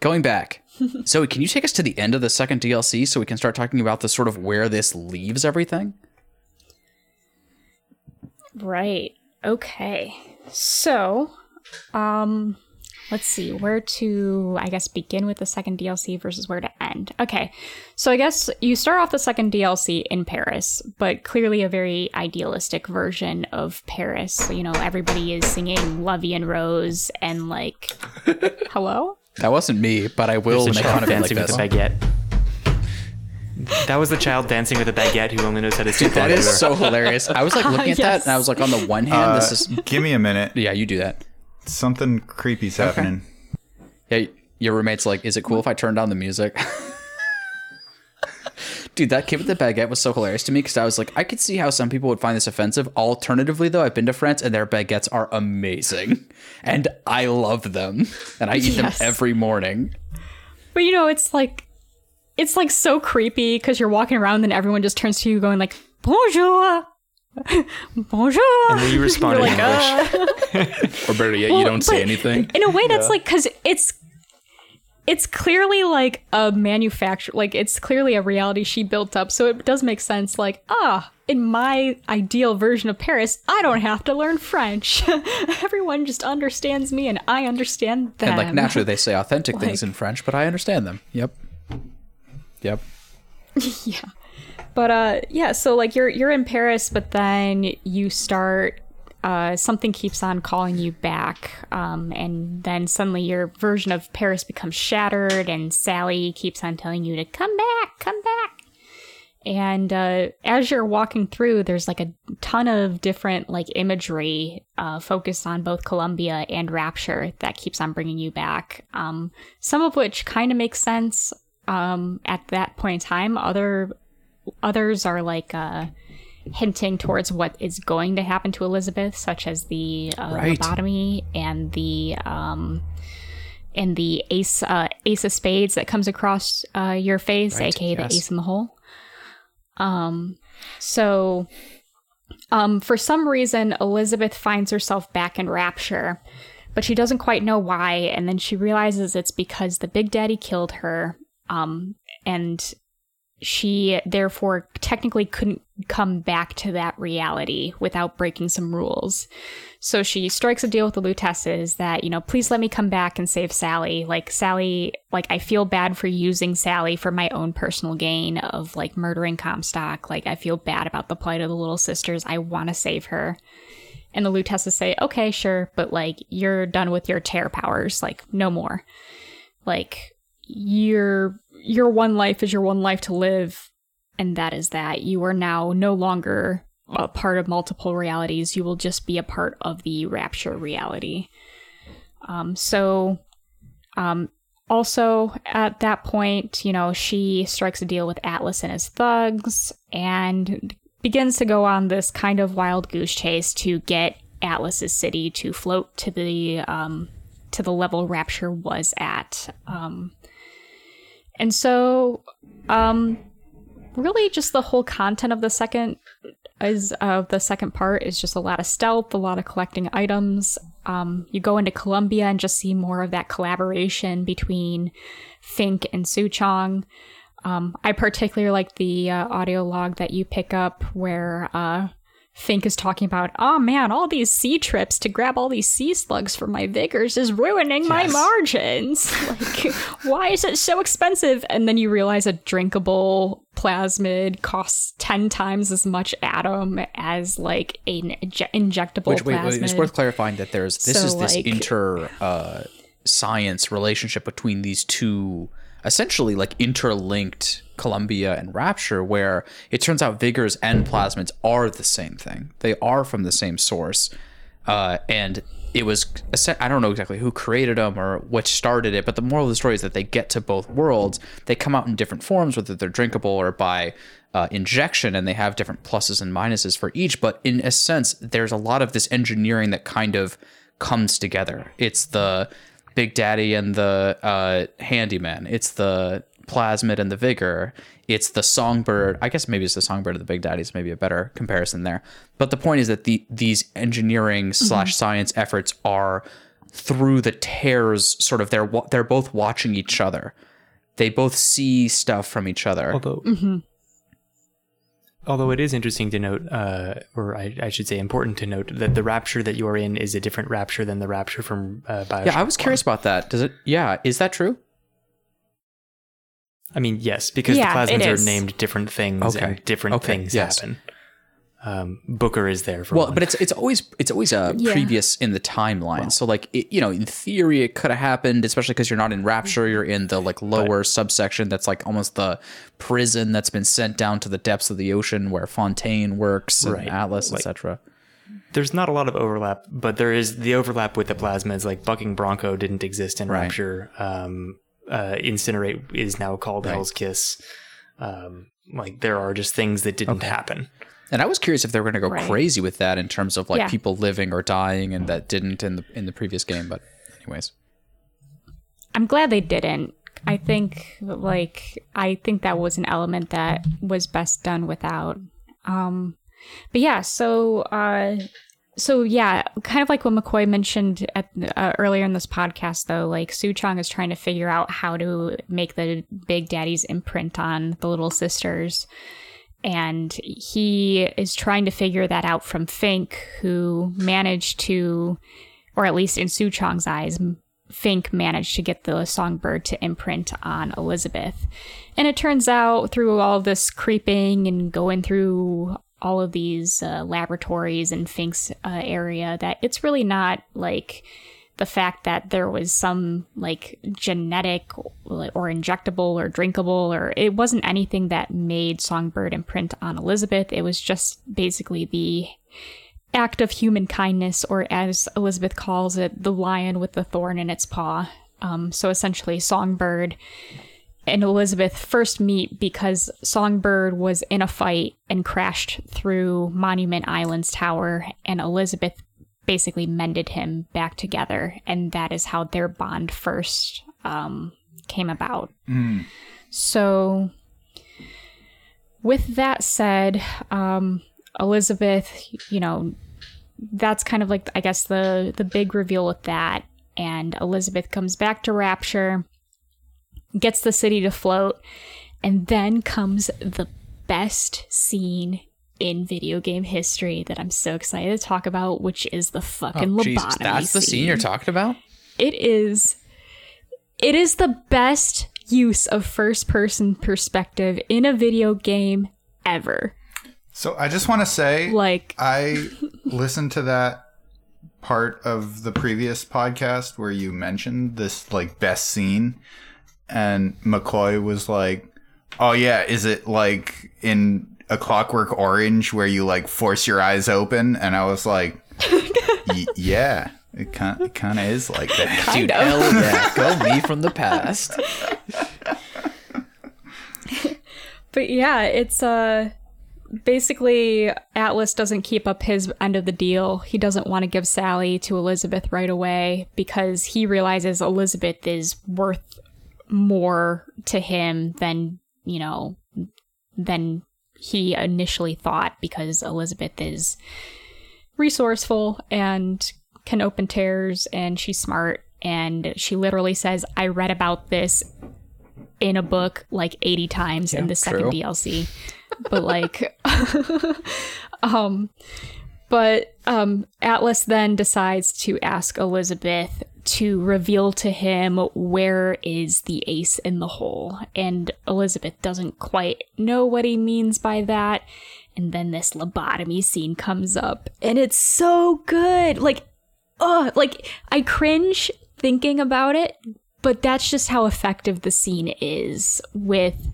going back, Zoe, can you take us to the end of the second DLC so we can start talking about the sort of where this leaves everything? Right. Okay. So, um, let's see where to, I guess, begin with the second DLC versus where to end. Okay. So, I guess you start off the second DLC in Paris, but clearly a very idealistic version of Paris. So, you know, everybody is singing La Vie en Rose and like, hello? That wasn't me, but I will There's a make fun child of it like with a baguette. That was the child dancing with a baguette who only knows how to speak That is so hilarious. I was like looking at that, Yes. and I was like, on the one hand, this uh, is Give me a minute. yeah, you do that. Something creepy's happening. Yeah, your roommate's like, is it cool if I turn down the music? Dude, that kid with the baguette was so hilarious to me because I was like, I could see how some people would find this offensive. Alternatively, though, I've been to France and their baguettes are amazing, and I love them, and I eat Yes. them every morning. But you know, it's like, it's like so creepy because you're walking around and everyone just turns to you going like, bonjour. Bonjour. And then you respond You're in like, English. uh, Or better yet, Well, you don't say anything. In a way, that's like because it's it's clearly like a manufacture, like it's clearly a reality she built up. So it does make sense. Like, ah, in my ideal version of Paris, I don't have to learn French. Everyone just understands me, and I understand them. And like naturally, they say authentic things in French, but I understand them. Yep. Yep. yeah but uh yeah so like you're you're in paris but then you start uh something keeps on calling you back um and then suddenly your version of paris becomes shattered and sally keeps on telling you to come back come back. And uh, as you're walking through there's like a ton of different like imagery uh, focused on both columbia and rapture that keeps on bringing you back um, some of which kind of makes sense um, at that point in time. Other others are like uh, hinting towards what is going to happen to elizabeth such as the uh, Right. lobotomy and the um, and the ace uh, ace of spades that comes across uh, your face Right, aka yes. the ace in the hole um, so, um, for some reason, Elizabeth finds herself back in Rapture, but but she doesn't quite know why. And then she realizes it's because the Big Daddy killed her, um, and she therefore technically couldn't come back to that reality without breaking some rules. So she strikes a deal with the Luteces that, you know, please let me come back and save Sally. Like, Sally, like, I feel bad for using Sally for my own personal gain of, like, murdering Comstock. Like, I feel bad about the plight of the Little Sisters. I want to save her. And the Luteces say, okay, sure, but, like, you're done with your tear powers. Like, no more. Like, your your one life is your one life to live and that is that. You are now no longer a part of multiple realities. You will just be a part of the rapture reality. Um, so um, also at that point you know she strikes a deal with atlas and his thugs and begins to go on this kind of wild goose chase to get atlas's city to float to the um, to the level rapture was at. Um, and so, um, really, just the whole content of the second is of uh, the second part is just a lot of stealth, a lot of collecting items. Um, you go into Columbia and just see more of that collaboration between Fink and Suchong. Um, I particularly like the uh, audio log that you pick up where uh, Fink is talking about, oh man, all these sea trips to grab all these sea slugs for my vigors is ruining yes. my margins. Like, why is it so expensive? And then you realize a drinkable plasmid costs 10 times as much ADAM as like an injectable Which, wait, wait, it's worth clarifying that there's this so, is this like, inter uh, science relationship between these two essentially like interlinked Columbia and Rapture, where it turns out vigors and plasmids are the same thing. They are from the same source. Uh, and it was, I don't know exactly who created them or which started it, but the moral of the story is that they get to both worlds. They come out in different forms, whether they're drinkable or by uh, injection, and they have different pluses and minuses for each. But in a sense, there's a lot of this engineering that kind of comes together. It's the Big Daddy and the uh, Handyman. It's the Plasmid and the Vigor. It's the Songbird. I guess maybe it's the Songbird of the Big Daddies. Maybe a better comparison there. But the point is that the these engineering slash mm-hmm. science efforts are through the tears. Sort of they're they're both watching each other. They both see stuff from each other. Although mm-hmm. Although it is interesting to note, uh, or I, I, should say important to note, that the rapture that you are in is a different rapture than the rapture from uh, Bioshock. Yeah, I was curious about that. Does it? Yeah, is that true? I mean, yes, because yeah, the plasmids are named different things okay. and different okay. things yes. happen um, Booker is there for well, one. but it's it's always it's always a yeah. previous in the timeline. Well, so like it, you know, in theory, it could have happened, especially because you're not in Rapture. You're in the like lower but, subsection that's like almost the prison that's been sent down to the depths of the ocean where Fontaine works and right. Atlas, like, etc. There's not a lot of overlap, but there is the overlap with the plasmids. Like bucking Bronco didn't exist in right. Rapture. Um, uh, Incinerate is now called right. Hell's Kiss. Um, like there are just things that didn't okay. happen. And I was curious if they were going to go right. crazy with that in terms of like yeah. people living or dying, and that didn't in the in the previous game. But anyways, I'm glad they didn't. I think like I think that was an element that was best done without. Um, but yeah, so uh, so yeah, kind of like what McCoy mentioned at, uh, earlier in this podcast, though, like Suchong is trying to figure out how to make the Big Daddy's imprint on the little sisters and he is trying to figure that out from Fink, who managed to, or at least in Suchong's eyes, Fink managed to get the songbird to imprint on Elizabeth. And it turns out through all this creeping and going through all of these uh, laboratories in Fink's uh, area that it's really not like the fact that there was some like genetic or injectable or drinkable or it wasn't anything that made Songbird imprint on Elizabeth. It was just basically the act of human kindness, or as Elizabeth calls it, the lion with the thorn in its paw. Um, so essentially, Songbird and Elizabeth first meet because Songbird was in a fight and crashed through Monument Island's tower, and Elizabeth basically mended him back together, and that is how their bond first um, came about. Mm. So, with that said, um, Elizabeth, you know, that's kind of like I guess the the big reveal with that. And Elizabeth comes back to Rapture, gets the city to float, and then comes the best scene in video game history that I'm so excited to talk about, which is the fucking Oh, lobotomy. Jesus, that's the scene you're talking about. It is it is the best use of first person perspective in a video game ever. So I just want to say, Like I listened to that part of the previous podcast where you mentioned this like best scene, and McCoy was like, "Oh yeah, is it like in a Clockwork Orange where you like force your eyes open?" And I was like, y- "Yeah." It kind, it kind of is like that. Dude, of. hell yeah. Go me from the past. But yeah, it's uh basically Atlas doesn't keep up his end of the deal. He doesn't want to give Sally to Elizabeth right away because he realizes Elizabeth is worth more to him than, you know, than he initially thought because Elizabeth is resourceful and can open tears and she's smart and she literally says I read about this in a book like 80 times in the second true. DLC. But like um but um Atlas then decides to ask Elizabeth to reveal to him where is the ace in the hole. And Elizabeth doesn't quite know what he means by that. And then this lobotomy scene comes up. And it's so good. Like oh like I cringe thinking about it but that's just how effective the scene is with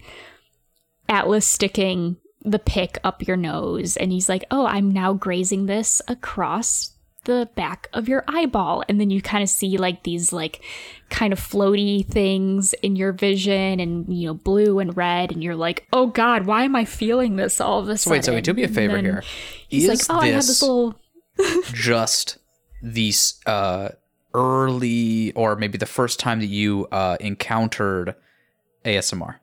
Atlas sticking the pick up your nose. And he's like, "Oh, I'm now grazing this across the back of your eyeball." And then you kind of see like these like kind of floaty things in your vision and you know blue and red and you're like, "Oh god, why am I feeling this all of a sudden?" wait, so do me a favor here. He's Is like, "Oh, I have this this little just these uh early or maybe the first time that you uh encountered ASMR?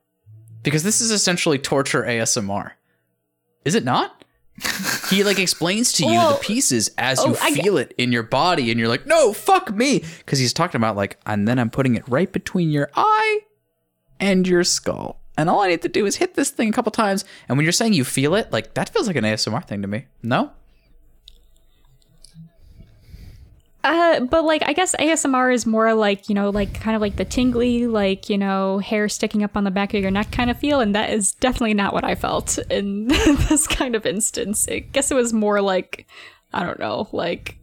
Because this is essentially torture ASMR. Is it not? He like explains to you Well, the pieces as oh, you I feel it in your body and you're like, "No, fuck me." Cuz he's talking about like and then I'm putting it right between your eye and your skull. And all I need to do is hit this thing a couple times. And when you're saying you feel it, like that feels like an ASMR thing to me. No? Uh, but like I guess ASMR is more like you know like kind of like the tingly like you know hair sticking up on the back of your neck kind of feel, and that is definitely not what I felt in this kind of instance. I guess it was more like I don't know like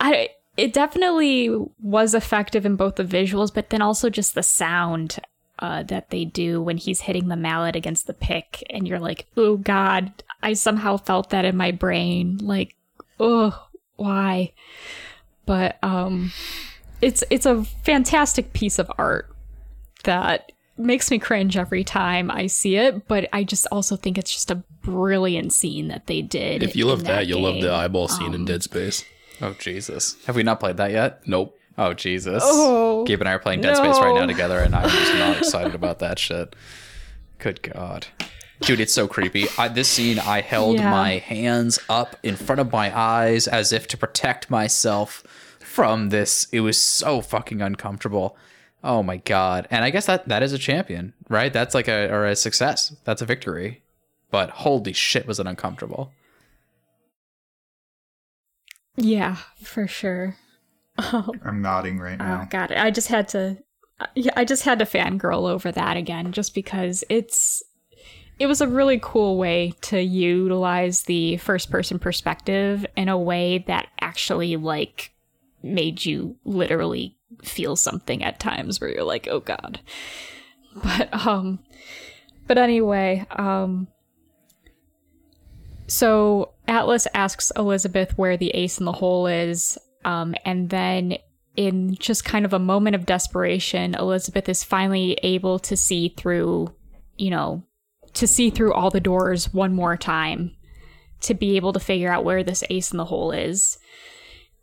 I it definitely was effective in both the visuals, but then also just the sound. Uh, that they do when he's hitting the mallet against the pick, and you're like, "Oh God!" I somehow felt that in my brain. Like, oh, why? But um it's it's a fantastic piece of art that makes me cringe every time I see it, but I just also think it's just a brilliant scene that they did. If you love in that, you'll love the eyeball scene Um, in Dead Space. Oh Jesus! Have we not played that yet? Nope. Oh Jesus! Oh, Gabe and I are playing Dead Space right now together, and I'm just not excited about that shit. Good God, dude, it's so creepy. I, this scene, I held Yeah. my hands up in front of my eyes as if to protect myself from this. It was so fucking uncomfortable. Oh my God! And I guess that that is a champion, right? That's like a or a success. That's a victory. But holy shit, was it uncomfortable? Yeah, for sure. I'm nodding right now Oh now. god, I just had to yeah, I just had to fangirl over that again just because it's it was a really cool way to utilize the first person perspective in a way that actually like made you literally feel something at times where you're like, "Oh god." But um but anyway, um so Atlas asks Elizabeth where the ace in the hole is, um, and then in just kind of a moment of desperation, Elizabeth is finally able to see through, you know, to see through all the doors one more time to be able to figure out where this ace in the hole is.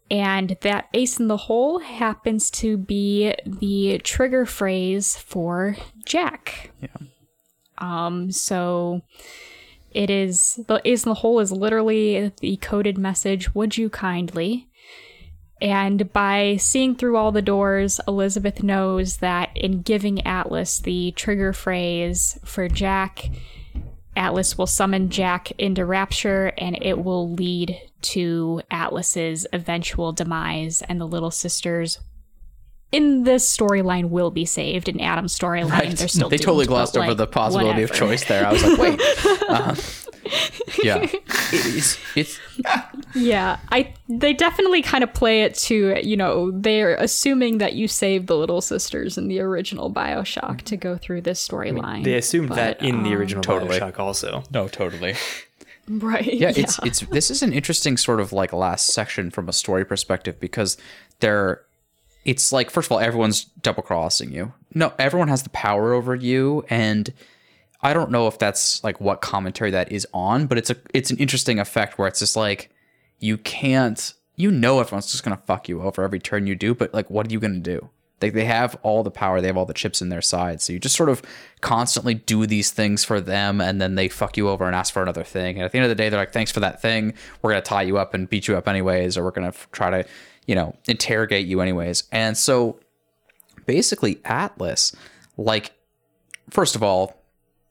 And that ace in the hole happens to be the trigger phrase for Jack. Yeah. Um, so it is the ace in the hole is literally the coded message, would you kindly? And by seeing through all the doors, Elizabeth knows that in giving Atlas the trigger phrase for Jack, Atlas will summon Jack into Rapture and it will lead to Atlas's eventual demise and the little sisters in this storyline will be saved. In Adam's storyline, they're still they totally doomed, but, glossed over like, the possibility of choice there. I was like, wait, um, yeah, it's it's Yeah, I they definitely kind of play it to you know they're assuming that you saved the little sisters in the original Bioshock to go through this storyline. They assumed But, that in the um, original totally. Bioshock also. no, totally. right? yeah, it's it's this is an interesting sort of like last section from a story perspective because they're it's like first of all everyone's double crossing you. No, everyone has the power over you and I don't know if that's like what commentary that is on, but it's a it's an interesting effect where it's just like you can't you know everyone's just gonna fuck you over every turn you do, but like what are you gonna do? Like they have all the power, they have all the chips in their side. So you just sort of constantly do these things for them and then they fuck you over and ask for another thing. And at the end of the day, they're like, thanks for that thing. We're gonna tie you up and beat you up anyways, or we're gonna try to, you know, interrogate you anyways. And so basically Atlas, like first of all,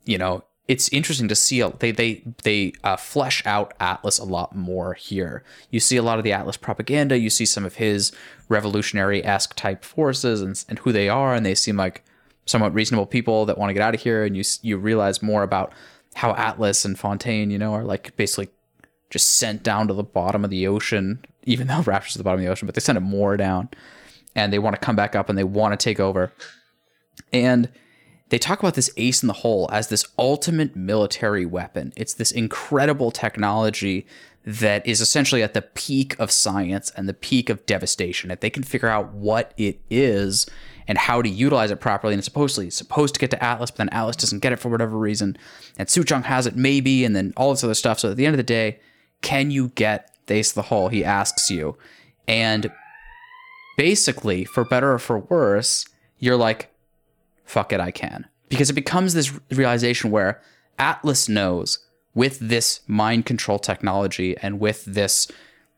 you know, it's interesting to see they they they uh, flesh out Atlas a lot more here. You see a lot of the Atlas propaganda. You see some of his revolutionary esque type forces and and who they are, and they seem like somewhat reasonable people that want to get out of here. And you you realize more about how Atlas and Fontaine, you know, are like basically just sent down to the bottom of the ocean, even though Rapture's at the bottom of the ocean, but they send it more down, and they want to come back up and they want to take over. And they talk about this ace in the hole as this ultimate military weapon. It's this incredible technology that is essentially at the peak of science and the peak of devastation. If they can figure out what it is and how to utilize it properly, and it's supposedly supposed to get to Atlas, but then Atlas doesn't get it for whatever reason, and Suchong has it maybe, and then all this other stuff. So at the end of the day, can you get the ace of the hole? He asks you. And basically, for better or for worse, you're like, fuck it, I can. Because it becomes this realization where Atlas knows with this mind control technology and with this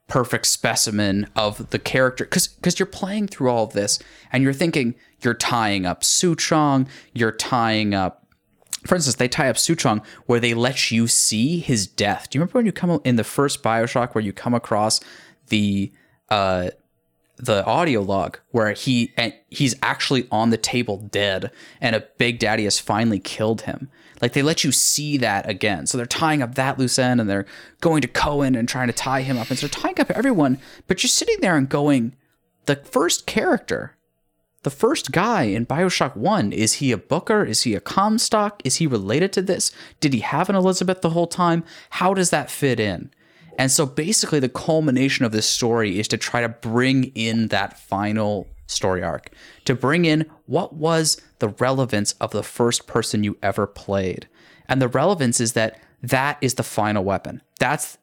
perfect specimen of the character because because you're playing through all of this and you're thinking you're tying up Suchong, you're tying up for instance, they tie up Suchong where they let you see his death. Do you remember when you come in the first Bioshock where you come across the uh the audio log where he and he's actually on the table dead and a big daddy has finally killed him. Like they let you see that again. So they're tying up that loose end and they're going to cohen and trying to tie him up. And so they're tying up everyone but you're sitting there and going the first character the first guy in bioshock 1 is he a booker? Is he a comstock? Is he related to this? Did he have an elizabeth the whole time? How does that fit in and so basically, the culmination of this story is to try to bring in that final story arc, to bring in what was the relevance of the first person you ever played. And the relevance is that that is the final weapon. That's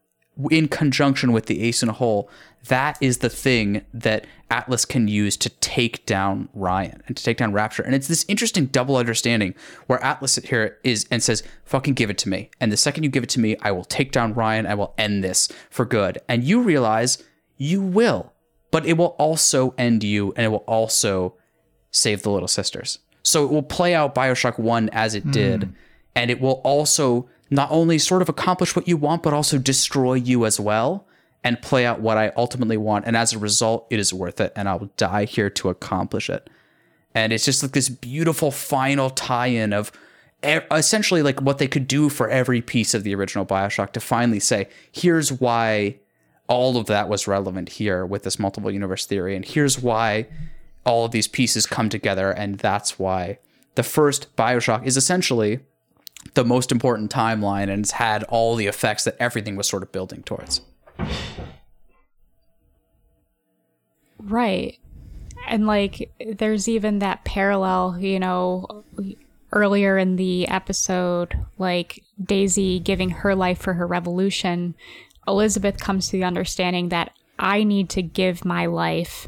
in conjunction with the ace in a hole. That is the thing that Atlas can use to take down Ryan and to take down Rapture. And it's this interesting double understanding where Atlas here is and says, fucking give it to me. And the second you give it to me, I will take down Ryan. I will end this for good. And you realize you will, but it will also end you and it will also save the little sisters. So it will play out Bioshock 1 as it did. Hmm. And it will also not only sort of accomplish what you want, but also destroy you as well and play out what I ultimately want. And as a result, it is worth it. And I will die here to accomplish it. And it's just like this beautiful final tie in of essentially like what they could do for every piece of the original Bioshock to finally say, here's why all of that was relevant here with this multiple universe theory. And here's why all of these pieces come together. And that's why the first Bioshock is essentially the most important timeline and it's had all the effects that everything was sort of building towards. Right. And like there's even that parallel, you know, earlier in the episode, like Daisy giving her life for her revolution, Elizabeth comes to the understanding that I need to give my life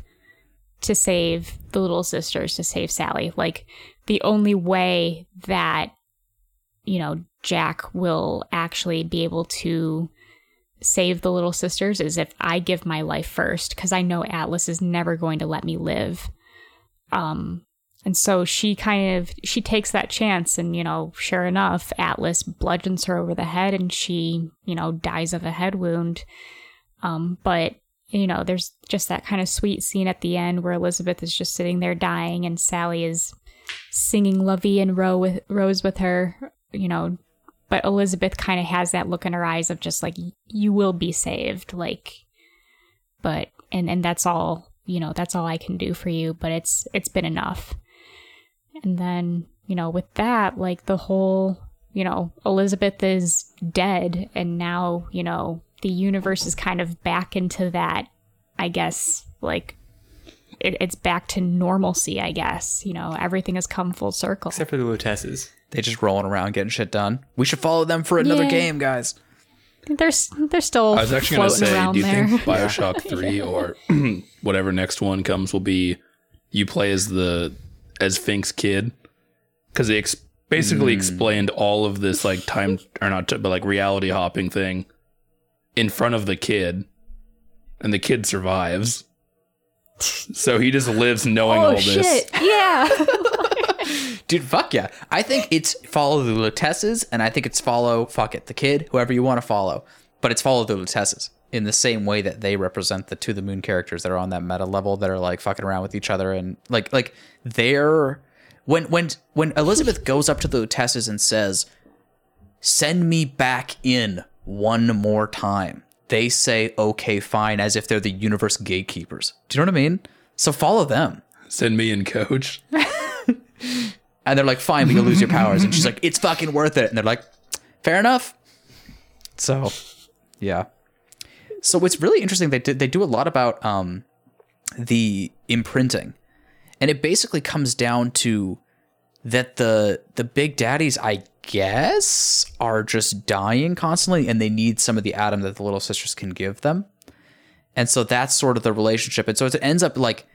to save the little sisters, to save Sally. Like the only way that you know, Jack will actually be able to save the little sisters is if I give my life first because I know Atlas is never going to let me live. Um and so she kind of she takes that chance and you know sure enough Atlas bludgeons her over the head and she you know dies of a head wound. Um but you know there's just that kind of sweet scene at the end where Elizabeth is just sitting there dying and Sally is singing "Lovey" and with Rose with her, you know, but Elizabeth kind of has that look in her eyes of just like you will be saved like but and and that's all you know that's all I can do for you but it's it's been enough. And then you know with that like the whole you know Elizabeth is dead and now you know the universe is kind of back into that I guess like it, it's back to normalcy I guess you know everything has come full circle Except for the Luteces. They just rolling around getting shit done. We should follow them for another Yeah. game, guys. they're they're still I was actually going to say, do you there think Bioshock Three or whatever next one comes will be you play as the as Fink's kid? Because they ex- basically Hmm. explained all of this like time or not, but like reality hopping thing in front of the kid, and the kid survives. So he just lives knowing oh, all oh this. shit yeah Dude, fuck yeah. I think it's follow the Luteces, and I think it's follow, fuck it, the kid, whoever you want to follow. But it's follow the Luteces in the same way that they represent the To the Moon characters that are on that meta level that are like fucking around with each other and like like they're when when when Elizabeth goes up to the Luteces and says, "Send me back in one more time," they say, "Okay, fine," as if they're the universe gatekeepers. Do you know what I mean? So follow them. Send me in, coach. And they're like, fine, but you'll lose your powers. And she's like, it's fucking worth it. And they're like, fair enough. So, yeah. So it's really interesting. They did, they do a lot about um, the imprinting, and it basically comes down to that the the big daddies, I guess, are just dying constantly, and they need some of the ADAM that the little sisters can give them. And so that's sort of the relationship. And so it ends up like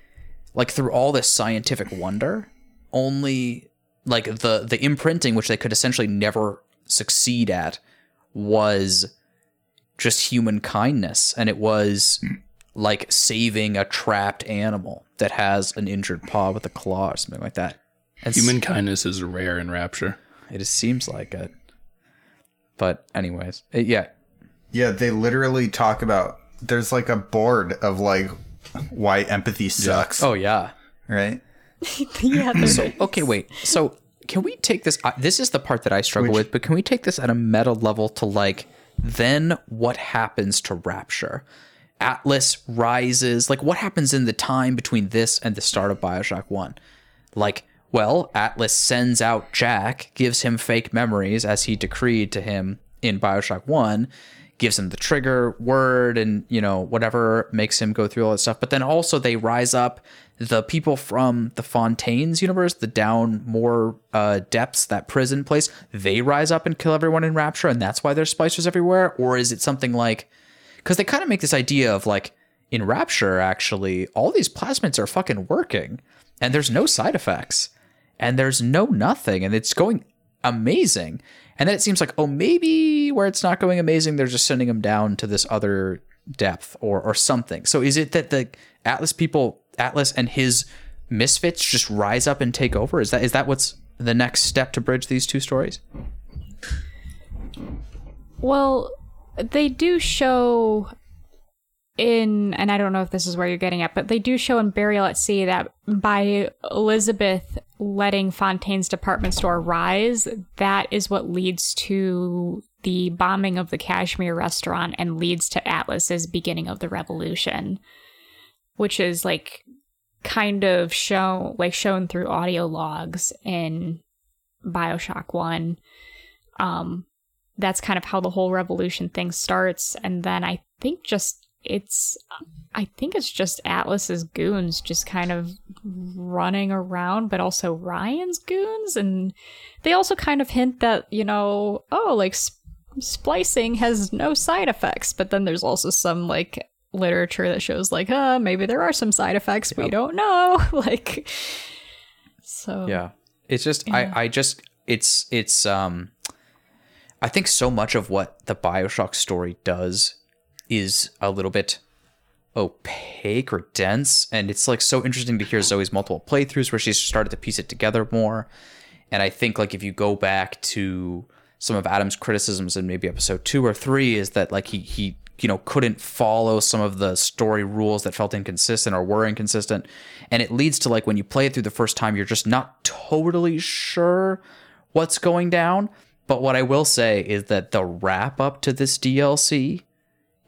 like through all this scientific wonder, only like the the imprinting which they could essentially never succeed at was just human kindness and it was like saving a trapped animal that has an injured paw with a claw or something like that. And s- Human kindness is rare in Rapture. it just seems like it. But anyways, it- yeah, Yeah, they literally talk about there's like a board of like why empathy sucks, Oh yeah. right? yeah So okay, wait. So can we take this? Uh, this is the part that I struggle Which- with. But can we take this at a meta level to like then what happens to Rapture? Atlas rises. Like what happens in the time between this and the start of Bioshock One? Like, well, Atlas sends out Jack, gives him fake memories as he decreed to him in Bioshock One, gives him the trigger word and you know whatever makes him go through all that stuff. But then also they rise up the people from the Fontaines universe, the down more uh, depths, that prison place. They rise up and kill everyone in Rapture, and that's why there's splicers everywhere. Or is it something like? Because they kind of make this idea of like in Rapture, actually, all these plasmids are fucking working, and there's no side effects, and there's no nothing, and it's going amazing. And then it seems like, oh, maybe where it's not going amazing, they're just sending them down to this other depth or or something. So is it that the Atlas people, Atlas and his misfits, just rise up and take over? Is that is that what's the next step to bridge these two stories? Well, they do show in, and I don't know if this is where you're getting at, but they do show in Burial at Sea that by Elizabeth letting Fontaine's department store rise, that is what leads to the bombing of the Kashmir restaurant and leads to Atlas's beginning of the revolution, which is like kind of shown like shown through audio logs in Bioshock 1. Um, that's kind of how the whole revolution thing starts and then i think just it's i think it's just atlas's goons just kind of running around but also ryan's goons. And they also kind of hint that you know oh like sp- splicing has no side effects. But then there's also some like literature that shows like uh maybe there are some side effects. We don't know. Like so. Yeah. It's just I I just it's it's um I think so much of what the Bioshock story does is a little bit opaque or dense. And it's like so interesting to hear Zoe's multiple playthroughs where she's started to piece it together more. And I think like if you go back to some of Adam's criticisms in maybe episode two or three, is that like he he you know couldn't follow some of the story rules that felt inconsistent or were inconsistent. And it leads to like when you play it through the first time, you're just not totally sure what's going down. But what I will say is that the wrap up to this DLC,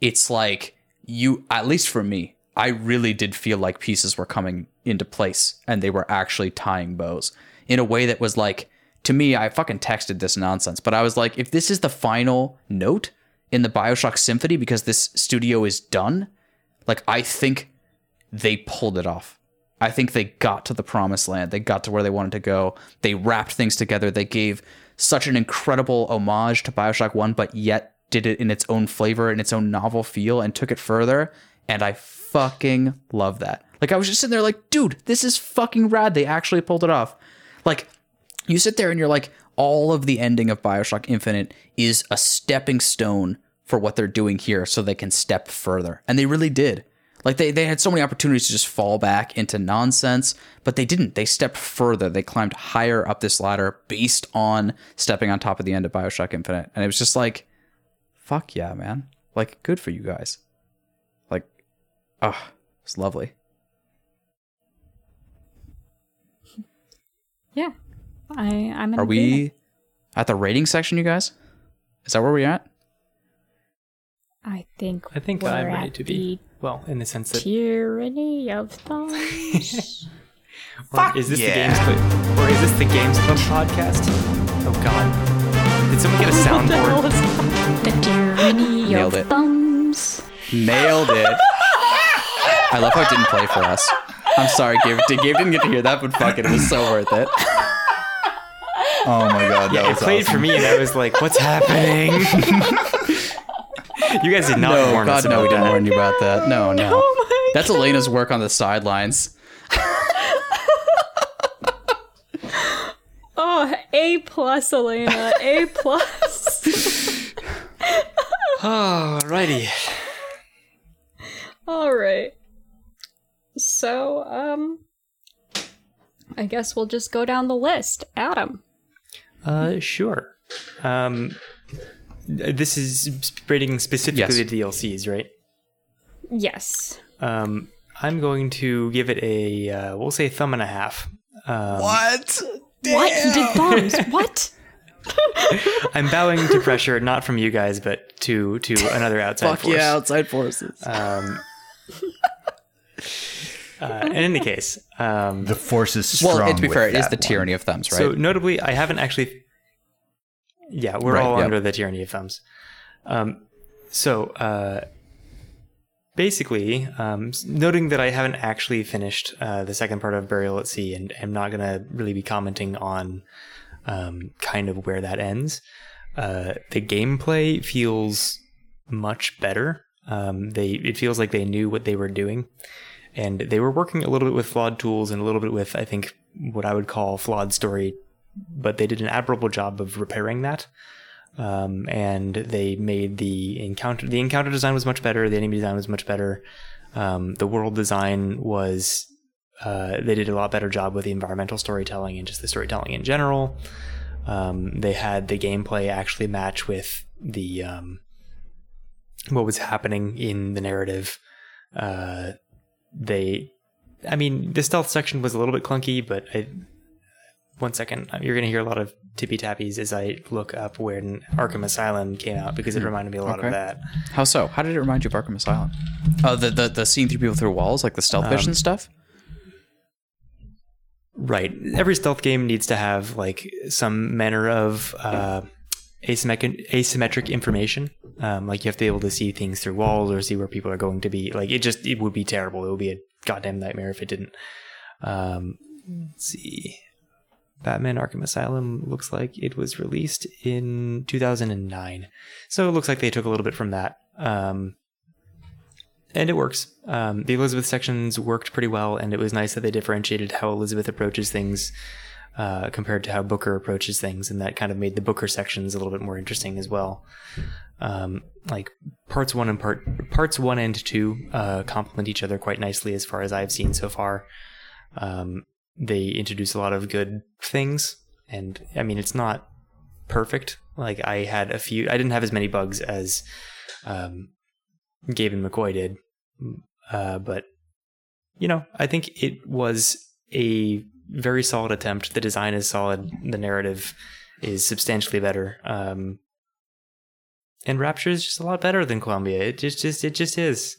it's like you, at least for me, I really did feel like pieces were coming into place and they were actually tying bows in a way that was like, to me, I fucking texted this nonsense, but I was like, if this is the final note in the Bioshock Symphony because this studio is done, like, I think they pulled it off. I think they got to the promised land. They got to where they wanted to go. They wrapped things together. They gave such an incredible homage to Bioshock 1, but yet did it in its own flavor and its own novel feel and took it further. And I fucking love that. Like, I was just sitting there like, dude, this is fucking rad. They actually pulled it off. Like, you sit there and you're like, all of the ending of Bioshock Infinite is a stepping stone for what they're doing here so they can step further. And they really did. Like they, they had so many opportunities to just fall back into nonsense, but they didn't. They stepped further. They climbed higher up this ladder based on stepping on top of the end of Bioshock Infinite. And it was just like, fuck yeah, man. Like, good for you guys. Like, ah, it's lovely. Yeah. I I'm in Are agreement. we at the rating section, you guys? Is that where we're at? I think I think we're I'm ready at to be. Well, in the sense the that tyranny of thumbs. or is this yeah. the Games Club, or is this the Games Club podcast? Oh God! Did someone get a soundboard? the tyranny Nailed of it. thumbs. Nailed it. I love how it didn't play for us. I'm sorry, Gabe. Gabe didn't get to hear that, but fuck it, it was so worth it. Oh my god, that Yeah, it was played awesome. for me, and I was like, "What's happening?" you guys did not No, warn us God, no, we about didn't that. warn you about that. No, no. Oh my That's Elena's work on the sidelines. Oh, A plus, Elena. A plus. Alrighty. All right. So, um, I guess we'll just go down the list. Adam. Uh, sure. Um, this is rating specifically Yes. the DLCs, right? Yes. Um, I'm going to give it a, uh, we'll say thumb and a half. Um, What? What? He did thumbs. what? I'm bowing to pressure, not from you guys, but to to another outside Fuck force. yeah, outside forces. Um, uh, in any case, um, The force is strong. well, to be fair, it is the one. tyranny of thumbs, right? So notably, I haven't actually. Yeah, we're Right, all yep. under the tyranny of thumbs. Um, so uh, basically, um, noting that I haven't actually finished uh, the second part of Burial at Sea, and am not going to really be commenting on um, kind of where that ends. Uh, the gameplay feels much better. Um, they it feels like they knew what they were doing, and they were working a little bit with flawed tools and a little bit with I think what I would call flawed story, but they did an admirable job of repairing that. Um, and they made the encounter the encounter design was much better. The enemy design was much better. Um, the world design was uh, they did a lot better job with the environmental storytelling and just the storytelling in general. Um, they had the gameplay actually match with the um, what was happening in the narrative. Uh, they, I mean, the stealth section was a little bit clunky, but I, one second, you're going to hear a lot of tippy tappies as I look up when Arkham Asylum came out because it reminded me a lot Okay. of that. How so? How did it remind you of Arkham Asylum? Oh, the the, the seeing through people through walls, like the stealth vision stuff. Right. Every stealth game needs to have like some manner of uh, asymmetric asymmetric information. Um, like you have to be able to see things through walls or see where people are going to be. Like it just it would be terrible. It would be a goddamn nightmare if it didn't. Um, let's see. Batman Arkham Asylum looks like it was released in 2009. So it looks like they took a little bit from that. Um, and it works. Um, the Elizabeth sections worked pretty well, and it was nice that they differentiated how Elizabeth approaches things uh, compared to how Booker approaches things, and that kind of made the Booker sections a little bit more interesting as well. Um, like parts one and part parts one and two uh, complement each other quite nicely as far as I've seen so far. Um, they introduce a lot of good things, and I mean it's not perfect. Like I had a few, I didn't have as many bugs as um, Gabe and McCoy did, uh, but you know I think it was a very solid attempt. The design is solid. The narrative is substantially better. Um, and Rapture is just a lot better than Columbia. It just, just, it just is.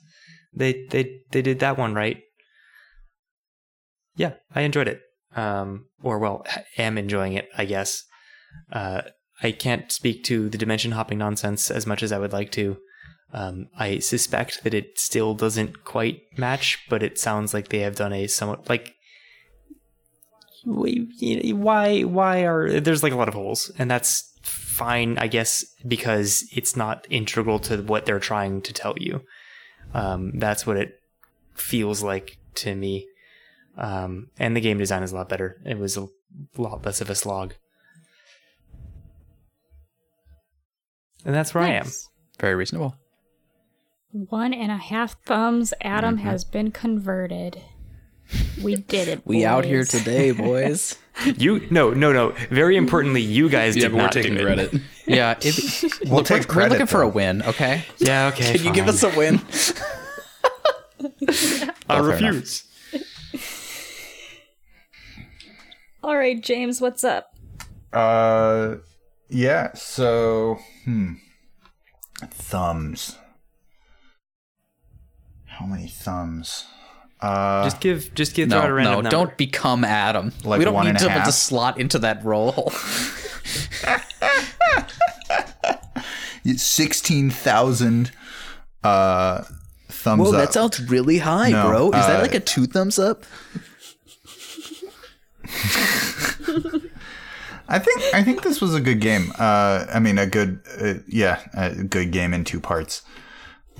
They, they, they did that one right. Yeah, I enjoyed it. Um, or well, am enjoying it, I guess. Uh, I can't speak to the dimension hopping nonsense as much as I would like to. Um, I suspect that it still doesn't quite match, but it sounds like they have done a somewhat like why why are there's like a lot of holes and that's fine i guess because it's not integral to what they're trying to tell you um, that's what it feels like to me um, and the game design is a lot better it was a lot less of a slog and that's where Nice. I am. Very reasonable. One and a half thumbs. Adam Mm-hmm. has been converted. We did it. We out here today, boys. you no no no very importantly you guys Yeah, did but we're not taking do it. credit. yeah, it, We'll look, take we're, we're credit, looking for a win. Okay, yeah okay can you give us a win? i refuse. fair refuse All right, James, what's up? Uh, yeah. So, hmm, thumbs. How many thumbs? Uh, just give just give throw out a No, random no, number. don't become Adam. Like we don't one need and a someone to slot into that role. sixteen thousand. Uh, thumbs Whoa, up. that sounds really high, No, bro. Is that uh, like a two thumbs up? I think I think this was a good game. Uh, I mean, a good, uh, yeah, a good game in two parts.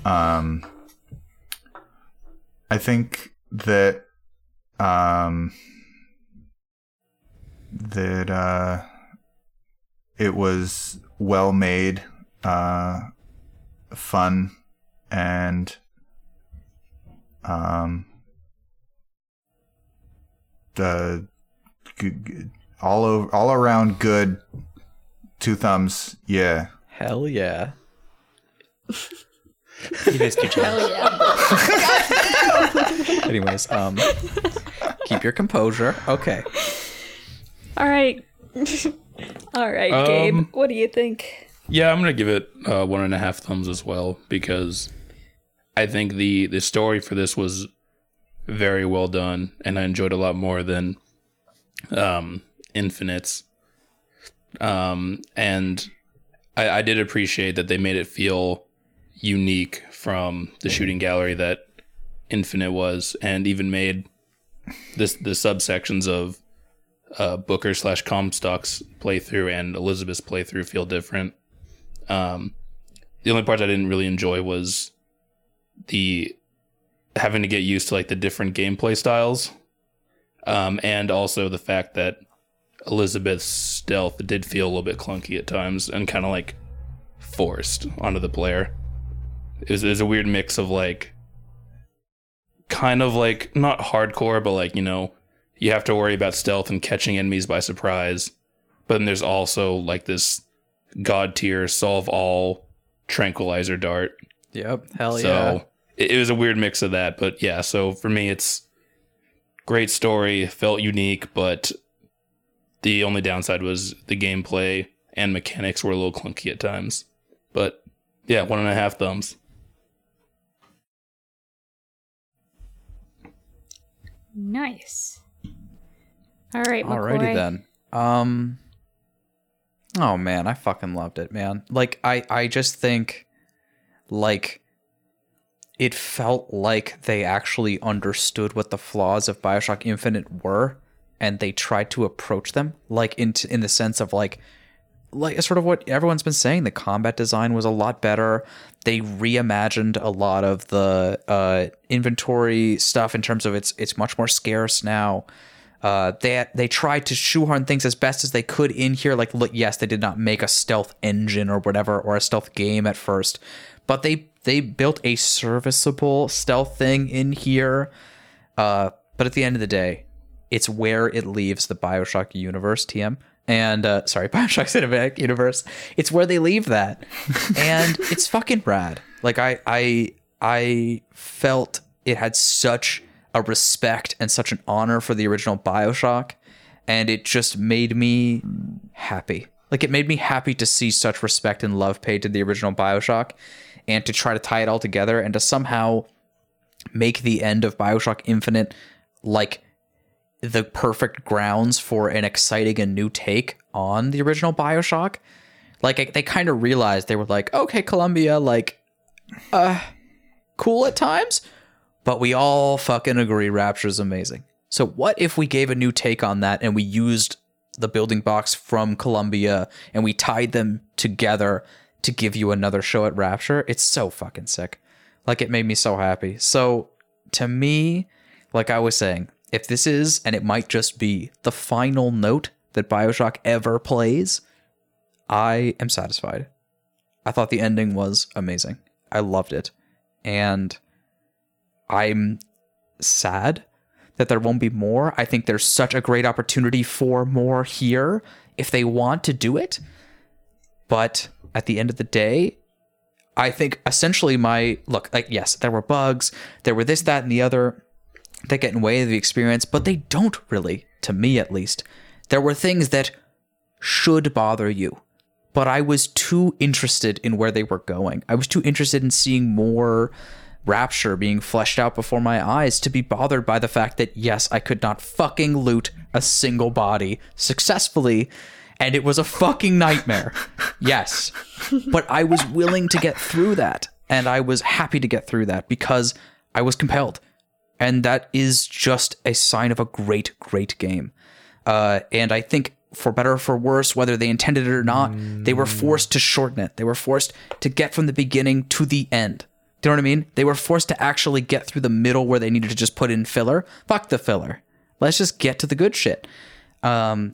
Um, I think that, um, that uh, it was well made, uh, fun, and um, the all over, all around good. Two thumbs, yeah. Hell yeah. you missed your chance Anyways, um, keep your composure. Okay. All right. All right, Gabe. Um, What do you think? Yeah, I'm gonna give it uh, one and a half thumbs as well because I think the the story for this was very well done, and I enjoyed a lot more than um, Infinite's. Um, and I, I did appreciate that they made it feel unique from the shooting gallery that Infinite was, and even made this the subsections of uh, Booker slash Comstock's playthrough and Elizabeth's playthrough feel different. Um, the only part I didn't really enjoy was the having to get used to like the different gameplay styles, um, and also the fact that Elizabeth's stealth did feel a little bit clunky at times and kind of like forced onto the player. It was, it was a weird mix of like kind of like not hardcore, but like you know you have to worry about stealth and catching enemies by surprise. But then there's also like this god tier solve all tranquilizer dart. Yep. Hell so yeah. it, it was a weird mix of that. But yeah, so for me, it's great story, felt unique, but the only downside was the gameplay and mechanics were a little clunky at times. But yeah, one and a half thumbs. Nice. All right, McCoy. Alrighty then. Um. Oh man, I fucking loved it, man. Like I, I just think, like, it felt like they actually understood what the flaws of Bioshock Infinite were, and they tried to approach them, like in in the sense of like, like sort of what everyone's been saying. The combat design was a lot better. They reimagined a lot of the uh, inventory stuff in terms of it's it's much more scarce now. Uh, they they tried to shoehorn things as best as they could in here. Like, yes, they did not make a stealth engine or whatever or a stealth game at first, but they they built a serviceable stealth thing in here. Uh, but at the end of the day, it's where it leaves the Bioshock universe, TM. And uh, sorry, Bioshock Cinematic Universe. It's where they leave that, and it's fucking rad. Like I, I, I felt it had such a respect and such an honor for the original Bioshock, and it just made me happy. Like it made me happy to see such respect and love paid to the original Bioshock, and to try to tie it all together and to somehow make the end of Bioshock Infinite like the perfect grounds for an exciting and new take on the original Bioshock. Like they kind of realized they were like, okay, Columbia, like, uh, cool at times, but we all fucking agree Rapture is amazing. So what if we gave a new take on that and we used the building blocks from Columbia and we tied them together to give you another show at Rapture? It's so fucking sick. Like it made me so happy. So to me, like I was saying, if this is, and it might just be, the final note that Bioshock ever plays, I am satisfied. I thought the ending was amazing. I loved it. And I'm sad that there won't be more. I think there's such a great opportunity for more here if they want to do it. But at the end of the day, I think essentially my look, like, yes, there were bugs, there were this, that, and the other that get in way of the experience, but they don't really, to me at least. There were things that should bother you, but I was too interested in where they were going. I was too interested in seeing more rapture being fleshed out before my eyes to be bothered by the fact that, yes, I could not fucking loot a single body successfully, and it was a fucking nightmare. yes. But I was willing to get through that, and I was happy to get through that because I was compelled and that is just a sign of a great, great game. Uh, and I think for better or for worse, whether they intended it or not, mm. they were forced to shorten it. They were forced to get from the beginning to the end. Do you know what I mean? They were forced to actually get through the middle where they needed to just put in filler. Fuck the filler. Let's just get to the good shit. Um,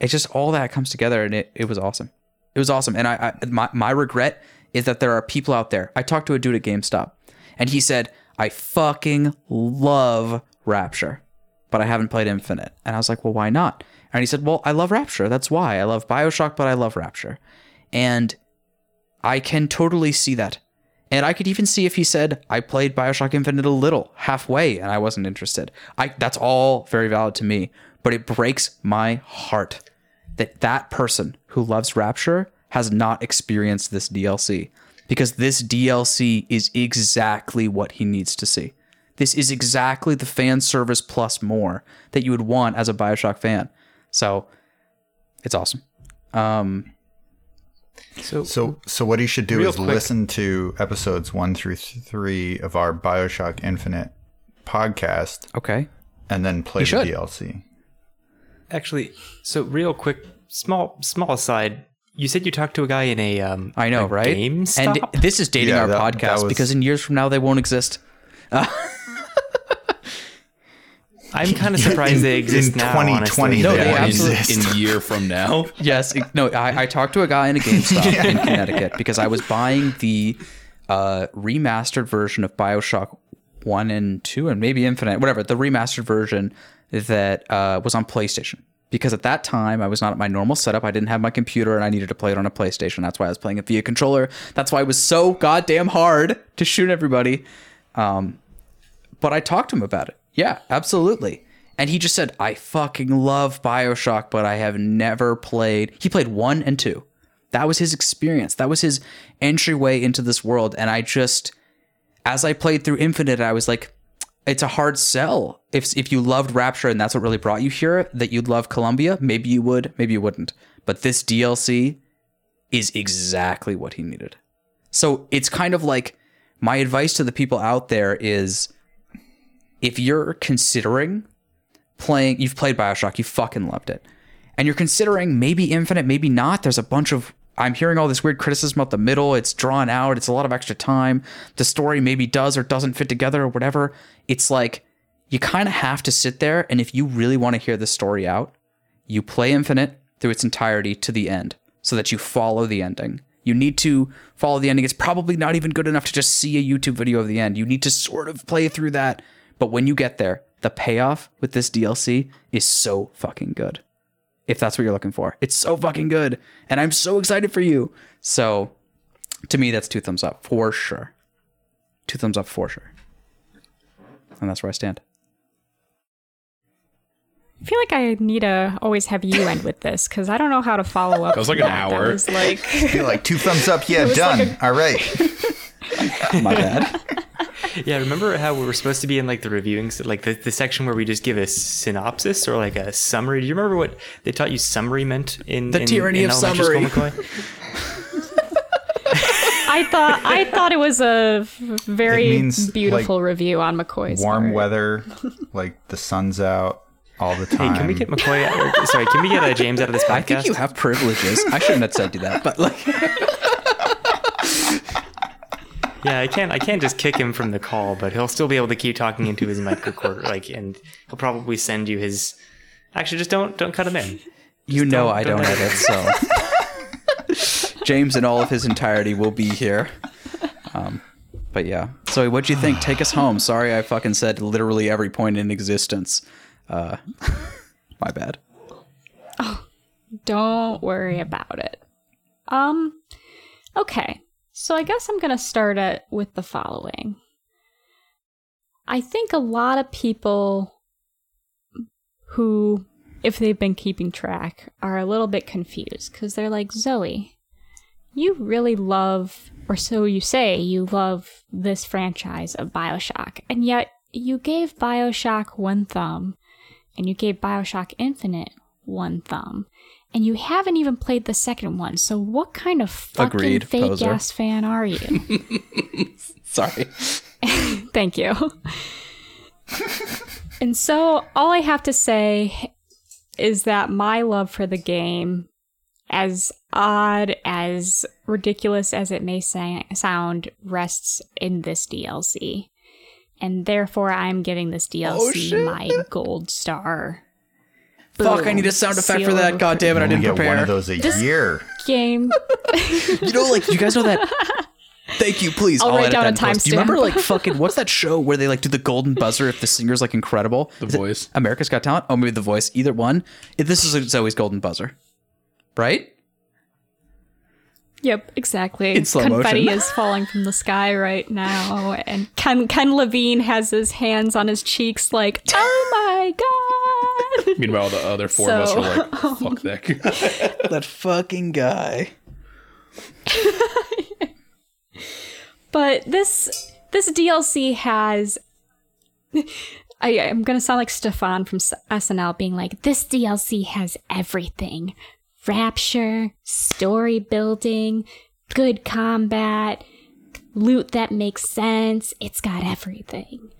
it's just all that comes together, and it, it was awesome. It was awesome. And I, I my my regret is that there are people out there. I talked to a dude at GameStop, and he said I fucking love Rapture, but I haven't played Infinite. And I was like, well, why not? And he said, well, I love Rapture. That's why. I love Bioshock, but I love Rapture. And I can totally see that. And I could even see if he said, I played Bioshock Infinite a little, halfway, and I wasn't interested. I that's all very valid to me. But it breaks my heart that that person who loves Rapture has not experienced this DLC because this DLC is exactly what he needs to see. This is exactly the fan service plus more that you would want as a Bioshock fan. So it's awesome. Um, so, so, so what he should do is quick. listen to episodes one through three of our Bioshock Infinite podcast. Okay. And then play the DLC. Actually, so real quick, small, small aside you said you talked to a guy in a um I know, right? GameStop? And this is dating yeah, our that, podcast that was... because in years from now they won't exist. Uh, I'm kind of surprised in, they exist in now. 2020, no, they absolutely in a year from now. yes, no. I, I, talked to a guy in a GameStop yeah. in Connecticut because I was buying the uh, remastered version of Bioshock One and Two, and maybe Infinite, whatever. The remastered version that uh, was on PlayStation because at that time I was not at my normal setup. I didn't have my computer and I needed to play it on a PlayStation. That's why I was playing it via controller. That's why it was so goddamn hard to shoot everybody. Um, but I talked to him about it. Yeah, absolutely. And he just said, I fucking love Bioshock, but I have never played. He played one and two. That was his experience. That was his entryway into this world. And I just, as I played through Infinite, I was like, it's a hard sell. If if you loved Rapture and that's what really brought you here, that you'd love Columbia, maybe you would, maybe you wouldn't. But this DLC is exactly what he needed. So it's kind of like my advice to the people out there is if you're considering playing you've played BioShock, you fucking loved it. And you're considering maybe Infinite, maybe not. There's a bunch of I'm hearing all this weird criticism about the middle. It's drawn out. It's a lot of extra time. The story maybe does or doesn't fit together or whatever. It's like you kind of have to sit there and if you really want to hear the story out, you play Infinite through its entirety to the end so that you follow the ending. You need to follow the ending. It's probably not even good enough to just see a YouTube video of the end. You need to sort of play through that. But when you get there, the payoff with this DLC is so fucking good. If that's what you're looking for, it's so fucking good. And I'm so excited for you. So to me, that's two thumbs up for sure. Two thumbs up for sure. And that's where I stand. I feel like I need to always have you end with this because I don't know how to follow up. That was like an That hour. was like Feel like two thumbs up. Yeah, done. All right. My bad. Yeah, remember how we were supposed to be in like the reviewing, like the, the section where we just give a synopsis or like a summary. Do you remember what they taught you summary meant in The in, tyranny in of summary. McCoy? I thought I thought it was a very means, beautiful like, review on McCoy's Warm part. weather, like the sun's out all the Hey, time. can we get McCoy? Out, sorry, can we get uh, James out of this podcast? I think you have privileges. I shouldn't have said you that, but like, Yeah, I can't. I can't just kick him from the call, but he'll still be able to keep talking into his mic recorder. Like, and he'll probably send you his. Actually, just don't don't cut him in. you know don't- I don't don't edit, so James in all of his entirety will be here. Um, but yeah. So what'd you think? Take us home. Sorry, I fucking said literally every point in existence. Uh, my bad. Don't worry about it. Um, okay. So I guess I'm to start it with the following. I think a lot of people who, if they've been keeping track, are a little bit confused because they're like, Zoe, you really love, or so you say, you love this franchise of Bioshock, and yet you gave Bioshock one thumb, and you gave Bioshock Infinite one thumb and you haven't even played the second one. So what kind of fucking Agreed, fake poser. ass fan are you? Sorry. Thank you. and so all I have to say is that my love for the game, as odd as ridiculous as it may sa- sound, rests in this DLC. And therefore, I'm giving this DLC oh, shit. my gold star. Fuck, I need a sound effect for that. God damn it, I only didn't get prepare. one of those a year. Game You know, like you guys know that. Thank you, please. I'll write down a in post. Do you remember like fucking what's that show where they like do the golden buzzer if the singer's like incredible? The Is Voice. America's Got Talent. Oh, maybe The Voice. Either one. If this is Zoe's golden buzzer, right? Yep, exactly. In slow Confetti motion. is falling from the sky right now, and Ken Ken Levine has his hands on his cheeks, like, "Oh my god!" Meanwhile, the other four of us are like, "Fuck that." guy." That fucking guy. But this this DLC has. I, I'm gonna sound like Stefon from SNL, being like, "This DLC has everything: rapture, story building, good combat, loot that makes sense. It's got everything."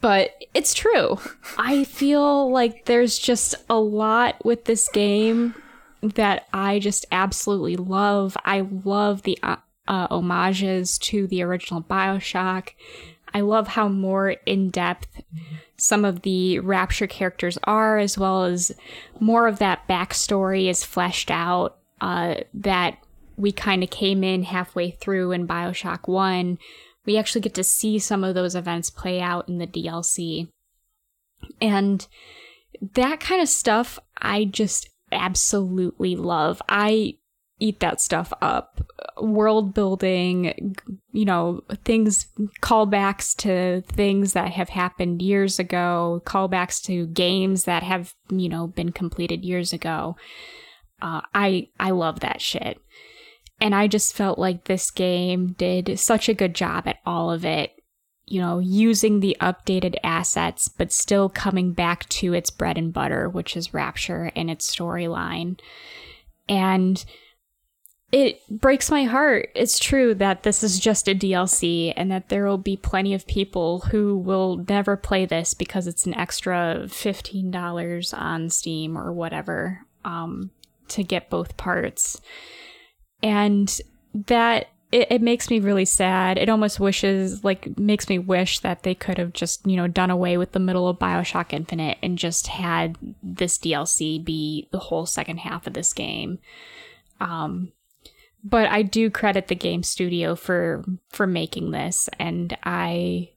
But it's true. I feel like there's just a lot with this game that I just absolutely love. I love the uh, uh, homages to the original Bioshock. I love how more in depth some of the Rapture characters are, as well as more of that backstory is fleshed out. Uh, that we kind of came in halfway through in Bioshock 1. We actually get to see some of those events play out in the DLC. And that kind of stuff I just absolutely love. I eat that stuff up. World building, you know, things, callbacks to things that have happened years ago, callbacks to games that have, you know, been completed years ago. Uh, I I love that shit. And I just felt like this game did such a good job at all of it you know, using the updated assets, but still coming back to its bread and butter, which is Rapture and its storyline. And it breaks my heart. It's true that this is just a DLC and that there will be plenty of people who will never play this because it's an extra $15 on Steam or whatever um, to get both parts. And that it, it makes me really sad. It almost wishes, like, makes me wish that they could have just, you know, done away with the middle of Bioshock Infinite and just had this DLC be the whole second half of this game. Um, but I do credit the game studio for for making this, and I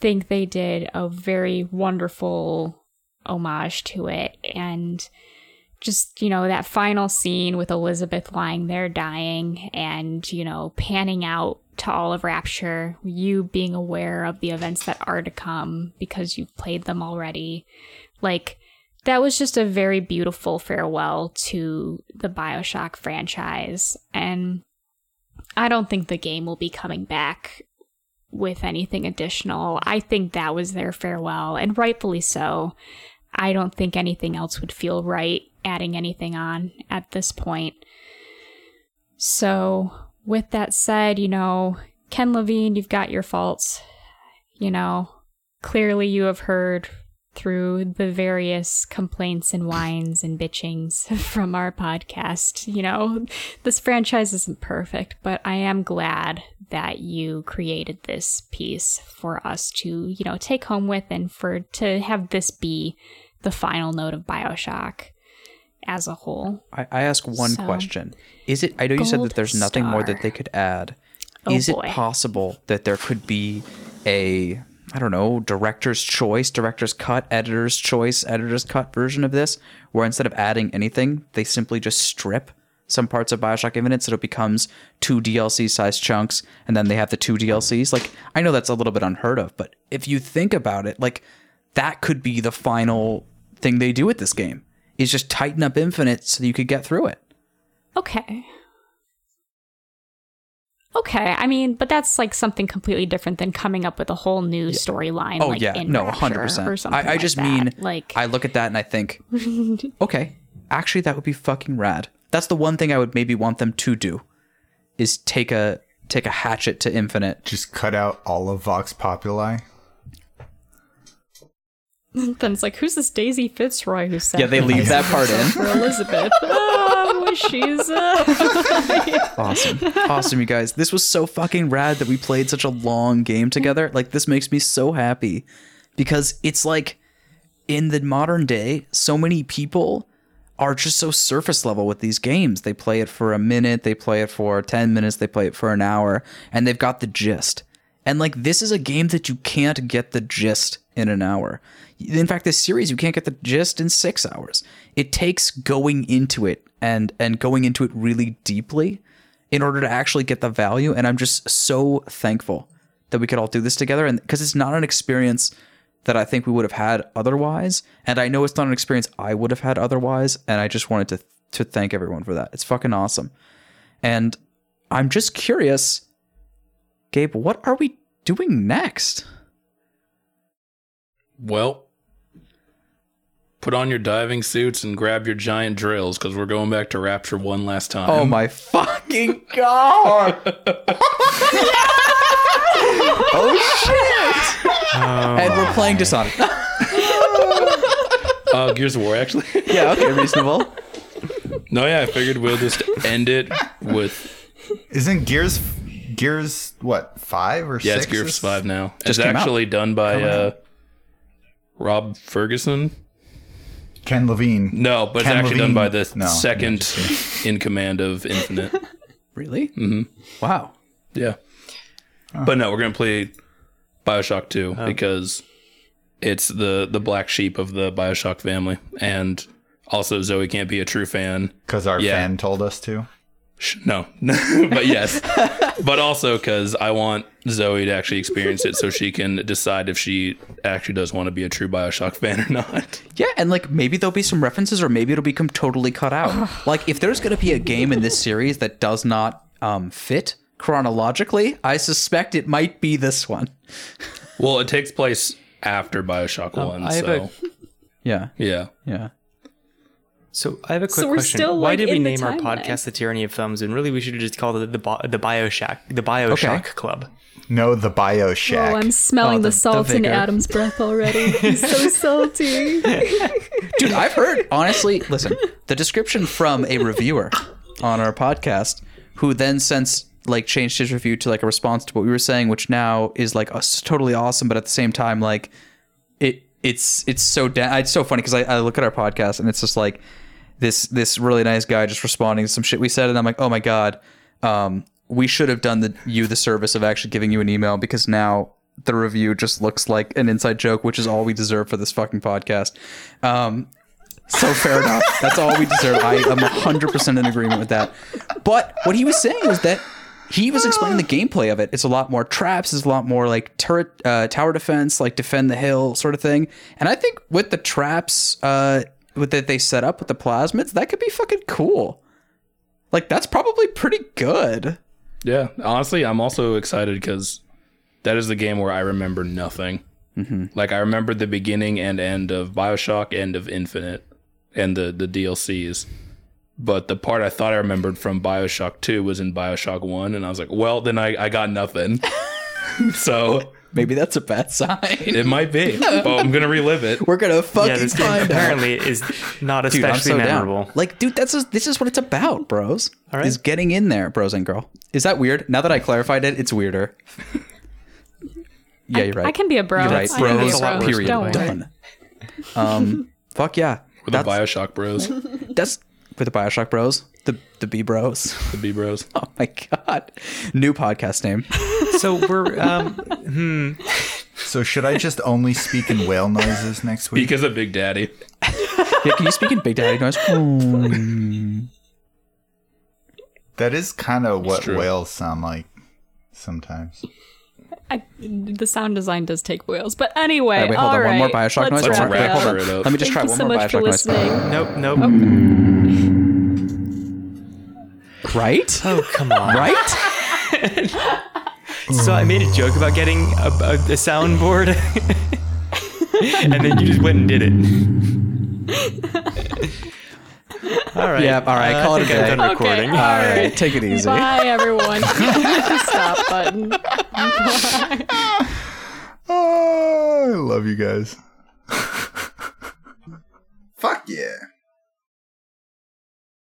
think they did a very wonderful homage to it, and just you know that final scene with Elizabeth lying there dying and you know panning out to all of Rapture, you being aware of the events that are to come because you've played them already. Like that was just a very beautiful farewell to the BioShock franchise and I don't think the game will be coming back with anything additional. I think that was their farewell and rightfully so. I don't think anything else would feel right adding anything on at this point. So, with that said, you know, Ken Levine, you've got your faults. You know, clearly you have heard through the various complaints and whines and bitchings from our podcast. You know, this franchise isn't perfect, but I am glad that you created this piece for us to, you know, take home with and for to have this be the final note of BioShock as a whole. I, I ask one So- question. Is it I know you said that there's nothing more that they could add. Oh, Is boy. it possible that there could be a I don't know, director's choice, director's cut, editor's choice, editor's cut version of this, where instead of adding anything, they simply just strip some parts of Bioshock Infinite so it becomes two DLC sized chunks, and then they have the two DLCs. Like, I know that's a little bit unheard of, but if you think about it, like, that could be the final thing they do with this game, is just tighten up Infinite so you could get through it. Okay. Okay, I mean, but that's like something completely different than coming up with a whole new storyline. Oh like yeah, in no, hundred or percent. I, I like just that. mean, like I look at that and I think, okay, actually, that would be fucking rad. That's the one thing I would maybe want them to do, is take a take a hatchet to Infinite. Just cut out all of Vox Populi. then it's like, who's this Daisy Fitzroy who said? Yeah, they leave that part in. for Elizabeth. oh, she's. Uh... Awesome, awesome, you guys. This was so fucking rad that we played such a long game together. Like this makes me so happy because it's like in the modern day, so many people are just so surface level with these games. They play it for a minute, they play it for 10 minutes, they play it for an hour, and they've got the gist. And like this is a game that you can't get the gist in an hour. In fact, this series you can't get the gist in 6 hours. It takes going into it and and going into it really deeply in order to actually get the value and I'm just so thankful that we could all do this together and because it's not an experience that I think we would have had otherwise. And I know it's not an experience I would have had otherwise. And I just wanted to to thank everyone for that. It's fucking awesome. And I'm just curious, Gabe, what are we doing next? Well, put on your diving suits and grab your giant drills because we're going back to Rapture one last time. Oh my fucking god! oh shit! and we're playing Dishonored. Uh, Gears of War, actually. yeah, okay, reasonable. no, yeah, I figured we'll just end it with Isn't Gears Gears what five or yeah, six? it's Gears is- Five now. Just it's came out. actually done by uh, Rod Fergusson. Ken Levine. No, but it's Ken actually done by the No, second in command of Infinite. Really? Mm-hmm. Wow. Yeah. But no, we're gonna play Bioshock 2 Oh. because it's the the black sheep of the Bioshock family, and also Zoe can't be a true fan. Because our Yeah. fan told us to. Sh- No, but yes, but also because I want Zoe to actually experience it so she can decide if she actually does want to be a true Bioshock fan or not. Yeah, and like maybe there'll be some references, or maybe it'll become totally cut out. like if there's gonna be a game in this series that does not um, fit chronologically, I suspect it might be this one. Well, it takes place after Bioshock One, I have so Yeah, yeah. yeah. So I have a quick we're question. still, Why like, did we name our podcast "The Tyranny of Thumbs"? And really, we should have just called it the Bi- the Bioshock the Bioshock Okay. Club. No, the Bio Shack. Oh, I'm smelling Oh, the, the- the salt in. Adam's breath already. He's so salty. Dude, I've heard honestly. Listen, the description from a reviewer on our podcast, who then since like changed his review to like a response to what we were saying, which now is like us totally awesome, but at the same time, like it it's it's so da- it's so funny because I, I look at our podcast and it's just like this this really nice guy just responding to some shit we said, and I'm like, oh my god, um, we should have done the you the service of actually giving you an email because now the review just looks like an inside joke, which is all we deserve for this fucking podcast. Um, so fair enough. That's all we deserve. I am 100% in agreement with that. But what he was saying was that he was explaining the gameplay of it. It's a lot more traps, it's a lot more like turret, uh, tower defense, like defend the hill sort of thing. And I think with the traps uh, with that they set up with the plasmids, that could be fucking cool. Like that's probably pretty good. Yeah, honestly, I'm also excited because that is the game where I remember nothing. Mm-hmm. Like I remember the beginning and end of Bioshock, end of Infinite, and the the DLCs. But the part I thought I remembered from Bioshock Two was in Bioshock One, and I was like, well, then I I got nothing. so Maybe that's a bad sign. it might be, but I'm gonna relive it. We're gonna fucking Yeah, this game find out. apparently is not Dude, I'm especially so memorable. down. Like, dude, that's just, this is what it's about, bros. All right. Is getting in there, bros and girl. Is that weird? Now that I clarified it, it's weirder. yeah, you're right. I can be a bro. You're right. I can be Bros. bro. Period. Don't worry. Done. Um, fuck yeah. With the That's, Bioshock Bros, that's with the Bioshock Bros. The the B Bros. the B Bros. Oh my god. New podcast name. So we're um, So should I just only speak in whale noises next week? Because of Big Daddy. Yeah, can you speak in Big Daddy noise? That is kind of what whales sound like sometimes. I, the sound design does take wheels, but anyway. Alright, wait, hold all on. One more right, Bioshock let's noise. Let's wrap wrap it up. her it up. Let me just Thank try you one so more much for Bioshock noise. listening. nope, nope. Oh. Right? Oh come on! Right? So I made a joke about getting a, a, a soundboard, and then you just went and did it. all right. Yeah, all right, uh, call it a think I'm day. done recording. Okay, All right, take it easy. Bye, everyone. Stop button. Oh, I love you guys. Fuck yeah.